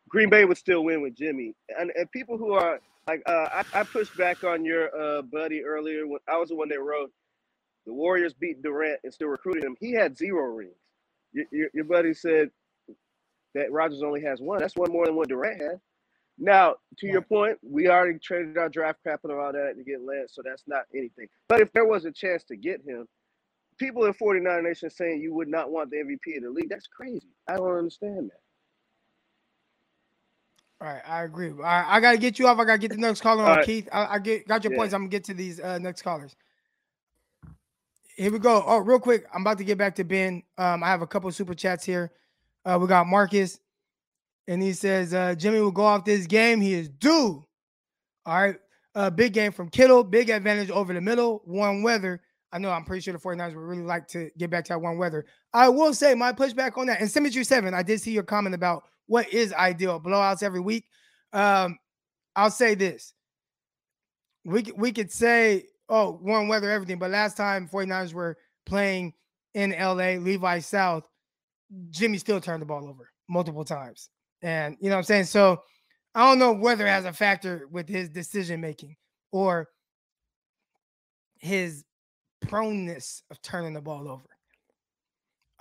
Green Bay would still win with Jimmy. And, and people who are like uh, I, I pushed back on your uh, buddy earlier when I was the one that wrote the Warriors beat Durant and still recruiting him. He had zero rings. Your, your, your buddy said that Rodgers only has one. That's one more than what Durant had. Now, to your point, we already traded our draft capital and all that to get Lance, so that's not anything. But if there was a chance to get him, people in 49 Nation saying you would not want the MVP of the league, that's crazy. I don't understand that. All right, I agree. All right, I gotta get you off. I gotta get the next caller on, right. Keith. I, I get got your Yeah. points. I'm gonna get to these uh, next callers. Here we go. Oh, real quick, I'm about to get back to Ben. Um, I have a couple of super chats here. Uh, we got Marcus, and he says uh, Jimmy will go off this game. He is due. All right, uh, big game from Kittle. Big advantage over the middle. Warm weather. I know. I'm pretty sure the 49ers would really like to get back to that warm weather. I will say my pushback on that. And Symmetry Seven, I did see your comment about what is ideal blowouts every week. Um, I'll say this. We we could say, oh, warm weather, everything, but last time 49ers were playing in LA, Levi South, Jimmy still turned the ball over multiple times. And you know what I'm saying? So I don't know whether it has a factor with his decision making or his proneness of turning the ball over.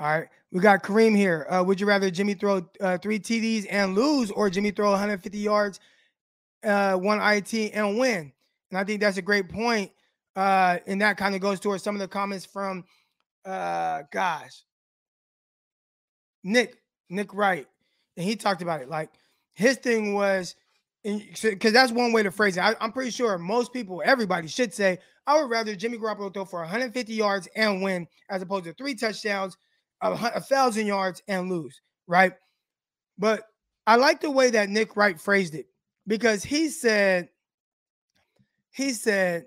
All right, we got Kareem here. Uh, would you rather Jimmy throw uh, three TDs and lose, or Jimmy throw 150 yards, uh, one IT and win? And I think that's a great point. Uh, and that kind of goes towards some of the comments from, uh, gosh, Nick Nick Wright, and he talked about it. Like his thing was, because that's one way to phrase it. I, I'm pretty sure most people, everybody should say, I would rather Jimmy Garoppolo throw for 150 yards and win, as opposed to three touchdowns, a, a thousand yards and lose, right? But I like the way that Nick Wright phrased it because he said, he said,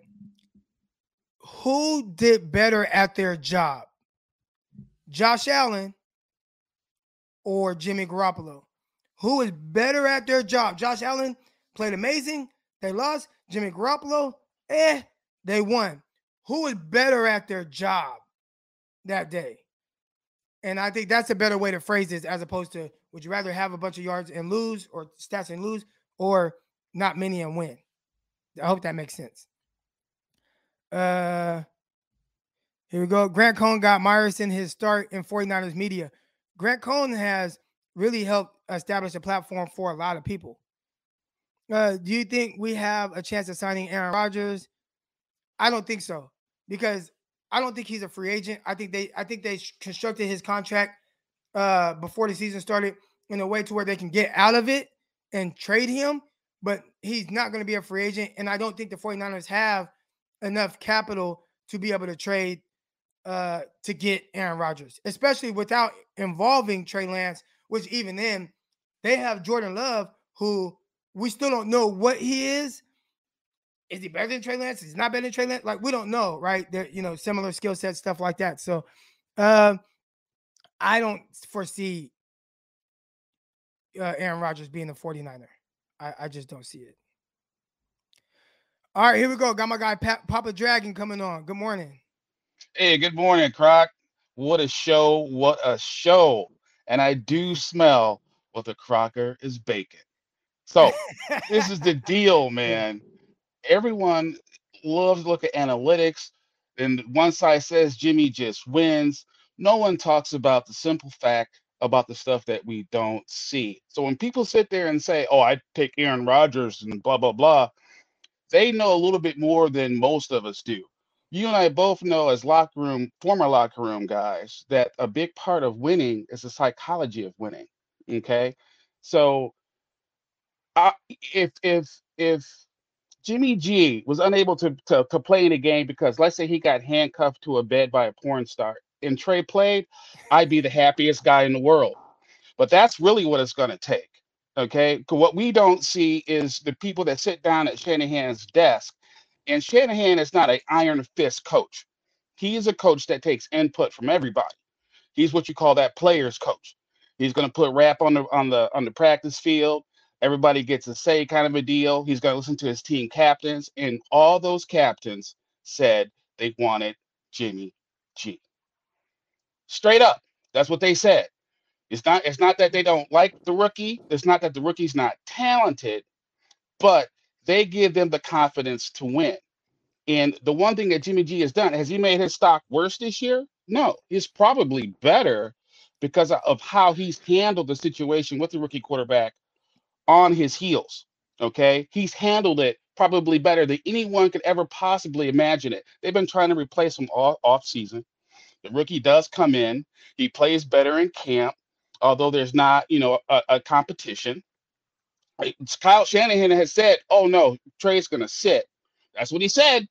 who did better at their job, Josh Allen or Jimmy Garoppolo? Who is better at their job? Josh Allen played amazing. They lost. Jimmy Garoppolo, eh, they won. Who is better at their job that day? And I think that's a better way to phrase this as opposed to would you rather have a bunch of yards and lose or stats and lose or not many and win? I hope that makes sense. Uh here we go. Grant Cohn got Myerson his start in 49ers media. Grant Cohn has really helped establish a platform for a lot of people. Uh, do you think we have a chance of signing Aaron Rodgers? I don't think so because I don't think he's a free agent. I think they I think they constructed his contract uh before the season started in a way to where they can get out of it and trade him, but he's not going to be a free agent and I don't think the 49ers have enough capital to be able to trade uh to get Aaron Rodgers, especially without involving Trey Lance, which even then they have Jordan Love who we still don't know what he is. Is he better than Trey Lance? Is he not better than Trey Lance? Like we don't know, right? They're you know similar skill sets, stuff like that. So, uh, I don't foresee uh, Aaron Rodgers being the 49er. I, I just don't see it. All right, here we go. Got my guy pa- Papa Dragon coming on. Good morning. Hey, good morning, Croc. What a show. What a show. And I do smell what the Crocker is baking. So, this is the deal, *laughs* man. Everyone loves to look at analytics, and one side says Jimmy just wins. No one talks about the simple fact about the stuff that we don't see. So, when people sit there and say, Oh, I take Aaron Rodgers and blah, blah, blah, they know a little bit more than most of us do you and I both know as locker room, former locker room guys, that a big part of winning is the psychology of winning. Okay. So I, if if if Jimmy G was unable to, to to play in a game because let's say he got handcuffed to a bed by a porn star and Trey played, I'd be the happiest guy in the world. But that's really what it's gonna take. Okay. what we don't see is the people that sit down at Shanahan's desk and Shanahan is not an iron fist coach. He is a coach that takes input from everybody. He's what you call that players coach. He's going to put rap on the on the on the practice field. Everybody gets a say kind of a deal. He's going to listen to his team captains, and all those captains said they wanted Jimmy G. Straight up, that's what they said. It's not it's not that they don't like the rookie. It's not that the rookie's not talented, but they give them the confidence to win. And the one thing that Jimmy G has done, has he made his stock worse this year? No, he's probably better because of how he's handled the situation with the rookie quarterback on his heels. Okay. He's handled it probably better than anyone could ever possibly imagine it. They've been trying to replace him all off season. The rookie does come in, he plays better in camp, although there's not, you know, a, a competition. Kyle Shanahan has said, oh no, Trey's gonna sit. That's what he said.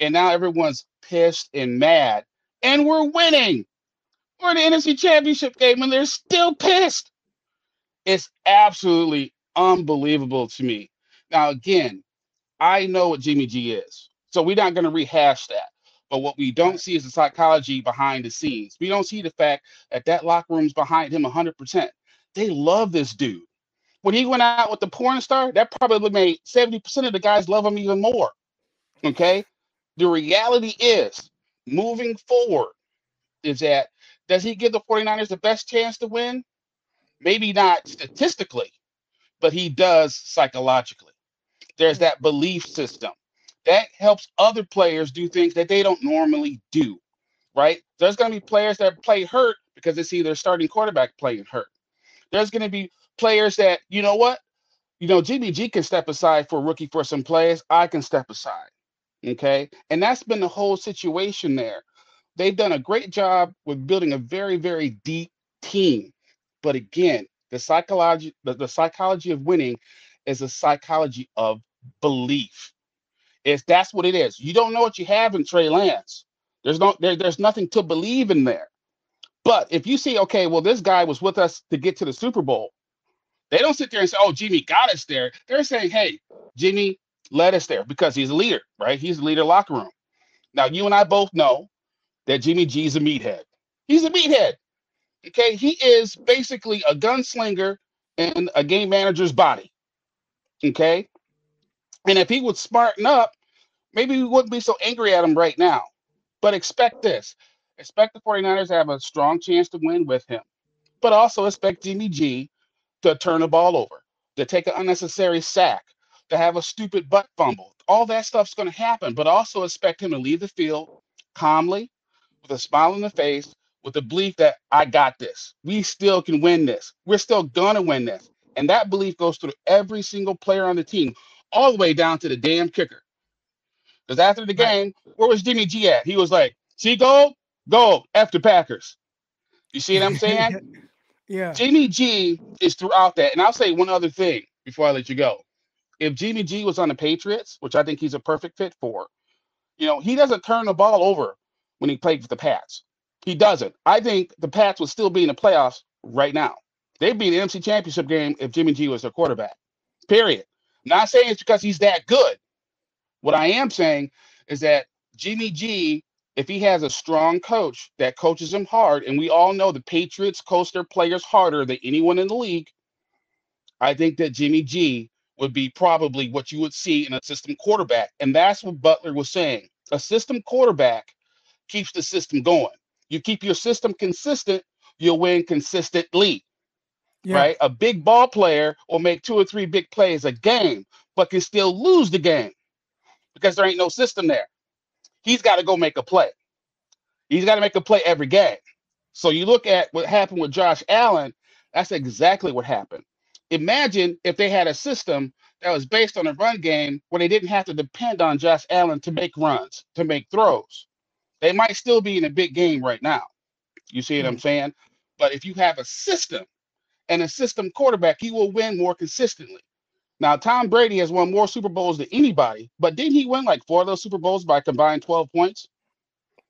And now everyone's pissed and mad. And we're winning. We're in the NFC championship game and they're still pissed. It's absolutely unbelievable to me. Now, again, I know what Jimmy G is. So we're not going to rehash that. But what we don't see is the psychology behind the scenes. We don't see the fact that that locker room's behind him 100%. They love this dude. When he went out with the porn star, that probably made 70% of the guys love him even more. Okay? The reality is, moving forward, is that does he give the 49ers the best chance to win? Maybe not statistically, but he does psychologically. There's hmm. that belief system that helps other players do things that they don't normally do, right? There's going to be players that play hurt because they see their starting quarterback playing hurt. There's going to be players that, you know what? You know, GBG can step aside for rookie for some plays. I can step aside. Okay. And that's been the whole situation there. They've done a great job with building a very, very deep team. But again, the psychology, the, the psychology of winning is a psychology of belief. It's that's what it is. You don't know what you have in Trey Lance. There's no there, there's nothing to believe in there. But if you see, okay, well, this guy was with us to get to the Super Bowl, they don't sit there and say, oh, Jimmy got us there. They're saying, hey, Jimmy led us there because he's a leader, right? He's the leader of locker room. Now, you and I both know that Jimmy G's a meathead. He's a meathead. Okay, he is basically a gunslinger in a game manager's body. Okay, and if he would smarten up, maybe we wouldn't be so angry at him right now. But expect this expect the 49ers to have a strong chance to win with him, but also expect Jimmy G to turn the ball over, to take an unnecessary sack, to have a stupid butt fumble. All that stuff's going to happen, but also expect him to leave the field calmly, with a smile on the face, with the belief that I got this. We still can win this. We're still to win this. And that belief goes through every single player on the team, all the way down to the damn kicker. Because after the game, where was Jimmy G at? He was like, see, go, go, after Packers. You see what I'm *laughs* saying? yeah. Jimmy G is throughout that. And I'll say one other thing before I let you go. If Jimmy G was on the Patriots, which I think he's a perfect fit for, you know, he doesn't turn the ball over when he played for the Pats. He doesn't. I think the Pats would still be in the playoffs right now. They'd be in the NFC Championship game if Jimmy G was their quarterback. Period. Not saying it's because he's that good. What I am saying is that Jimmy G, if he has a strong coach that coaches him hard, and we all know the Patriots coach their players harder than anyone in the league, I think that Jimmy G would be probably what you would see in a system quarterback. And that's what Butler was saying. A system quarterback keeps the system going. You keep your system consistent, you'll win consistently. Yeah. Right? A big ball player will make two or three big plays a game, but can still lose the game because there ain't no system there. He's got to go make a play. He's got to make a play every game. So you look at what happened with Josh Allen, that's exactly what happened. Imagine if they had a system that was based on a run game where they didn't have to depend on Josh Allen to make runs, to make throws. They might still be in a big game right now. You see what I'm mm. saying? But if you have a system and a system quarterback, he will win more consistently. Now, Tom Brady has won more Super Bowls than anybody, but didn't he win like four of those Super Bowls by combined 12 points?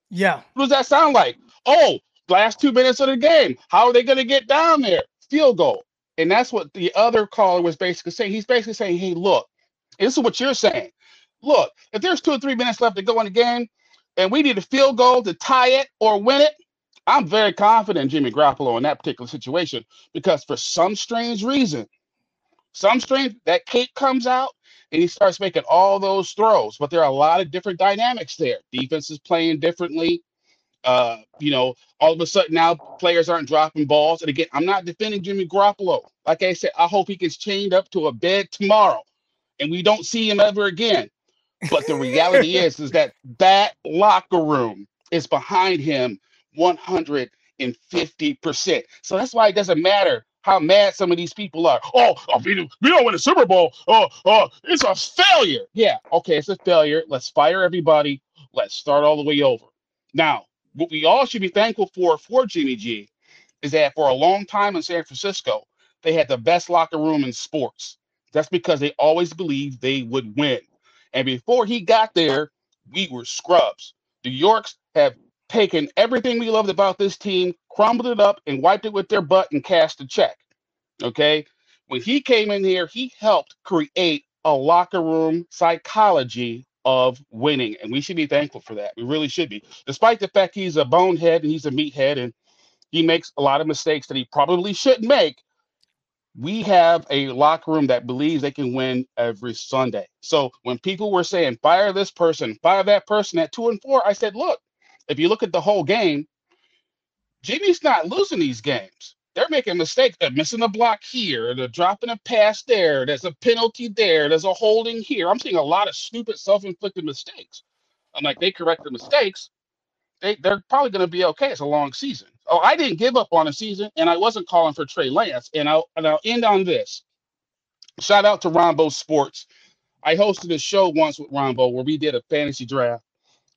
Yeah. What does that sound like? Oh, last two minutes of the game. How are they going to get down there? Field goal. And that's what the other caller was basically saying. He's basically saying, hey, look, this is what you're saying. Look, if there's two or three minutes left to go in the game, and we need a field goal to tie it or win it, I'm very confident Jimmy Garoppolo in that particular situation because for some strange reason, some strange that cape comes out and he starts making all those throws. But there are a lot of different dynamics there. Defense is playing differently. Uh, you know, all of a sudden now players aren't dropping balls. And again, I'm not defending Jimmy Garoppolo. Like I said, I hope he gets chained up to a bed tomorrow and we don't see him ever again. But the *laughs* reality is, is that that locker room is behind him 150%. So that's why it doesn't matter how mad some of these people are. Oh, oh we, we don't win a Super Bowl. Oh, oh, it's a failure. Yeah, okay, it's a failure. Let's fire everybody. Let's start all the way over. Now, what we all should be thankful for for Jimmy G is that for a long time in San Francisco, they had the best locker room in sports. That's because they always believed they would win. And before he got there, we were scrubs. The Yorks have taken everything we loved about this team, crumbled it up, and wiped it with their butt and cashed a check. Okay. When he came in here, he helped create a locker room psychology of winning. And we should be thankful for that. We really should be. Despite the fact he's a bonehead and he's a meathead and he makes a lot of mistakes that he probably shouldn't make, we have a locker room that believes they can win every Sunday. So when people were saying fire this person, fire that person at two and four, I said, look, if you look at the whole game, Jimmy's not losing these games. They're making mistakes. They're missing a block here. They're dropping a pass there. There's a penalty there. There's a holding here. I'm seeing a lot of stupid self-inflicted mistakes. I'm like, they correct the mistakes. They, they're probably going to be okay. It's a long season. Oh, I didn't give up on a season, and I wasn't calling for Trey Lance. And I'll, and I'll end on this. Shout out to Rombo Sports. I hosted a show once with Rombo where we did a fantasy draft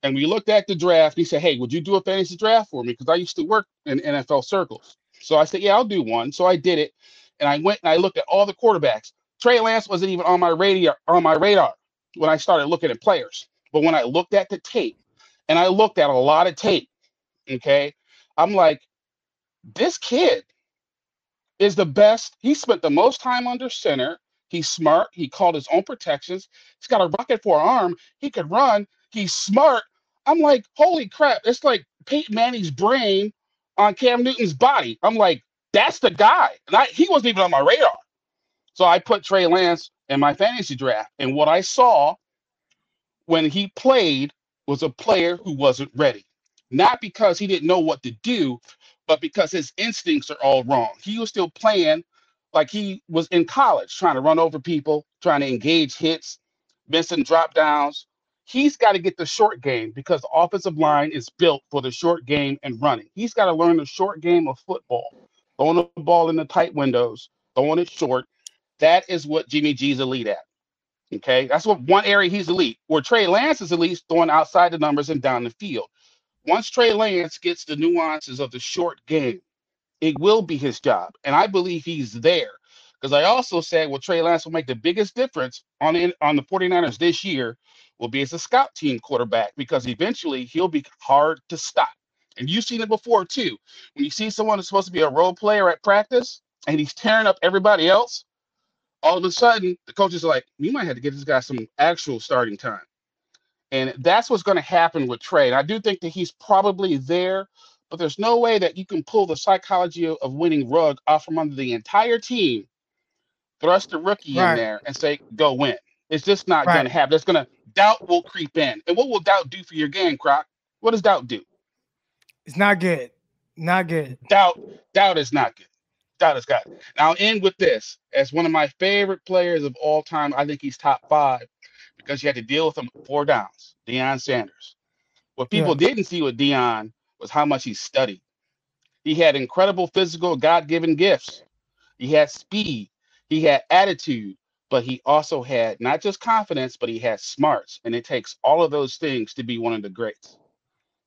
and we looked at the draft. He said, Hey, would you do a fantasy draft for me? Because I used to work in NFL circles. So I said, Yeah, I'll do one. So I did it. And I went and I looked at all the quarterbacks. Trey Lance wasn't even on my radar on my radar when I started looking at players. But when I looked at the tape, and I looked at a lot of tape, okay, I'm like, this kid is the best. He spent the most time under center. He's smart. He called his own protections. He's got a rocket for an arm. He could run. He's smart. I'm like, holy crap! It's like Peyton Manning's brain on Cam Newton's body. I'm like, that's the guy. And I, he wasn't even on my radar. So I put Trey Lance in my fantasy draft. And what I saw when he played was a player who wasn't ready. Not because he didn't know what to do, but because his instincts are all wrong. He was still playing like he was in college, trying to run over people, trying to engage hits, missing drop downs, he's got to get the short game because the offensive line is built for the short game and running. He's got to learn the short game of football, throwing the ball in the tight windows, throwing it short. That is what Jimmy G's elite at. Okay, that's what one area he's elite. Where Trey Lance is elite, throwing outside the numbers and down the field. Once Trey Lance gets the nuances of the short game, it will be his job, and I believe he's there. Because I also said, well, Trey Lance will make the biggest difference on the, on the 49ers this year will be as a scout team quarterback because eventually he'll be hard to stop. And you've seen it before too. When you see someone who's supposed to be a role player at practice and he's tearing up everybody else, all of a sudden the coaches are like, "You might have to give this guy some actual starting time." And that's what's going to happen with Trey. And I do think that he's probably there, but there's no way that you can pull the psychology of, of winning rug off from under the entire team, thrust the rookie Right. in there, and say, "Go win." It's just not Right. going to happen. That's going to doubt will creep in. And what will doubt do for your game, Croc? What does doubt do? It's not good. Not good. Doubt, doubt is not good. Doubt is God. Now I'll end with this. As one of my favorite players of all time, I think he's top five because you had to deal with him four downs. Deion Sanders. What people didn't see with Deion was how much he studied. He had incredible physical, God-given gifts. He had speed. He had attitude, but he also had not just confidence, but he had smarts. And it takes all of those things to be one of the greats.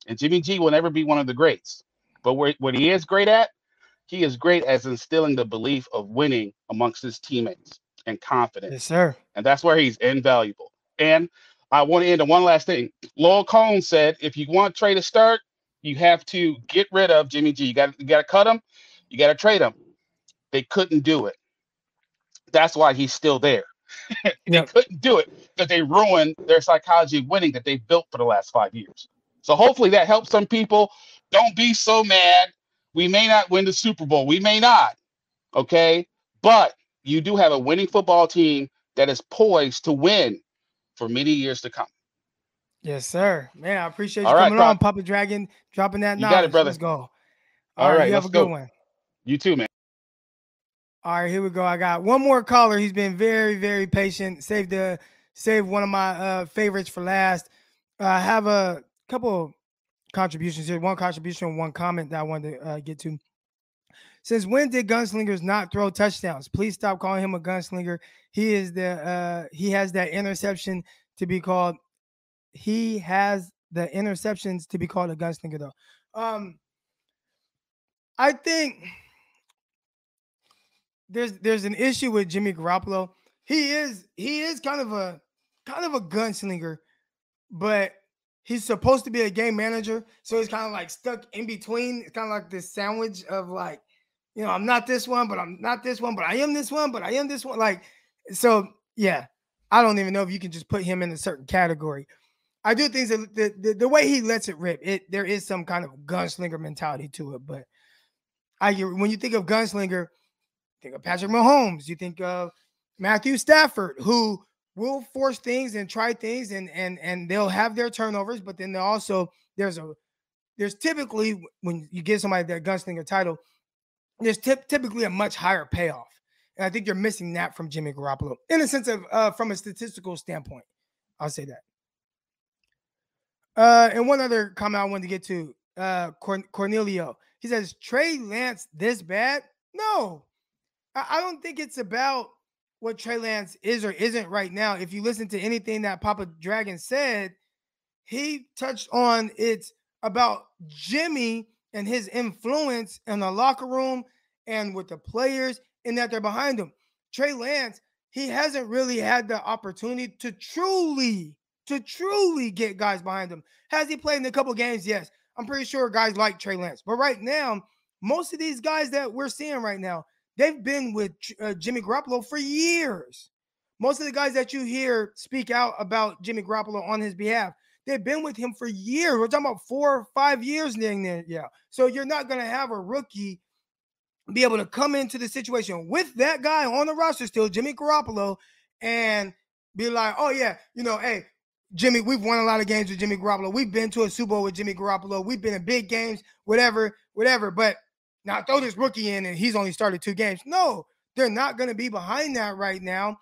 And Jimmy G will never be one of the greats. But where, what he is great at, he is great as instilling the belief of winning amongst his teammates and confidence. Yes, sir. And that's where he's invaluable. And I want to end on one last thing. Lowell Cohn said, if you want Trey to start, you have to get rid of Jimmy G. You got you got to cut him. You got to trade him. They couldn't do it. That's why he's still there. *laughs* they couldn't do it because they ruined their psychology of winning that they built for the last five years. So hopefully that helps some people. Don't be so mad. We may not win the Super Bowl. We may not. Okay. But you do have a winning football team that is poised to win for many years to come. Yes, sir. Man, I appreciate you All right, coming on, Croc. Papa Dragon, dropping that You got it, brother. Let's go. All right, you have a good go. one. You too, man. All right, here we go. I got one more caller. He's been very, very patient. Saved the save one of my uh favorites for last. Uh, I have a couple contributions here. One contribution, one comment that I wanted to uh, get to. Since when did gunslingers not throw touchdowns? Please stop calling him a gunslinger. He is the uh he has that interception to be called. He has the interceptions to be called a gunslinger though. Um I think there's there's an issue with Jimmy Garoppolo. He is he is kind of a kind of a gunslinger, but he's supposed to be a game manager, so he's kind of like stuck in between. It's kind of like this sandwich of like, you know, I'm not this one, but I'm not this one, but I am this one, but I am this one. Like, so yeah, I don't even know if you can just put him in a certain category. I do think that the, the, the way he lets it rip, it there is some kind of gunslinger mentality to it. But I when you think of gunslinger, think of Patrick Mahomes, you think of Matthew Stafford, who will force things and try things and and and they'll have their turnovers, but then also there's a there's typically when you give somebody that gunslinger title, there's typ- typically a much higher payoff. And I think you're missing that from Jimmy Garoppolo in a sense of uh, from a statistical standpoint. I'll say that. Uh, and one other comment I wanted to get to uh, Corn- Cornelio. He says, Trey Lance this bad? No, I, I don't think it's about what Trey Lance is or isn't right now. If you listen to anything that Papa Dragon said, he touched on it's about Jimmy and his influence in the locker room and with the players and that they're behind him. Trey Lance, he hasn't really had the opportunity to truly, to truly get guys behind him. Has he played in a couple games? Yes. I'm pretty sure guys like Trey Lance. But right now, most of these guys that we're seeing right now, they've been with uh, Jimmy Garoppolo for years. Most of the guys that you hear speak out about Jimmy Garoppolo on his behalf, they've been with him for years. We're talking about four or five years then yeah. So you're not going to have a rookie be able to come into the situation with that guy on the roster still, Jimmy Garoppolo, and be like, oh yeah, you know, hey, Jimmy, we've won a lot of games with Jimmy Garoppolo. We've been to a Super Bowl with Jimmy Garoppolo. We've been in big games, whatever, whatever. But now throw this rookie in and he's only started two games. No, they're not going to be behind that right now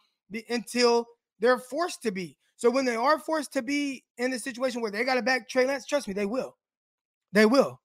until they're forced to be. So when they are forced to be in the situation where they got to back Trey Lance, trust me, they will. They will.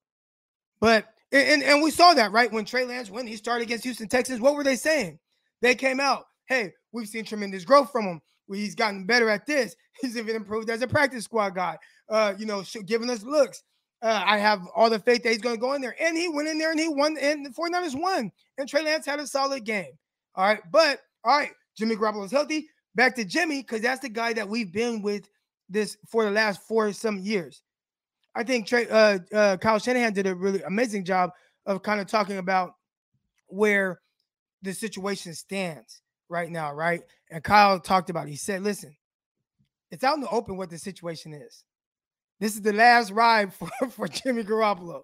But and, and, we saw that right when Trey Lance when he started against Houston Texans. What were they saying? They came out, hey, we've seen tremendous growth from him. He's gotten better at this. *laughs* He's even improved as a practice squad guy. Uh, you know, giving us looks. Uh, I have all the faith that he's going to go in there. And he went in there and he won, and the 49ers won. And Trey Lance had a solid game. All right. But all right, Jimmy Garoppolo is healthy. Back to Jimmy, because that's the guy that we've been with this for the last four some years. I think Trey, uh, uh, Kyle Shanahan did a really amazing job of kind of talking about where the situation stands right now, right? And Kyle talked about it. He said, listen, it's out in the open what the situation is. This is the last ride *laughs* for, for Jimmy Garoppolo. All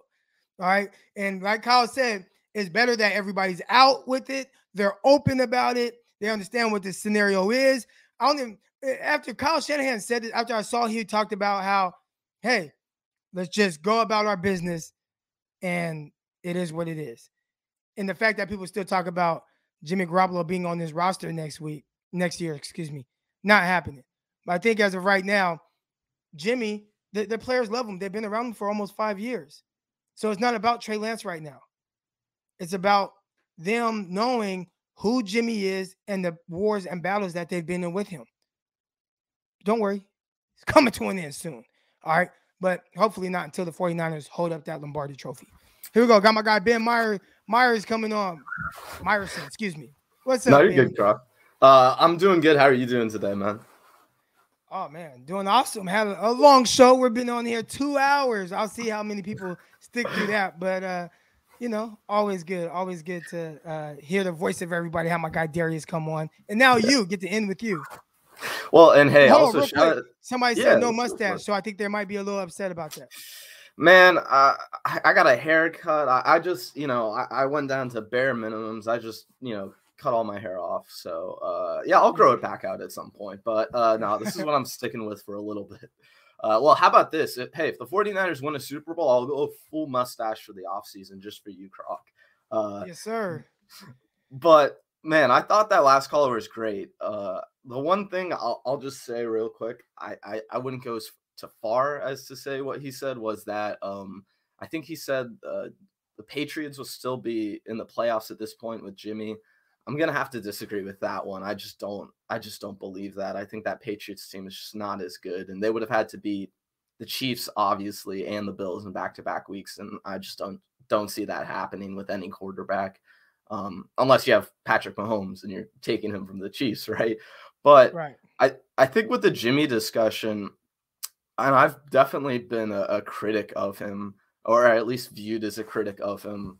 right. And like Kyle said, it's better that everybody's out with it. They're open about it. They understand what the scenario is. I don't even eh, after Kyle Shanahan said it, after I saw he talked about how, hey, let's just go about our business and it is what it is. And the fact that people still talk about Jimmy Garoppolo being on this roster next week, next year, excuse me, not happening. But I think as of right now, Jimmy, the, the players love him. They've been around him for almost five years. So it's not about Trey Lance right now. It's about them knowing who Jimmy is and the wars and battles that they've been in with him. Don't worry, it's *laughs* coming to an end soon. All right. But hopefully not until the 49ers hold up that Lombardi trophy. Here we go. Got my guy Ben Meyer. Myers coming on. Myerson, excuse me. What's up? No, you're man? good, Croc. Uh, I'm doing good. How are you doing today, man? Oh man, doing awesome. Having a long show. We've been on here two hours. I'll see how many people stick to that. But uh, you know, always good. Always good to uh hear the voice of everybody. How my guy Darius come on, and now you get to end with you. Well, and hey, Hold also shout out, Somebody Yeah, said no let's go for it. mustache, so I think they might be a little upset about that. man. I I I got a haircut. I, I just you know I, I went down to bare minimums. I just you know cut all my hair off. So uh, yeah, I'll grow it back out at some point. But uh, no, this is what I'm sticking with for a little bit. Uh, well, how about this? If- Hey, if the 49ers win a Super Bowl, I'll go full mustache for the offseason just for you, Croc. Uh, Yes, sir. but man, I thought that last caller was great. Uh, the one thing I'll, I'll just say real quick, I, I I wouldn't go as to far as to say what he said was that um I think he said uh, the Patriots will still be in the playoffs at this point with Jimmy. I'm gonna have to disagree with that one. I just don't I just don't believe that. I think that Patriots team is just not as good, and they would have had to beat the Chiefs obviously and the Bills in back to back weeks, and I just don't don't see that happening with any quarterback um, unless you have Patrick Mahomes and you're taking him from the Chiefs, *laughs* right? But Right. I, I think with the Jimmy discussion, and I've definitely been a, a critic of him, or at least viewed as a critic of him.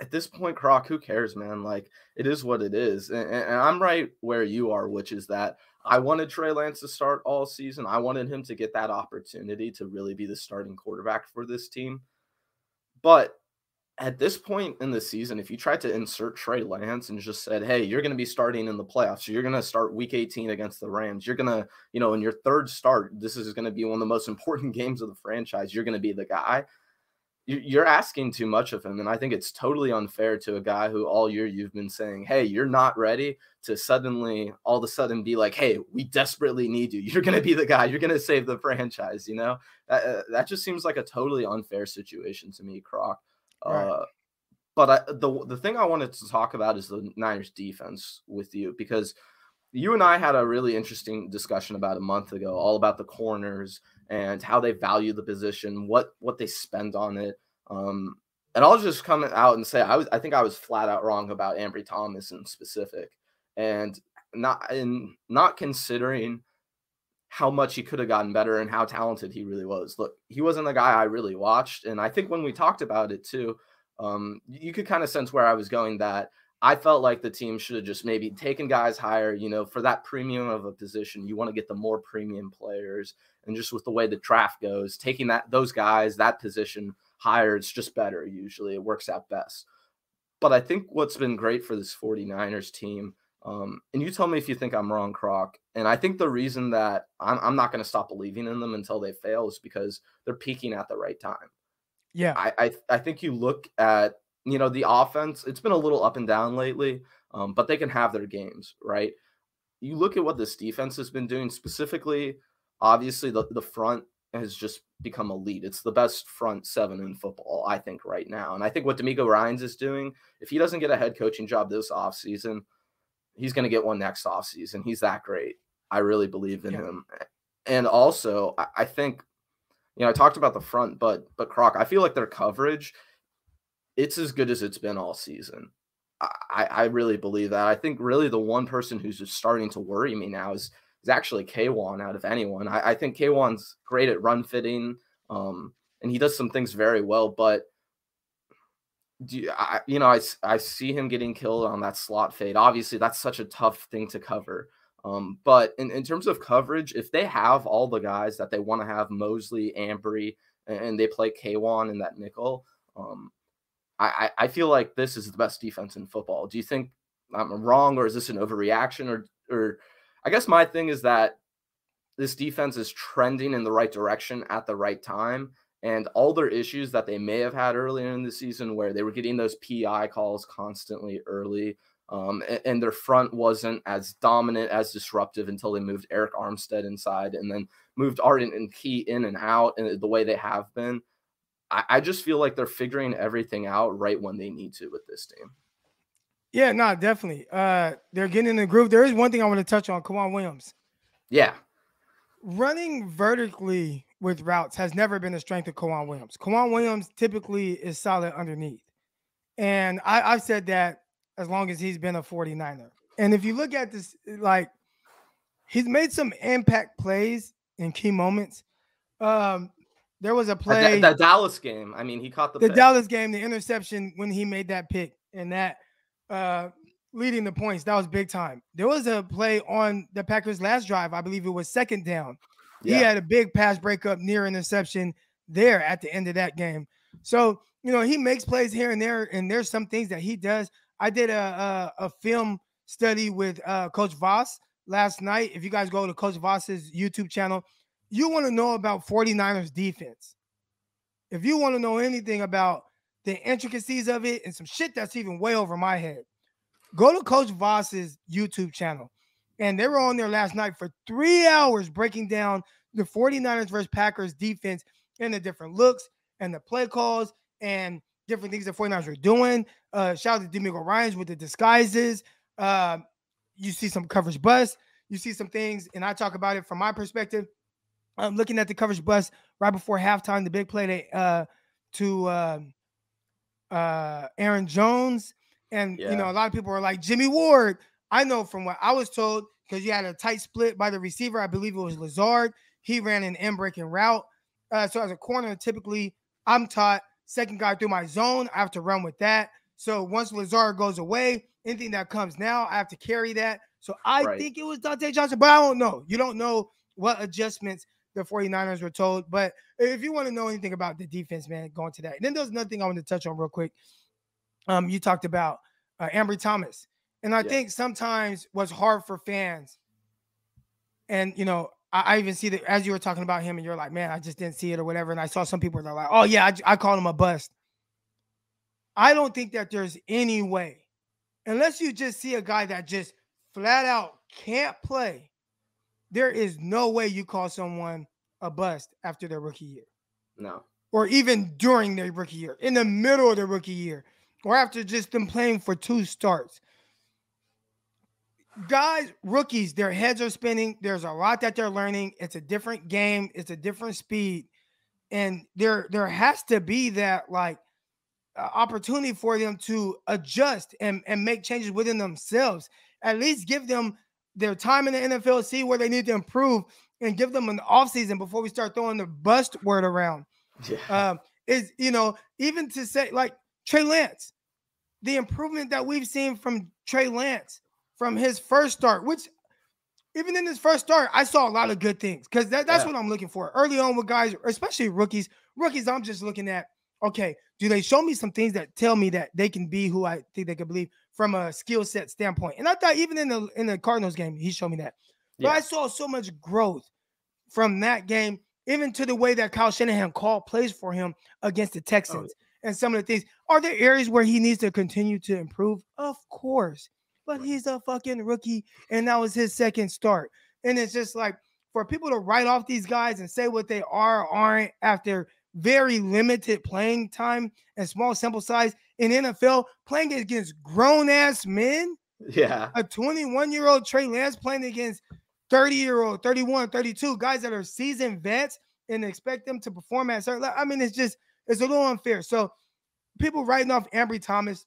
At this point, Croc, who cares, man? Like it is what it is, and, and I'm right where you are, which is that I wanted Trey Lance to start all season. I wanted him to get that opportunity to really be the starting quarterback for this team. But at this point in the season, if you tried to insert Trey Lance and just said, "Hey, you're going to be starting in the playoffs. You're going to start Week 18 against the Rams. You're going to, you know, in your third start, this is going to be one of the most *laughs* important games of the franchise. You're going to be the guy." You- You're asking too much of him, and I think it's totally unfair to a guy who all year you've been saying, "Hey, you're not ready," to suddenly all of a sudden be like, "Hey, we desperately need you. *laughs* You're going to be the guy. You're going to save the franchise." You know, that, uh, that just seems like a totally unfair situation to me, Croc. Right. Uh, but I, the the thing I wanted to talk about is the Niners defense with you because you and I had a really interesting discussion about a month ago, all about the corners and how they value the position, what what they spend on it. Um, and I'll just come out and say I was I think I was flat out wrong about Ambry Thomas in specific, and not in not considering how much he could have gotten better and how talented he really was. Look, he wasn't the guy I really watched, and I think when we talked about it too, um, you could kind of sense where I was going. That I felt like the team should have just maybe taken guys higher. You know, for that premium of a position, you want to get the more premium players, and just with the way the draft goes, taking that those guys that position higher, it's just better. Usually, it works out best. But I think what's been great for this 49ers team um, and you tell me if you think I'm wrong, Croc. And I think the reason that I'm, I'm not going to stop believing in them until they fail is because they're peaking at the right time. Yeah. I, I, I think you look at, you know, the offense, it's been a little up and down lately, um, but they can have their games, right? You look at what this defense has been doing specifically, obviously, the, the front has just become elite. It's the best front seven in football, I think, right now. And I think what DeMeco Ryans is doing, if he doesn't get a head coaching job this offseason, he's going to get one next offseason. He's that great. I really believe in Yeah. him. And also, I, I think, you know, I talked about the front, but but Croc, I feel like their coverage, it's as good as it's been all season. I, I really believe that. I think really the one person who's just starting to worry me now is is actually K'Waun out of anyone. I, I think K'Waun's great at run fitting, um, and he does some things very well, but do you, I, you know, I, I see him getting killed on that slot fade. Obviously, that's such a tough thing to cover. Um, but in, in terms of coverage, if they have all the guys that they want to have, Moseley, Ambry, and, and they play K'Waun in that nickel, um, I, I feel like this is the best defense in football. Do you think I'm wrong, or is this an overreaction? Or, or I guess my thing is that this defense is trending in the right direction at the right time and all their issues that they may have had earlier in the season where they were getting those PI calls constantly early. Um, a- and, their front wasn't as dominant, as disruptive until they moved Arik Armstead inside and then moved Arden and Key in and out and the way they have been. I, I just feel like they're figuring everything out right when they need to with this team. Yeah, no, definitely. Uh, they're getting in the groove. There is one thing I want to touch on. K'Waun Williams. Yeah. Running vertically with routes has never been a strength of K'Waun Williams. K'Waun Williams typically is solid underneath. And I, I've said that as long as he's been a 49er. And if you look at this, like he's made some impact plays in key moments. Um, there was a play the Dallas game, I mean, he caught the, the pick. Dallas game, the interception when he made that pick, and that uh leading the points. That was big time. There was a play on the Packers' last drive. I believe it was second down. He had a big pass breakup near interception there at the end of that game. So, you know, he makes plays here and there, and there's some things that he does. I did a a, a film study with uh, Coach Voss last night. If you guys go to Coach Voss's YouTube channel, you want to know about 49ers defense. If you want to know anything about the intricacies of it and some shit that's even way over my head, go to Coach Voss's YouTube channel. And they were on there last night for three hours breaking down the 49ers versus Packers defense and the different looks and the play calls and different things the 49ers were doing. Uh, shout out to DeMeco Ryans with the disguises. Uh, you see some coverage bust. You see some things, and I talk about it from my perspective. I'm looking at the coverage bust right before halftime, the big play to, uh, to um uh, Aaron Jones. And, you know, a lot of people are like, Jimmy Ward. I know from what I was told, because you had a tight split by the receiver. I believe it was Lazard. He ran an in breaking route. Uh, so as a corner, typically I'm taught second guy through my zone. I have to run with that. So once Lazard goes away, anything that comes now, I have to carry that. So I Right. think it was Dontae Johnson, but I don't know. You don't know what adjustments the 49ers were told. But if you want to know anything about the defense, man, going to that. And then there's another thing I want to touch on real quick. Um, you talked about uh, Ambry Thomas. And I Yeah. think sometimes what's hard for fans, and you know, I, I even see that as you were talking about him, and you're like, man, I just didn't see it or whatever. And I saw some people that are like, oh yeah, I called him a bust. I don't think that there's any way, unless you just see a guy that just flat out can't play, there is no way you call someone a bust after their rookie year No. or even during their rookie year, in the middle of their rookie year, or after just them playing for two starts. Guys, rookies, their heads are spinning. There's a lot that they're learning. It's a different game, it's a different speed. And there there has to be that like uh, opportunity for them to adjust and, and make changes within themselves. At least give them their time in the NFL, see where they need to improve, and give them an offseason before we start throwing the bust word around Yeah. um, is you know even to say like Trey Lance, the improvement that we've seen from Trey Lance from his first start, which even in his first start, I saw a lot of good things because that, that's Yeah. what I'm looking for early on with guys, especially rookies. Rookies, I'm just looking at okay, do they show me some things that tell me that they can be who I think they can believe from a skill set standpoint? And I thought even in the in the Cardinals game, he showed me that. But Yeah. I saw so much growth from that game, even to the way that Kyle Shanahan called plays for him against the oh, Texans and some of the things. Are there areas where he needs to continue to improve? Of course. But he's a fucking rookie, and that was his second start. And it's just like for people to write off these guys and say what they are or aren't after very limited playing time and small sample size in NFL, playing against grown ass men Yeah. a 21 year old Trey Lance playing against 30 year old, 31, 32 guys that are seasoned vets and expect them to perform at certain level. I mean, it's just, it's a little unfair. So people writing off Ambry Thomas,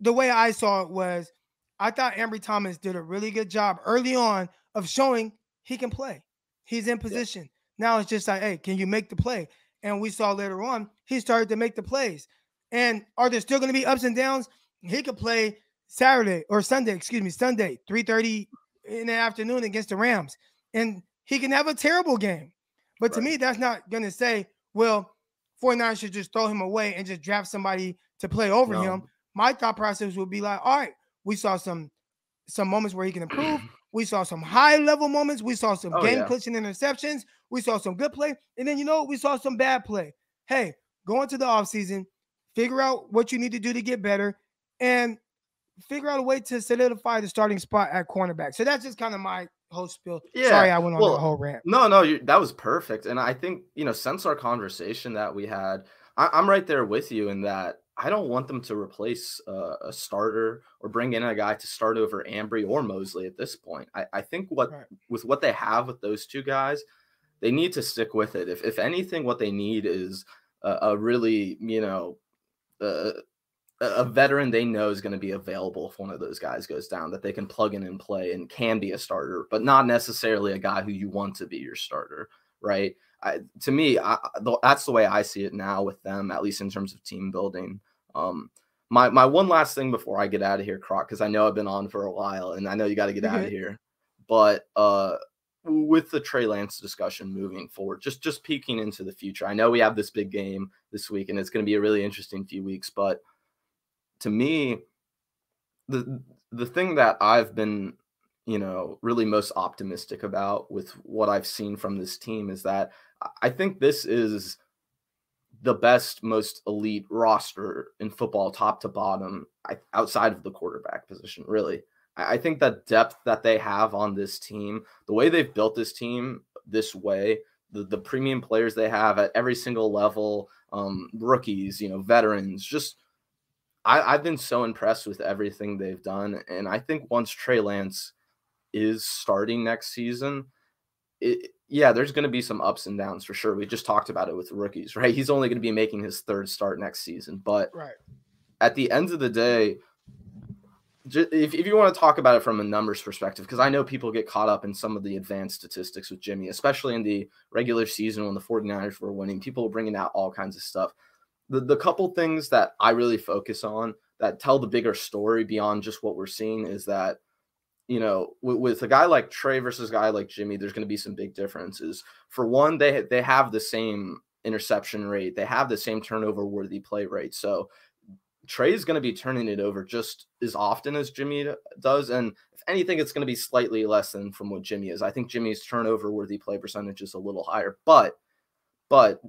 the way I saw it was I thought Ambry Thomas did a really good job early on of showing he can play. He's in position. Now it's just like, hey, can you make the play? And we saw later on he started to make the plays. And are there still going to be ups and downs? He could play Saturday or Sunday, excuse me, Sunday, 3:30 in the afternoon against the Rams. And he can have a terrible game. But to me, that's not going to say, well, 49 should just throw him away and just draft somebody to play over No. him. My thought process would be like, all right, we saw some some moments where he can improve. *clears throat* We saw some high level moments. We saw some Oh, game yeah. clutching interceptions. We saw some good play. And then, you know, we saw some bad play. Hey, going to the offseason, figure out what you need to do to get better, and figure out a way to solidify the starting spot at cornerback. So that's just kind of my whole spiel. Yeah, Sorry, I went on well, that whole rant. No, no, you, that was perfect. And I think, you know, since our conversation that we had, I, I'm right there with you in that I don't want them to replace uh, a starter or bring in a guy to start over Ambry or Moseley at this point. I, I think what Right. with what they have with those two guys, they need to stick with it. If, if anything, what they need is a, a really, you know, uh, a veteran they know is going to be available if one of those guys goes down that they can plug in and play and can be a starter, but not necessarily a guy who you want to be your starter, right? I, to me, I, that's the way I see it now with them, at least in terms of team building. Um, my my one last thing before I get out of here, Croc, because I know I've been on for a while and I know you got to get You're out of here. But uh with the Trey Lance discussion moving forward, just just peeking into the future. I know we have this big game this week, and it's going to be a really interesting few weeks. But to me, the the thing that I've been, you know, really most optimistic about with what I've seen from this team is that I- think this is the best, most elite roster in football, top to bottom, outside of the quarterback position. Really, I I think that depth that they have on this team, the way they've built this team this way, the, the premium players they have at every single level, um, rookies, you know, veterans, just I, I've been so impressed with everything they've done. And I think once Trey Lance is starting next season, it, yeah, there's going to be some ups and downs for sure. We just talked about it with rookies, right? He's only going to be making his third start next season. But Right. at the end of the day, if, if you want to talk about it from a numbers perspective, because I know people get caught up in some of the advanced statistics with Jimmy, especially in the regular season when the 49ers were winning, people were bringing out all kinds of stuff. The, the couple things that I really focus on that tell the bigger story beyond just what we're seeing is that, you know, with, with a guy like Trey versus a guy like Jimmy, there's going to be some big differences. For one, they they have the same interception rate, they have the same turnover worthy play rate. So Trey's going to be turning it over just as often as Jimmy does. And if anything, it's going to be slightly less than from what Jimmy is. I think Jimmy's turnover worthy play percentage is a little higher. But, but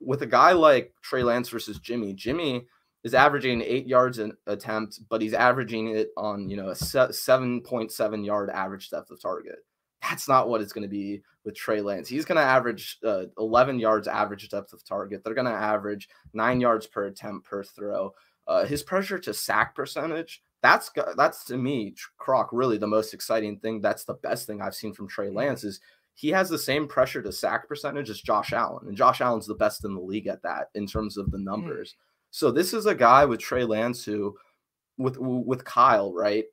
with a guy like Trey Lance versus Jimmy, Jimmy is averaging eight yards an attempt, but he's averaging it on, you know, a 7.7 yard average depth of target. That's not what it's going to be with Trey Lance. He's going to average uh, 11 yards average depth of target. They're going to average nine yards per attempt per throw. Uh, his pressure to sack percentage, that's that's to me, Croc, really the most exciting thing. That's the best thing I've seen from Trey Lance is he has the same pressure to sack percentage as Josh Allen, and Josh Allen's the best in the league at that in terms of the numbers. So this is a guy with Trey Lance who, with with Kyle, right?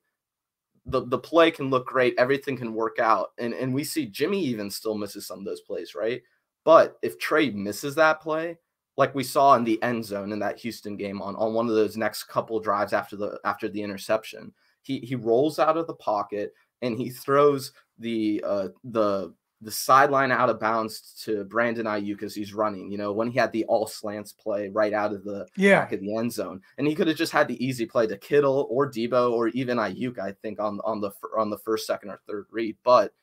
The the play can look great, everything can work out, and and we see Jimmy even still misses some of those plays, right? But if Trey misses that play, like we saw in the end zone in that Houston game on, on one of those next couple drives after the after the interception. He he rolls out of the pocket and he throws the uh the the sideline out of bounds to Brandon Aiyuk as he's running. You know, when he had the all slants play right out of the Yeah. back of the end zone, and he could have just had the easy play to Kittle or Deebo or even Aiyuk. I think on on the on the first, second, or third read, but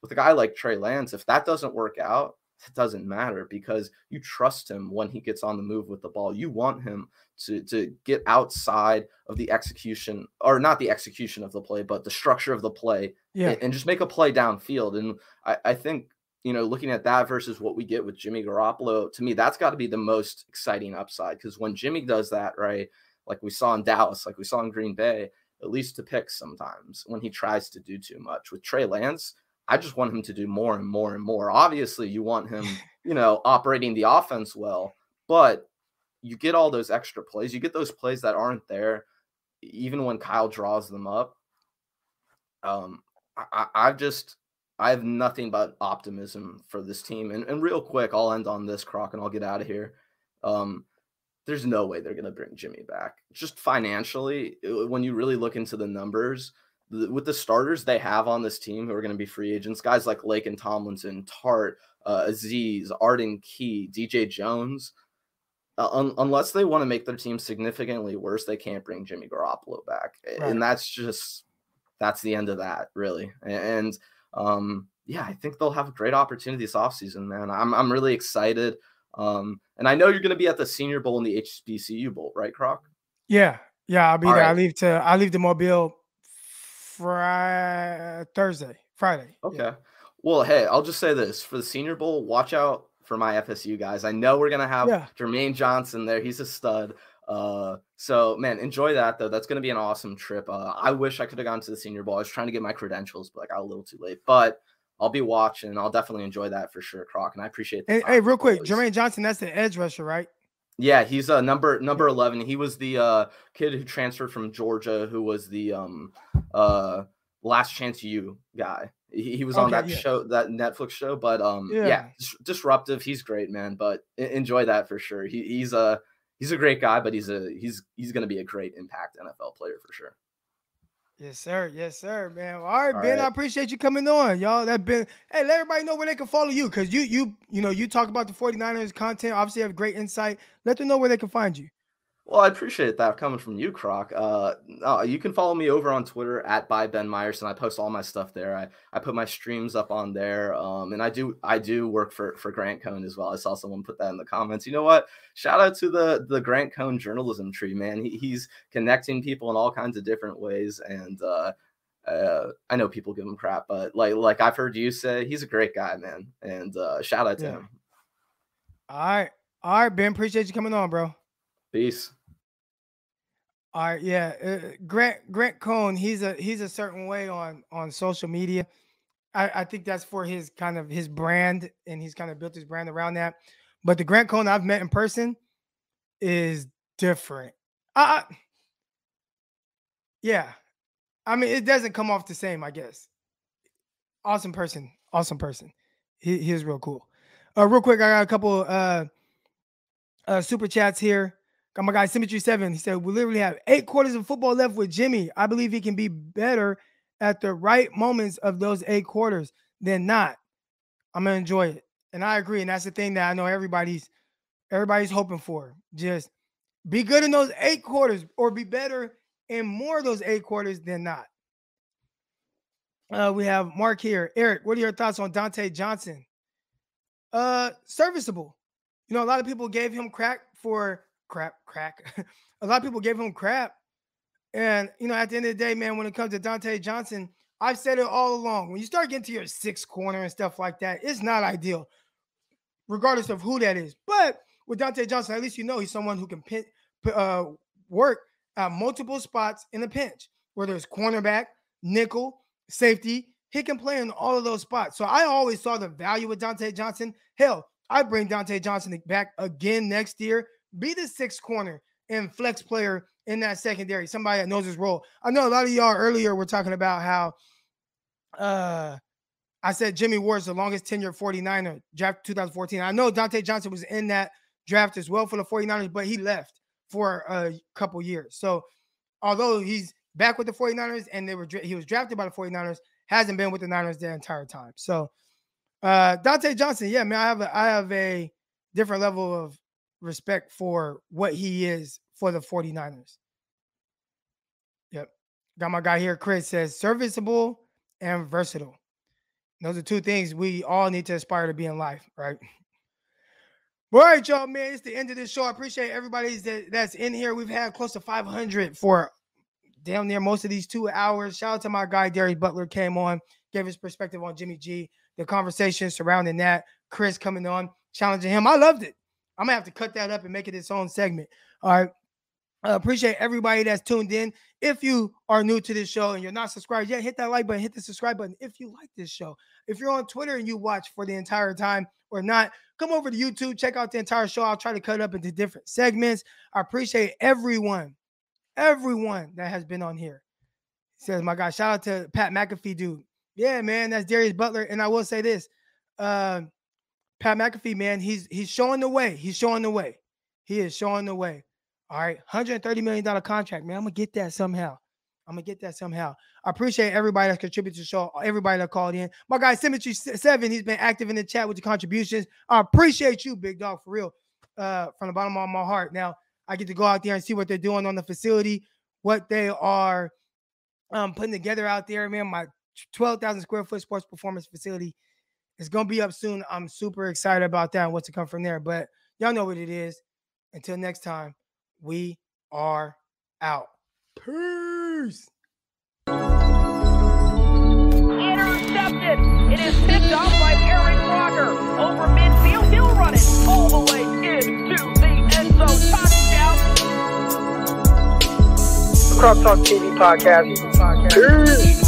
with a guy like Trey Lance, if that doesn't work out, it doesn't matter because you trust him when he gets on the move with the ball. You want him to to get outside of the execution or not the execution of the play, but the structure of the play Yeah. and, and just make a play downfield. And I, I think you know, looking at that versus what we get with Jimmy Garoppolo, to me, that's got to be the most exciting upside because when Jimmy does that, right, like we saw in Dallas, like we saw in Green Bay, at least to pick sometimes when he tries to do too much. With Trey Lance, I just want him to do more and more and more. Obviously, you want him, *laughs* you know, operating the offense well, but you get all those extra plays. You get those plays that aren't there, even when Kyle draws them up. Um, I, I've just I have nothing but optimism for this team. And, and real quick, I'll end on this, Croc, and I'll get out of here. Um, there's no way they're going to bring Jimmy back. Just financially, uh, when you really look into the numbers, the, with the starters they have on this team who are going to be free agents, guys like Laken Tomlinson, Tartt, uh, Azeez, Arden Key, DJ Jones, uh, un- unless they want to make their team significantly worse, they can't bring Jimmy Garoppolo back. Right. And that's just, that's the end of that, really. And, um, yeah, I think they'll have a great opportunity this offseason, man. I'm, I'm really excited. Um, and I know you're going to be at the Senior Bowl and the HBCU Bowl, right, Croc? Yeah. Yeah. I'll be All there. I right. leave to I leave to Mobile Friday Thursday. Friday. Yeah. Okay. Well, hey, I'll just say this for the Senior Bowl, watch out for my FSU guys. I know we're gonna have Yeah. Jermaine Johnson there. He's a stud. Uh, so man, enjoy that though. That's gonna be an awesome trip. Uh, I wish I could have gone to the Senior Bowl. I was trying to get my credentials, but I got a little too late. But I'll be watching. I'll definitely enjoy that for sure, Croc. And I appreciate. The Hey, hey, real quick, always. Jermaine Johnson, that's the edge rusher, right? Yeah, he's uh number number eleven. He was the uh kid who transferred from Georgia, who was the um uh Last Chance U guy. He, he was on Okay, that yeah. show, that Netflix show. But um yeah, Yeah. dis- disruptive. He's great, man. But enjoy that for sure. He, he's a he's a great guy, but he's a he's he's going to be a great impact NFL player for sure. Yes, sir. Yes, sir, man. All right, All Ben. right. I appreciate you coming on, y'all. That Ben. Hey, let everybody know where they can follow you because you you you know you talk about the 49ers content. Obviously, have great insight. Let them know where they can find you. Well, I appreciate that coming from you, Croc. Uh, uh, you can follow me over on Twitter at by Ben Myerson. I post all my stuff there. I, I put my streams up on there. Um, and I do I do work for for Grant Cohn as well. I saw someone put that in the comments. You know what? Shout out to the the Grant Cohn journalism tree, man. He, he's connecting people in all kinds of different ways. And uh, uh, I know people give him crap, but like like I've heard you say, he's a great guy, man. And uh, shout out to Yeah. him. All right, all right, Ben. Appreciate you coming on, bro. Peace. All right, yeah. Uh, Grant Grant Cohn, he's a he's a certain way on on social media. I, I think that's for his kind of his brand, and he's kind of built his brand around that. But the Grant Cohn I've met in person is different. I, I- yeah, I mean it doesn't come off the same, I guess. Awesome person, awesome person. He he is real cool. Uh, real quick, I got a couple uh uh super chats here. Got my guy Symmetry Seven. He said we literally have eight quarters of football left with Jimmy. I believe he can be better at the right moments of those eight quarters than not. I'm gonna enjoy it, and I agree. And that's the thing that I know everybody's everybody's hoping for. Just be good in those eight quarters, or be better in more of those eight quarters than not. Uh, we have Mark here. Eric, what are your thoughts on Dontae Johnson? Uh, serviceable. You know, a lot of people gave him crack for crap, crack. *laughs* a lot of people gave him crap. And, you know, at the end of the day, man, when it comes to Dontae Johnson, I've said it all along. When you start getting to your sixth corner and stuff like that, it's not ideal, regardless of who that is. But with Dontae Johnson, at least you know he's someone who can pin, uh, work at multiple spots in a pinch, whether it's cornerback, nickel, safety. He can play in all of those spots. So I always saw the value with Dontae Johnson. Hell, I bring Dontae Johnson back again next year. Be the sixth corner and flex player in that secondary, somebody that knows his role. I know a lot of y'all earlier were talking about how uh I said Jimmy Ward's the longest tenured 49er draft 2014. I know Dontae Johnson was in that draft as well for the 49ers, but he left for a couple years. So although he's back with the 49ers and they were he was drafted by the 49ers, hasn't been with the Niners the entire time. So uh Dontae Johnson, yeah, man, I have a, I have a different level of respect for what he is for the 49ers. Yep. Got my guy here, Chris says serviceable and versatile. Those are two things we all need to aspire to be in life, right? *laughs* All right, y'all, man. It's the end of this show. I appreciate everybody that's in here. We've had close to 500 for damn near most of these two hours. Shout out to my guy Darius Butler came on, gave his perspective on Jimmy G, the conversation surrounding that. Chris coming on, challenging him. I loved it. I'm gonna have to cut that up and make it its own segment. All right. I appreciate everybody that's tuned in. If you are new to this show and you're not subscribed yet, hit that like button, hit the subscribe button. If you like this show, if you're on Twitter and you watch for the entire time or not, come over to YouTube, check out the entire show. I'll try to cut it up into different segments. I appreciate everyone, everyone that has been on here. Says my guy, shout out to Pat McAfee, dude. Yeah, man, that's Darius Butler. And I will say this, uh, Pat McAfee, man, he's he's showing the way. He's showing the way. He is showing the way. All right, $130 million contract, man. I'm gonna get that somehow. I'm gonna get that somehow. I appreciate everybody that's contributed to the show, everybody that called in. My guy Symmetry Seven, he's been active in the chat with the contributions. I appreciate you, big dog, for real. Uh, from the bottom of my heart. Now I get to go out there and see what they're doing on the facility, what they are um putting together out there, man. My 12,000 square foot sports performance facility is gonna be up soon. I'm super excited about that and what's to come from there. But y'all know what it is. Until next time, we are out. Peace. Intercepted. It is picked off by Aaron Crocker. Over midfield, he'll run it all the way into the end zone. Touchdown. Cross Talk TV podcast. Peace.